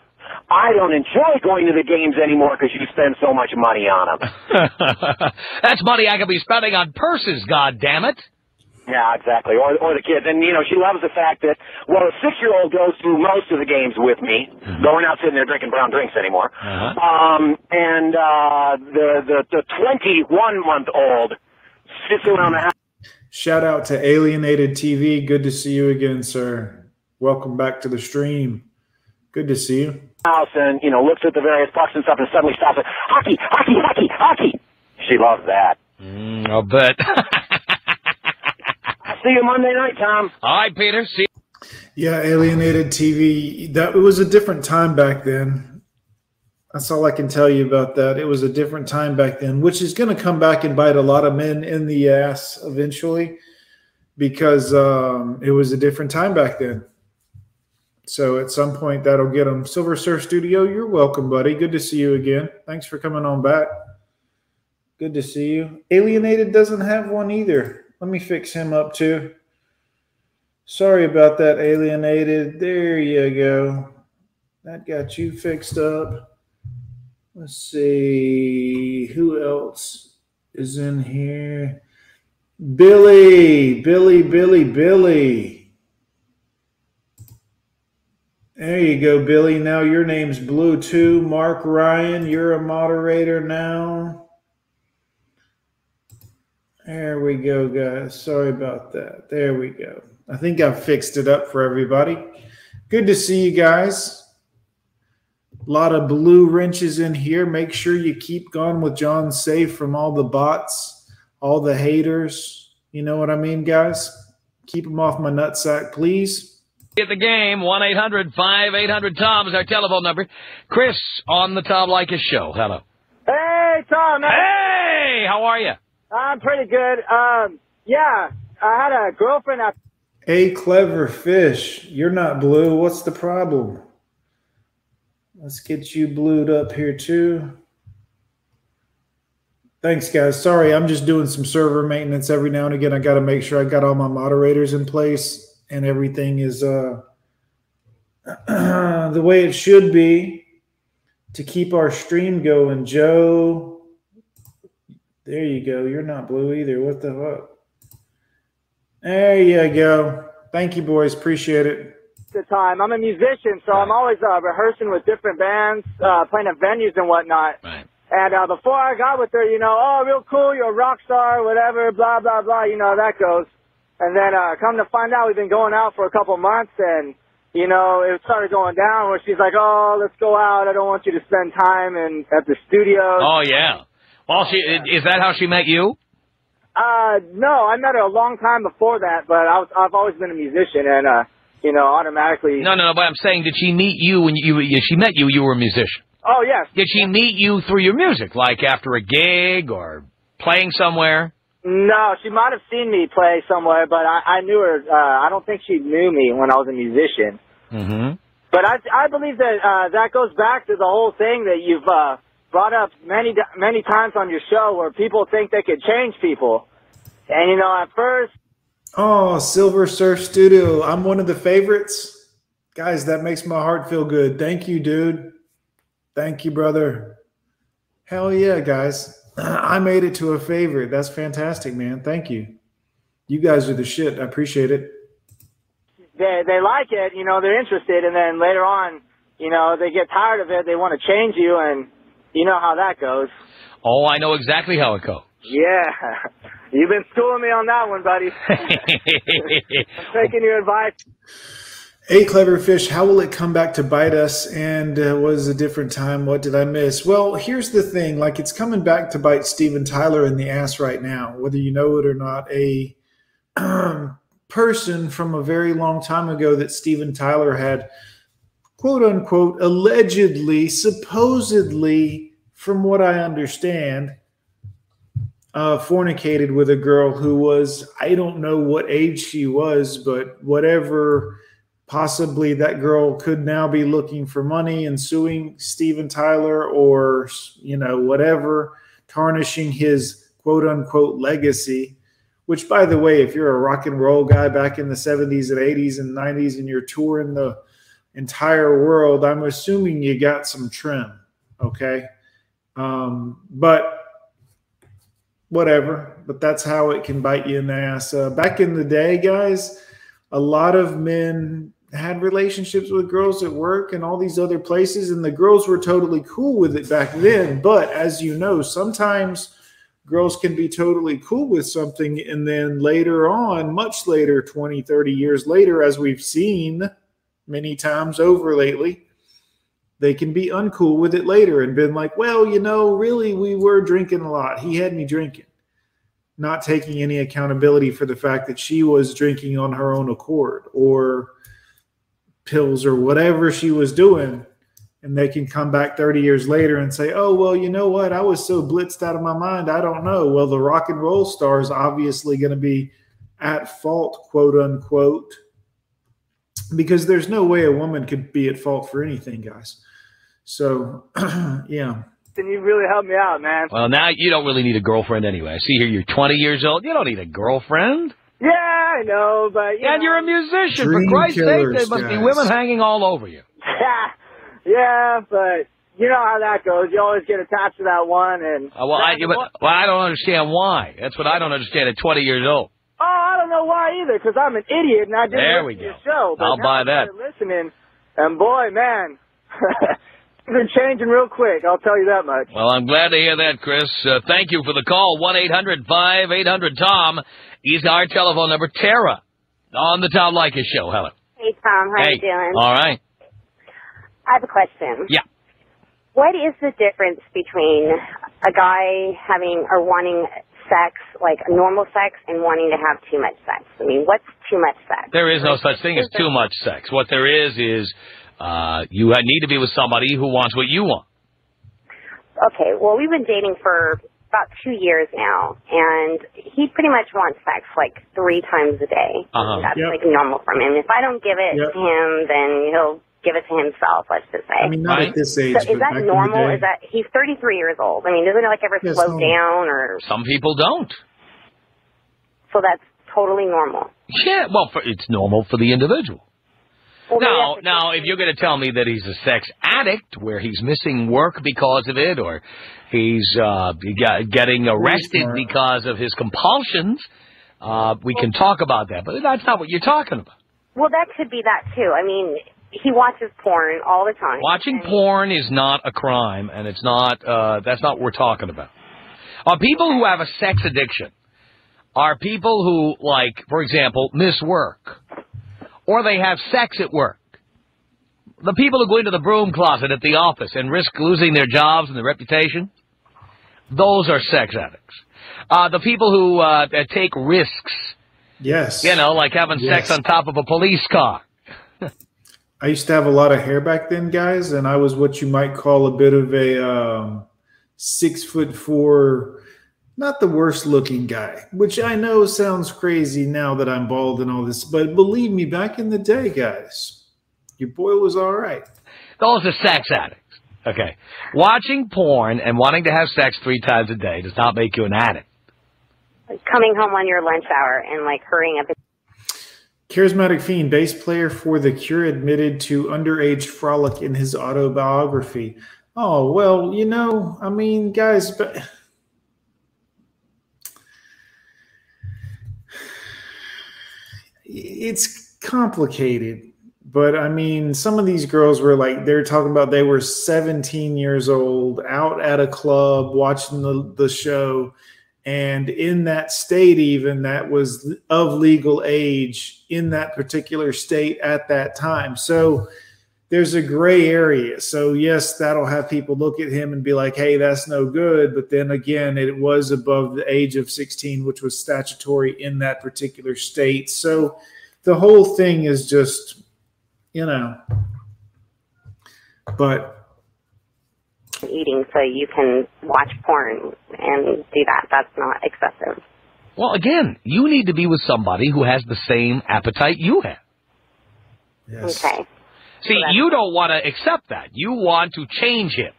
I don't enjoy going to the games anymore because you spend so much money on them. [LAUGHS] That's money I could be spending on purses, God damn it! Yeah, exactly. Or or the kids, and you know she loves the fact that well, a six year old goes to most of the games with me. Mm-hmm. Though we're not sitting there drinking brown drinks anymore. Uh-huh. Um, and uh, the the the twenty one month old sits around the house. Shout out to Alienated TV. Good to see you again, sir. Welcome back to the stream. Good to see you. house and you know looks at the various pucks and stuff and suddenly stops it. Hockey, hockey, hockey, hockey. She loves that. Mm, I'll bet. I'll [LAUGHS] see you Monday night, Tom. All right, Peter. See. Yeah, alienated TV. That it was a different time back then. That's all I can tell you about that. It was a different time back then, which is going to come back and bite a lot of men in the ass eventually, because um, it was a different time back then. So at some point that'll get them. Silver Surf Studio, you're welcome, buddy. Good to see you again. Thanks for coming on back. Good to see you. Alienated doesn't have one either. Let me fix him up too. Sorry about that, Alienated. There you go. That got you fixed up. Let's see. Who else is in here? Billy, Billy, Billy, Billy. There you go, Billy. Now your name's blue too. Mark Ryan, you're a moderator now. There we go, guys. Sorry about that. There we go. I think I've fixed it up for everybody. Good to see you guys. A lot of blue wrenches in here. Make sure you keep going with John safe from all the bots, all the haters. You know what I mean, guys? Keep them off my nutsack, please. Get the game. 1-800-5800-TOM is our telephone number. Chris on the Tom Leykis show. Hello. Hey, Tom. Hey, how are you? I'm pretty good. Um, yeah, I had a girlfriend. At- Hey, clever fish. You're not blue. What's the problem? Let's get you blued up here too. Thanks, guys. Sorry, I'm just doing some server maintenance every now and again. I got to make sure I got all my moderators in place and everything is uh, [CLEARS THROAT] the way it should be to keep our stream going. Joe, there you go. You're not blue either. What the fuck? There you go. Thank you, boys. Appreciate it. the time. I'm a musician, so I'm always uh, rehearsing with different bands, uh, playing at venues and whatnot. Right. And uh, before I got with her, you know, oh, real cool, you're a rock star, whatever, blah blah blah. You know how that goes. And then uh, come to find out, we've been going out for a couple months, and you know, it started going down where she's like, oh, let's go out. I don't want you to spend time in at the studio. Oh, yeah. Well, she, is that how she met you? Uh, no, I met her a long time before that, but I was, I've always been a musician, and uh, you know, automatically. No, no, no. But I'm saying, did she meet you when you, you she met you? You were a musician. Oh yes. Did she meet you through your music, like after a gig or playing somewhere? No, she might have seen me play somewhere, but I, I knew her. Uh, I don't think she knew me when I was a musician. Mm-hmm. But I, I believe that uh, that goes back to the whole thing that you've uh, brought up many many times on your show, where people think they could change people, and you know, at first, Oh, Silver Surf Studio. I'm one of the favorites. Guys, that makes my heart feel good. Thank you, dude. Thank you, brother. Hell yeah, guys. I made it to a favorite. That's fantastic, man. Thank you. You guys are the shit. I appreciate it. they they like it, you know, they're interested, and then later on, you know, they get tired of it, they want to change you, and you know how that goes. Oh, I know exactly how it goes. Yeah, you've been schooling me on that one, buddy. [LAUGHS] [LAUGHS] I'm taking your advice. Hey, clever fish, how will it come back to bite us? And uh, was a different time? What did I miss? Well, here's the thing like, it's coming back to bite Steven Tyler in the ass right now, whether you know it or not. A um, [CLEARS THROAT] person from a very long time ago that Steven Tyler had, quote unquote, allegedly, supposedly, from what I understand, uh, fornicated with a girl who was, I don't know what age she was, but whatever, possibly that girl could now be looking for money and suing Steven Tyler or, you know, whatever, tarnishing his quote unquote legacy. Which, by the way, if you're a rock and roll guy back in the 70s and 80s and 90s and you're touring the entire world, I'm assuming you got some trim. Okay. Um, but whatever. But that's how it can bite you in the ass. Uh, back in the day, guys, a lot of men had relationships with girls at work and all these other places, and the girls were totally cool with it back then. But as you know, sometimes girls can be totally cool with something, and then later on, much later, 20, 30 years later, as we've seen many times over lately, they can be uncool with it later and been like, well, you know, really, we were drinking a lot. He had me drinking, not taking any accountability for the fact that she was drinking on her own accord or pills or whatever she was doing. And they can come back 30 years later and say, oh, well, you know what? I was so blitzed out of my mind. I don't know. Well, the rock and roll star is obviously going to be at fault, quote unquote, because there's no way a woman could be at fault for anything, guys. So, [CLEARS THROAT] yeah. and you really helped me out, man. Well, now you don't really need a girlfriend anyway. I see here you're 20 years old. You don't need a girlfriend. Yeah, I know, but you and know. you're a musician. Dream For Christ's sake, killers, there must be women hanging all over you. yeah, yeah, but you know how that goes. You always get attached to that one, and Uh, well, I, but, well, I don't understand why. That's what I don't understand at 20 years old. oh, I don't know why either, because I'm an idiot and I didn't There listen we to go. your show. But I'll now buy that. Listening, and boy, man, [LAUGHS] it's been changing real quick. I'll tell you that much. Well, I'm glad to hear that, Chris. Uh, thank you for the call. 1-800-5800-TOM is our telephone number. Tara on the Tom Leykis show. Hello. Hey, Tom. How hey. you doing? All right. I have a question. Yeah. What is the difference between a guy having or wanting sex, like normal sex, and wanting to have too much sex? I mean, what's too much sex? There is no such thing as too much sex. What there is is uh, you need to be with somebody who wants what you want. Okay, well, we've been dating for about two years now, and he pretty much wants sex like three times a day. Uh-huh. That's Yep. like normal for him. If I don't give it Yep. to him, then he'll give it to himself. Let's just say. I mean, not at this age, So is but back that normal? Is that he's 33 years old? I mean, doesn't it like ever Yes, slow normal. down or Some people don't. so that's totally normal? Yeah, well, for, it's normal for the individual. Well, Now, now, if you're going to tell me that he's a sex addict, where he's missing work because of it, or he's uh, getting arrested because of his compulsions, uh, we can talk about that. But that's not what you're talking about. Well, that could be that too. I mean, he watches porn all the time. Watching porn is not a crime, and it's not. Uh, that's not what we're talking about. Are people who have a sex addiction are people who, like, for example, miss work, or they have sex at work. The people who go into the broom closet at the office and risk losing their jobs and their reputation, those are sex addicts. Uh, the people who uh, take risks, Yes. you know, like having sex on top of a police car. [LAUGHS] I used to have a lot of hair back then, guys, and I was what you might call a bit of a um, six foot four, not the worst looking guy, which I know sounds crazy now that I'm bald and all this, but believe me, back in the day, guys, your boy was all right. Those are sex addicts. Okay. Watching porn and wanting to have sex three times a day does not make you an addict. Coming home on your lunch hour and like hurrying up. Charismatic Fiend, bass player for The Cure, admitted to underage frolic in his autobiography. Oh, well, you know, I mean, guys, but it's complicated. But I mean, some of these girls were like, they're talking about they were 17 years old, out at a club watching the, the show. And in that state, even that was of legal age in that particular state at that time. So there's a gray area. So, yes, that'll have people look at him and be like, hey, that's no good. But then again, it was above the age of 16, which was statutory in that particular state. So the whole thing is just, you know, but eating so you can watch porn and do that. That's not excessive. Well, again, you need to be with somebody who has the same appetite you have. Yes. Okay. See, you don't want to accept that. You want to change him.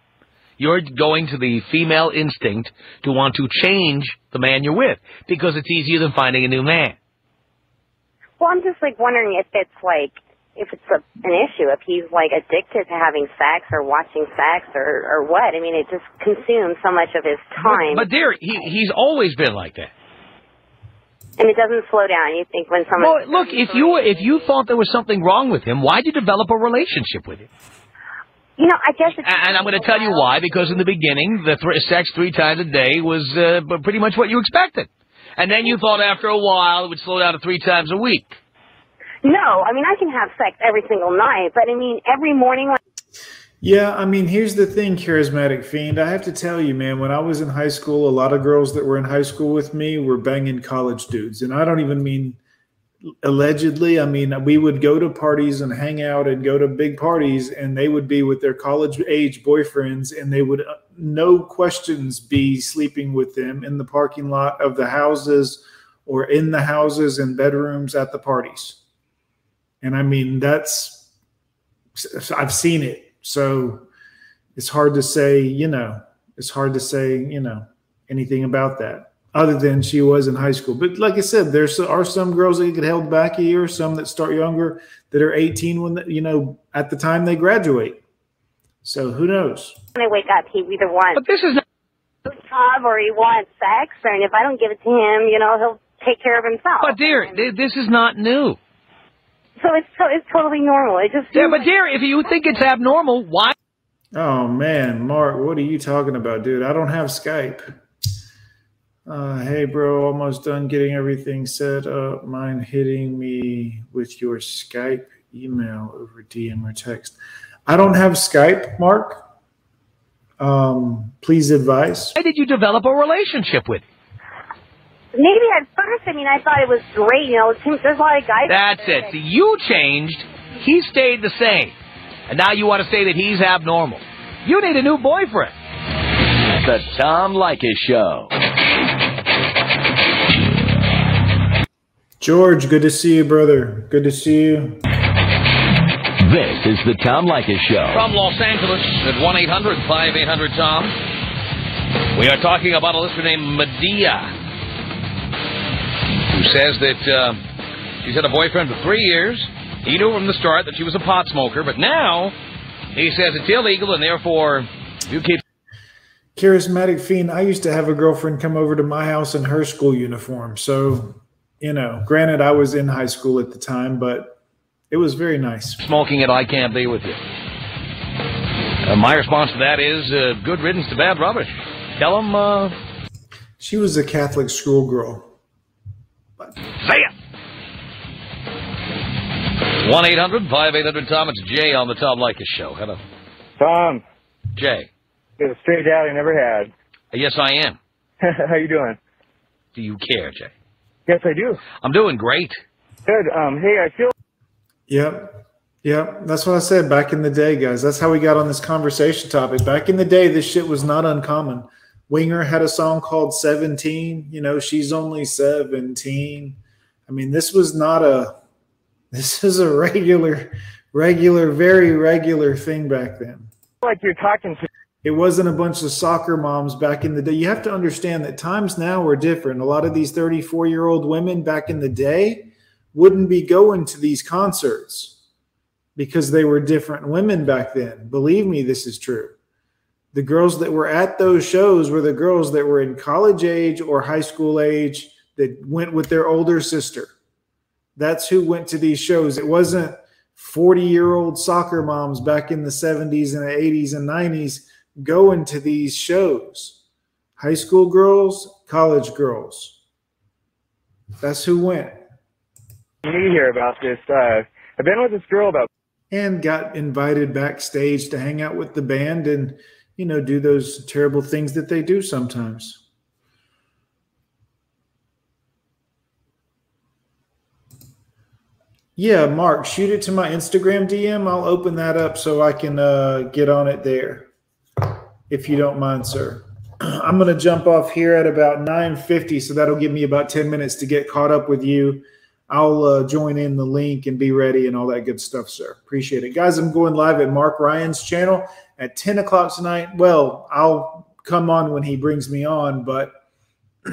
You're going to the female instinct to want to change the man you're with because it's easier than finding a new man. Well, I'm just like wondering if it's like if it's a, an issue, if he's like addicted to having sex or watching sex or or what. I mean, it just consumes so much of his time, But dear, he he's always been like that. And it doesn't slow down. You think when someone Well, look, if you if you thought there was something wrong with him, why'd you develop a relationship with him? You know, I guess it's And I'm going to tell you why. Because in the beginning, the th- sex three times a day was uh, pretty much what you expected, and then you thought after a while it would slow down to three times a week. No, I mean I can have sex every single night, but I mean every morning when Yeah, I mean, here's the thing, charismatic fiend. I have to tell you, man, when I was in high school, a lot of girls that were in high school with me were banging college dudes. And I don't even mean allegedly. I mean, we would go to parties and hang out and go to big parties, and they would be with their college age boyfriends, and they would, uh, no questions, be sleeping with them in the parking lot of the houses or in the houses and bedrooms at the parties. And I mean, that's, I've seen it. So it's hard to say, you know, it's hard to say, you know, anything about that other than she was in high school. But like I said, there are some girls that get held back a year, some that start younger that are 18 when, the, you know, at the time they graduate. So who knows? When I wake up, he either wants But this is not, job or he wants sex, and if I don't give it to him, you know, he'll take care of himself. but dear, this is not new. So it's so it's totally normal. It just Yeah, but dear, if you think it's abnormal, why? Oh man, Mark, what are you talking about, dude? I don't have Skype. Uh, hey, bro, almost done getting everything set up. Mind hitting me with your Skype email over DM or text? I don't have Skype, Mark. Um, please advise. Why did you develop a relationship with? Maybe at first, I mean, I thought it was great. You know, there's a lot of guys. That's it. See, you changed. He stayed the same. And now you want to say that he's abnormal. You need a new boyfriend. The Tom Leykis Show. George, good to see you, brother. Good to see you. This is the Tom Leykis Show. From Los Angeles at 1-800-5800-TOM. We are talking about a listener named Medea who says that uh, she's had a boyfriend for three years. He knew from the start that she was a pot smoker, but now he says it's illegal and therefore you keep Charismatic fiend. I used to have a girlfriend come over to my house in her school uniform. So, you know, granted, I was in high school at the time, but it was very nice. smoking it. I can't be with you. Uh, my response to that is uh, good riddance to bad rubbish. Tell him, uh, She was a Catholic schoolgirl. Say it. 1-800-5800-TOM. It's Jay on the Tom Leykis Show. Hello. Tom, Jay. you're the straight dad I never had. Yes, I am. [LAUGHS] How you doing? Do you care, Jay? Yes, I do. I'm doing great. Good. Um, hey, I feel Yep. Yep. That's what I said back in the day, guys. That's how we got on this conversation topic. Back in the day, this shit was not uncommon. Winger had a song called 17. You know, she's only 17. I mean, this was not a, this is a regular, regular, very regular thing back then. like you're talking to It wasn't a bunch of soccer moms back in the day. You have to understand that times now were different. A lot of these 34 year old women back in the day wouldn't be going to these concerts because they were different women back then. Believe me, this is true. The girls that were at those shows were the girls that were in college age or high school age that went with their older sister. That's who went to these shows. It wasn't 40 year old soccer moms back in the 70s and the 80s and 90s going to these shows. High school girls, college girls. That's who went. me here about this. Uh, I've been with this girl about and got invited backstage to hang out with the band and you know do those terrible things that they do sometimes. Yeah mark shoot it to my instagram dm i'll open that up so i can uh, get on it there if you don't mind sir. [CLEARS THROAT] I'm going to jump off here at about 9.50 so that'll give me about 10 minutes to get caught up with you I'll uh, join in the link and be ready and all that good stuff, sir. Appreciate it. Guys, I'm going live at Mark Ryan's channel at 10 o'clock tonight. Well, I'll come on when he brings me on, but [CLEARS THROAT]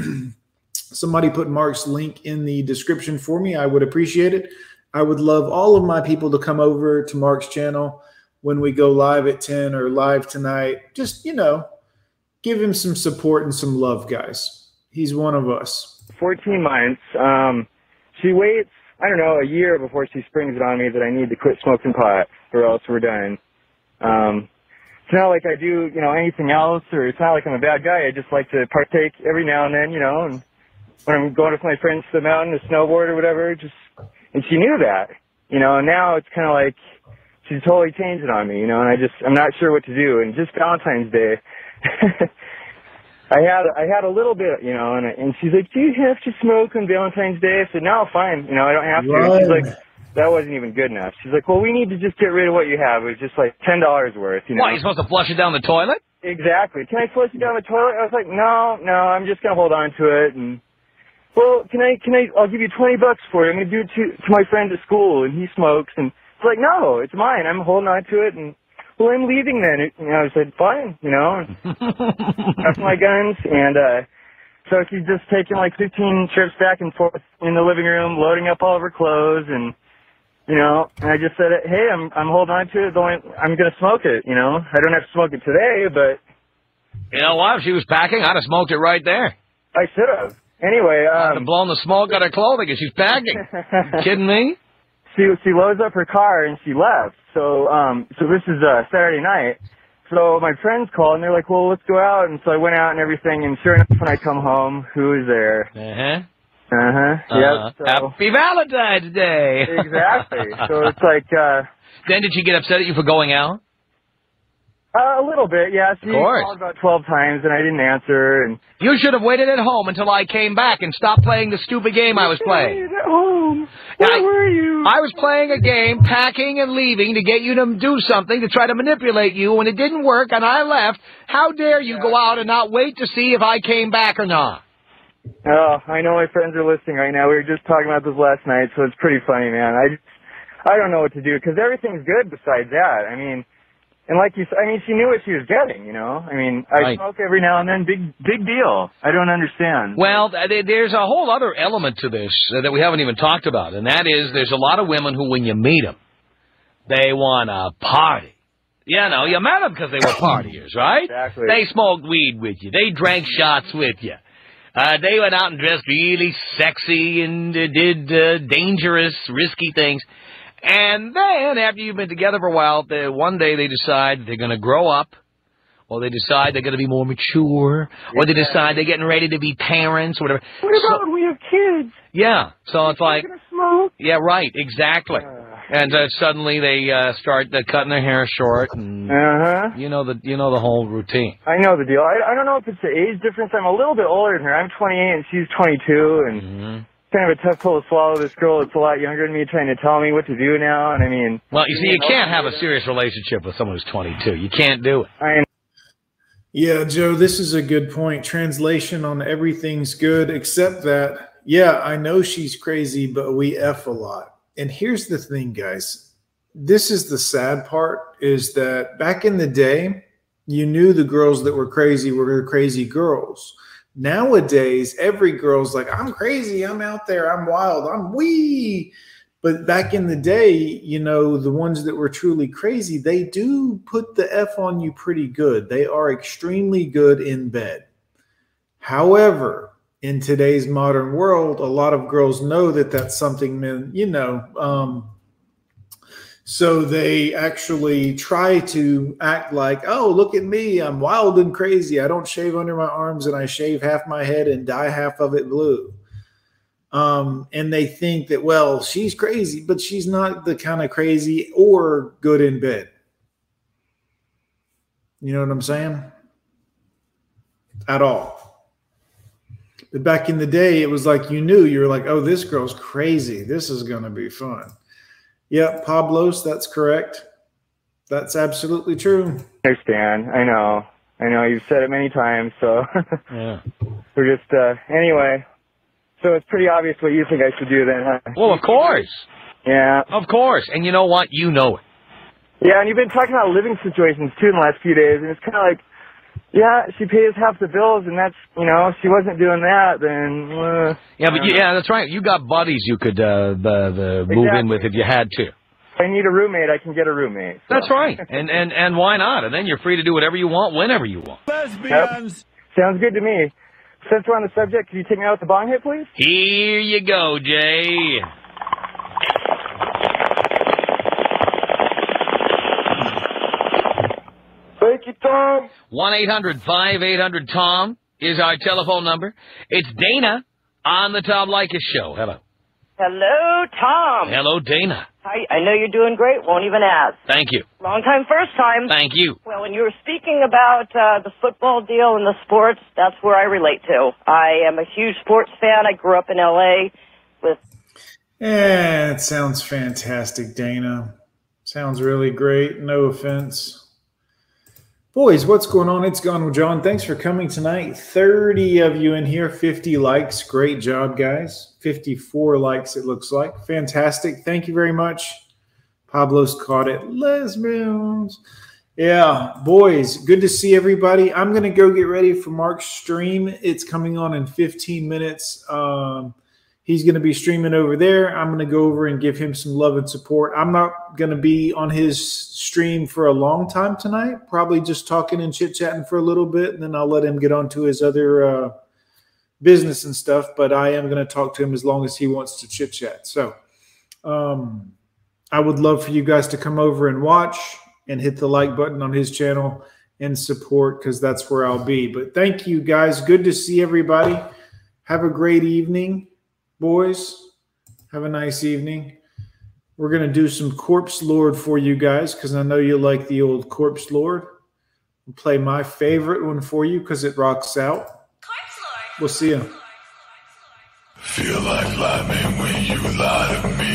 somebody put Mark's link in the description for me. I would appreciate it. I would love all of my people to come over to Mark's channel when we go live at 10 or live tonight. Just, you know, give him some support and some love, guys. He's one of us. 14 months. Um, she waits, I don't know, a year before she springs it on me that I need to quit smoking pot or else we're done. Um, it's not like I do, you know, anything else or it's not like I'm a bad guy. I just like to partake every now and then, you know, and when I'm going with my friends to the mountain to snowboard or whatever, just, and she knew that, you know, and now it's kind of like she's totally changed it on me, you know, and I just, I'm not sure what to do. And just Valentine's Day, [LAUGHS] I had I had a little bit, you know, and and she's like, "Do you have to smoke on Valentine's Day?" I said, "No, fine, you know, I don't have to." And she's like, "That wasn't even good enough." She's like, "Well, we need to just get rid of what you have. It was just like ten dollars worth, you know." What, you supposed to flush it down the toilet? Exactly. Can I flush it down the toilet? I was like, "No, no, I'm just gonna hold on to it." And well, can I? Can I? I'll give you twenty bucks for it. I'm gonna do it to to my friend at school, and he smokes. And it's like, no, it's mine. I'm holding on to it. And well, I'm leaving then. You know, I said, fine, you know, got [LAUGHS] my guns. And, uh, so she's just taking like 15 trips back and forth in the living room, loading up all of her clothes and, you know, and I just said, hey, I'm, I'm holding on to it. Only, I'm going to smoke it, you know. I don't have to smoke it today, but You know what? If she was packing, I'd have smoked it right there. I should have. Anyway, I'd um, have blown the smoke out of her clothing if she's packing. Kidding me? [LAUGHS] she she loads up her car and she left. So um so this is uh Saturday night. So my friends called and they're like, Well let's go out and so I went out and everything and sure enough when I come home, who is there? Uh-huh. Uh-huh. Uh, Yep. So Happy Valentine's Day. [LAUGHS] Exactly. So it's like uh Then did she get upset at you for going out? Uh, a little bit, yeah. She course. called about twelve times and I didn't answer and You should have waited at home until I came back and stopped playing the stupid game I was playing. at home. Where were you? I was playing a game, packing and leaving to get you to do something to try to manipulate you. When it didn't work and I left, how dare you go out and not wait to see if I came back or not? Oh, I know my friends are listening right now. We were just talking about this last night, so it's pretty funny, man. I just, I don't know what to do because everything's good besides that. I mean, and like you said, I mean, she knew what she was getting, you know. I mean, I Right. smoke every now and then. Big, big deal. I don't understand. Well, th- there's a whole other element to this that we haven't even talked about, and that is there's a lot of women who, when you meet them, they want to party. You know, you met them because they were partiers, right? Exactly. They smoked weed with you. They drank shots with you. Uh, they went out and dressed really sexy and uh, did uh, dangerous, risky things. And then, after you've been together for a while, they, one day they decide they're going to grow up, or they decide they're going to be more mature, or they decide they're getting ready to be parents, or whatever. What about when we have kids? Yeah, so it's like, Smoke? yeah, right, exactly. And uh, suddenly they uh, start uh, cutting their hair short, and Uh huh. you know the you know the whole routine. I know the deal. I, I don't know if it's the age difference. I'm a little bit older than her. I'm 28 and she's 22, and Mm-hmm. Kind of a tough pill to swallow. This girl that's a lot younger than me trying to tell me what to do now, and I mean, Well, you see, you can't have a serious relationship with someone who's 22. You can't do it. I am. Yeah, Joe, this is a good point. Translation on everything's good, except that, yeah, I know she's crazy, but we F a lot. And here's the thing, guys. This is the sad part is that back in the day, you knew the girls that were crazy were crazy girls. Nowadays, every girl's like, I'm crazy, I'm out there, I'm wild, I'm wee. But back in the day, you know, the ones that were truly crazy, they do put the F on you pretty good. They are extremely good in bed. However, in today's modern world, a lot of girls know that that's something men, you know, um, so they actually try to act like, oh, look at me. I'm wild and crazy. I don't shave under my arms and I shave half my head and dye half of it blue. Um, and they think that, well, she's crazy, but she's not the kind of crazy or good in bed. You know what I'm saying? At all. But back in the day, it was like you knew you were like, oh, this girl's crazy. This is going to be fun. Yep, Pablos, that's correct. That's absolutely true. understand. I know. I know. You've said it many times, so [LAUGHS] Yeah. we're just uh anyway. So it's pretty obvious what you think I should do then, huh? Well, of course. Yeah. Of course. And you know what? You know it. Yeah, and you've been talking about living situations too in the last few days, and it's kind of like, yeah, she pays half the bills, and that's, you know, if she wasn't doing that, then. Uh, Yeah, but you, yeah, that's right. You got buddies you could uh, the, the move in with if you had to. if I need a roommate, I can get a roommate. so. That's right. And and and why not? And then you're free to do whatever you want whenever you want. Yep. Sounds good to me. Since we're on the subject, can you take me out with the bong hit, please? Here you go, Jay. Thank you, Tom. One eight hundred five eight hundred Tom is our telephone number. It's Dana on the Tom Leykis show. Hello. Hello, Tom. Hello, Dana. Hi, I know you're doing great. Won't even ask. Thank you. Long time, first time. Thank you. Well, when you were speaking about uh, the football deal and the sports, that's where I relate to. I am a huge sports fan. I grew up in L.A. with Yeah, it sounds fantastic, Dana. Sounds really great. No offense. Boys, what's going on? It's Gone with John. Thanks for coming tonight. 30 of you in here, 50 likes. Great job, guys. 54 likes, it looks like. Fantastic. Thank you very much. Pablo's caught it. Lesbians. Yeah, boys, good to see everybody. I'm going to go get ready for Mark's stream. It's coming on in 15 minutes. Um, he's going to be streaming over there. I'm going to go over and give him some love and support. I'm not going to be on his stream for a long time tonight, probably just talking and chit chatting for a little bit, and then I'll let him get on to his other uh, business and stuff. But I am going to talk to him as long as he wants to chit chat. So um, I would love for you guys to come over and watch and hit the like button on his channel and support because that's where I'll be. But thank you guys. Good to see everybody. Have a great evening, boys. Have a nice evening. We're going to do some Corpse Lord for you guys because I know you like the old Corpse Lord. I'll play my favorite one for you because it rocks out. We'll see you. Feel like lightning when you lie to me.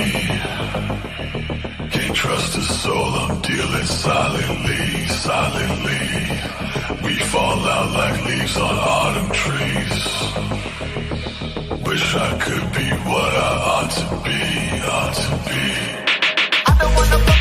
Can't trust a soul, I'm dealing silently, silently. We fall out like leaves on autumn trees. Wish I could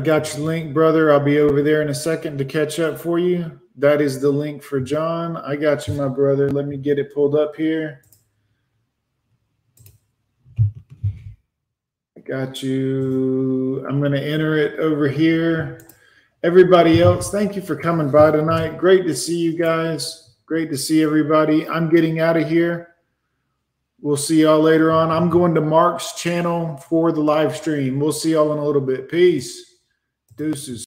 I got your link, brother. I'll be over there in a second to catch up for you. That is the link for John. I got you, my brother. Let me get it pulled up here. I got you. I'm going to enter it over here. Everybody else, thank you for coming by tonight. Great to see you guys. Great to see everybody. I'm getting out of here. We'll see y'all later on. I'm going to Mark's channel for the live stream. We'll see y'all in a little bit. Peace. Deuces.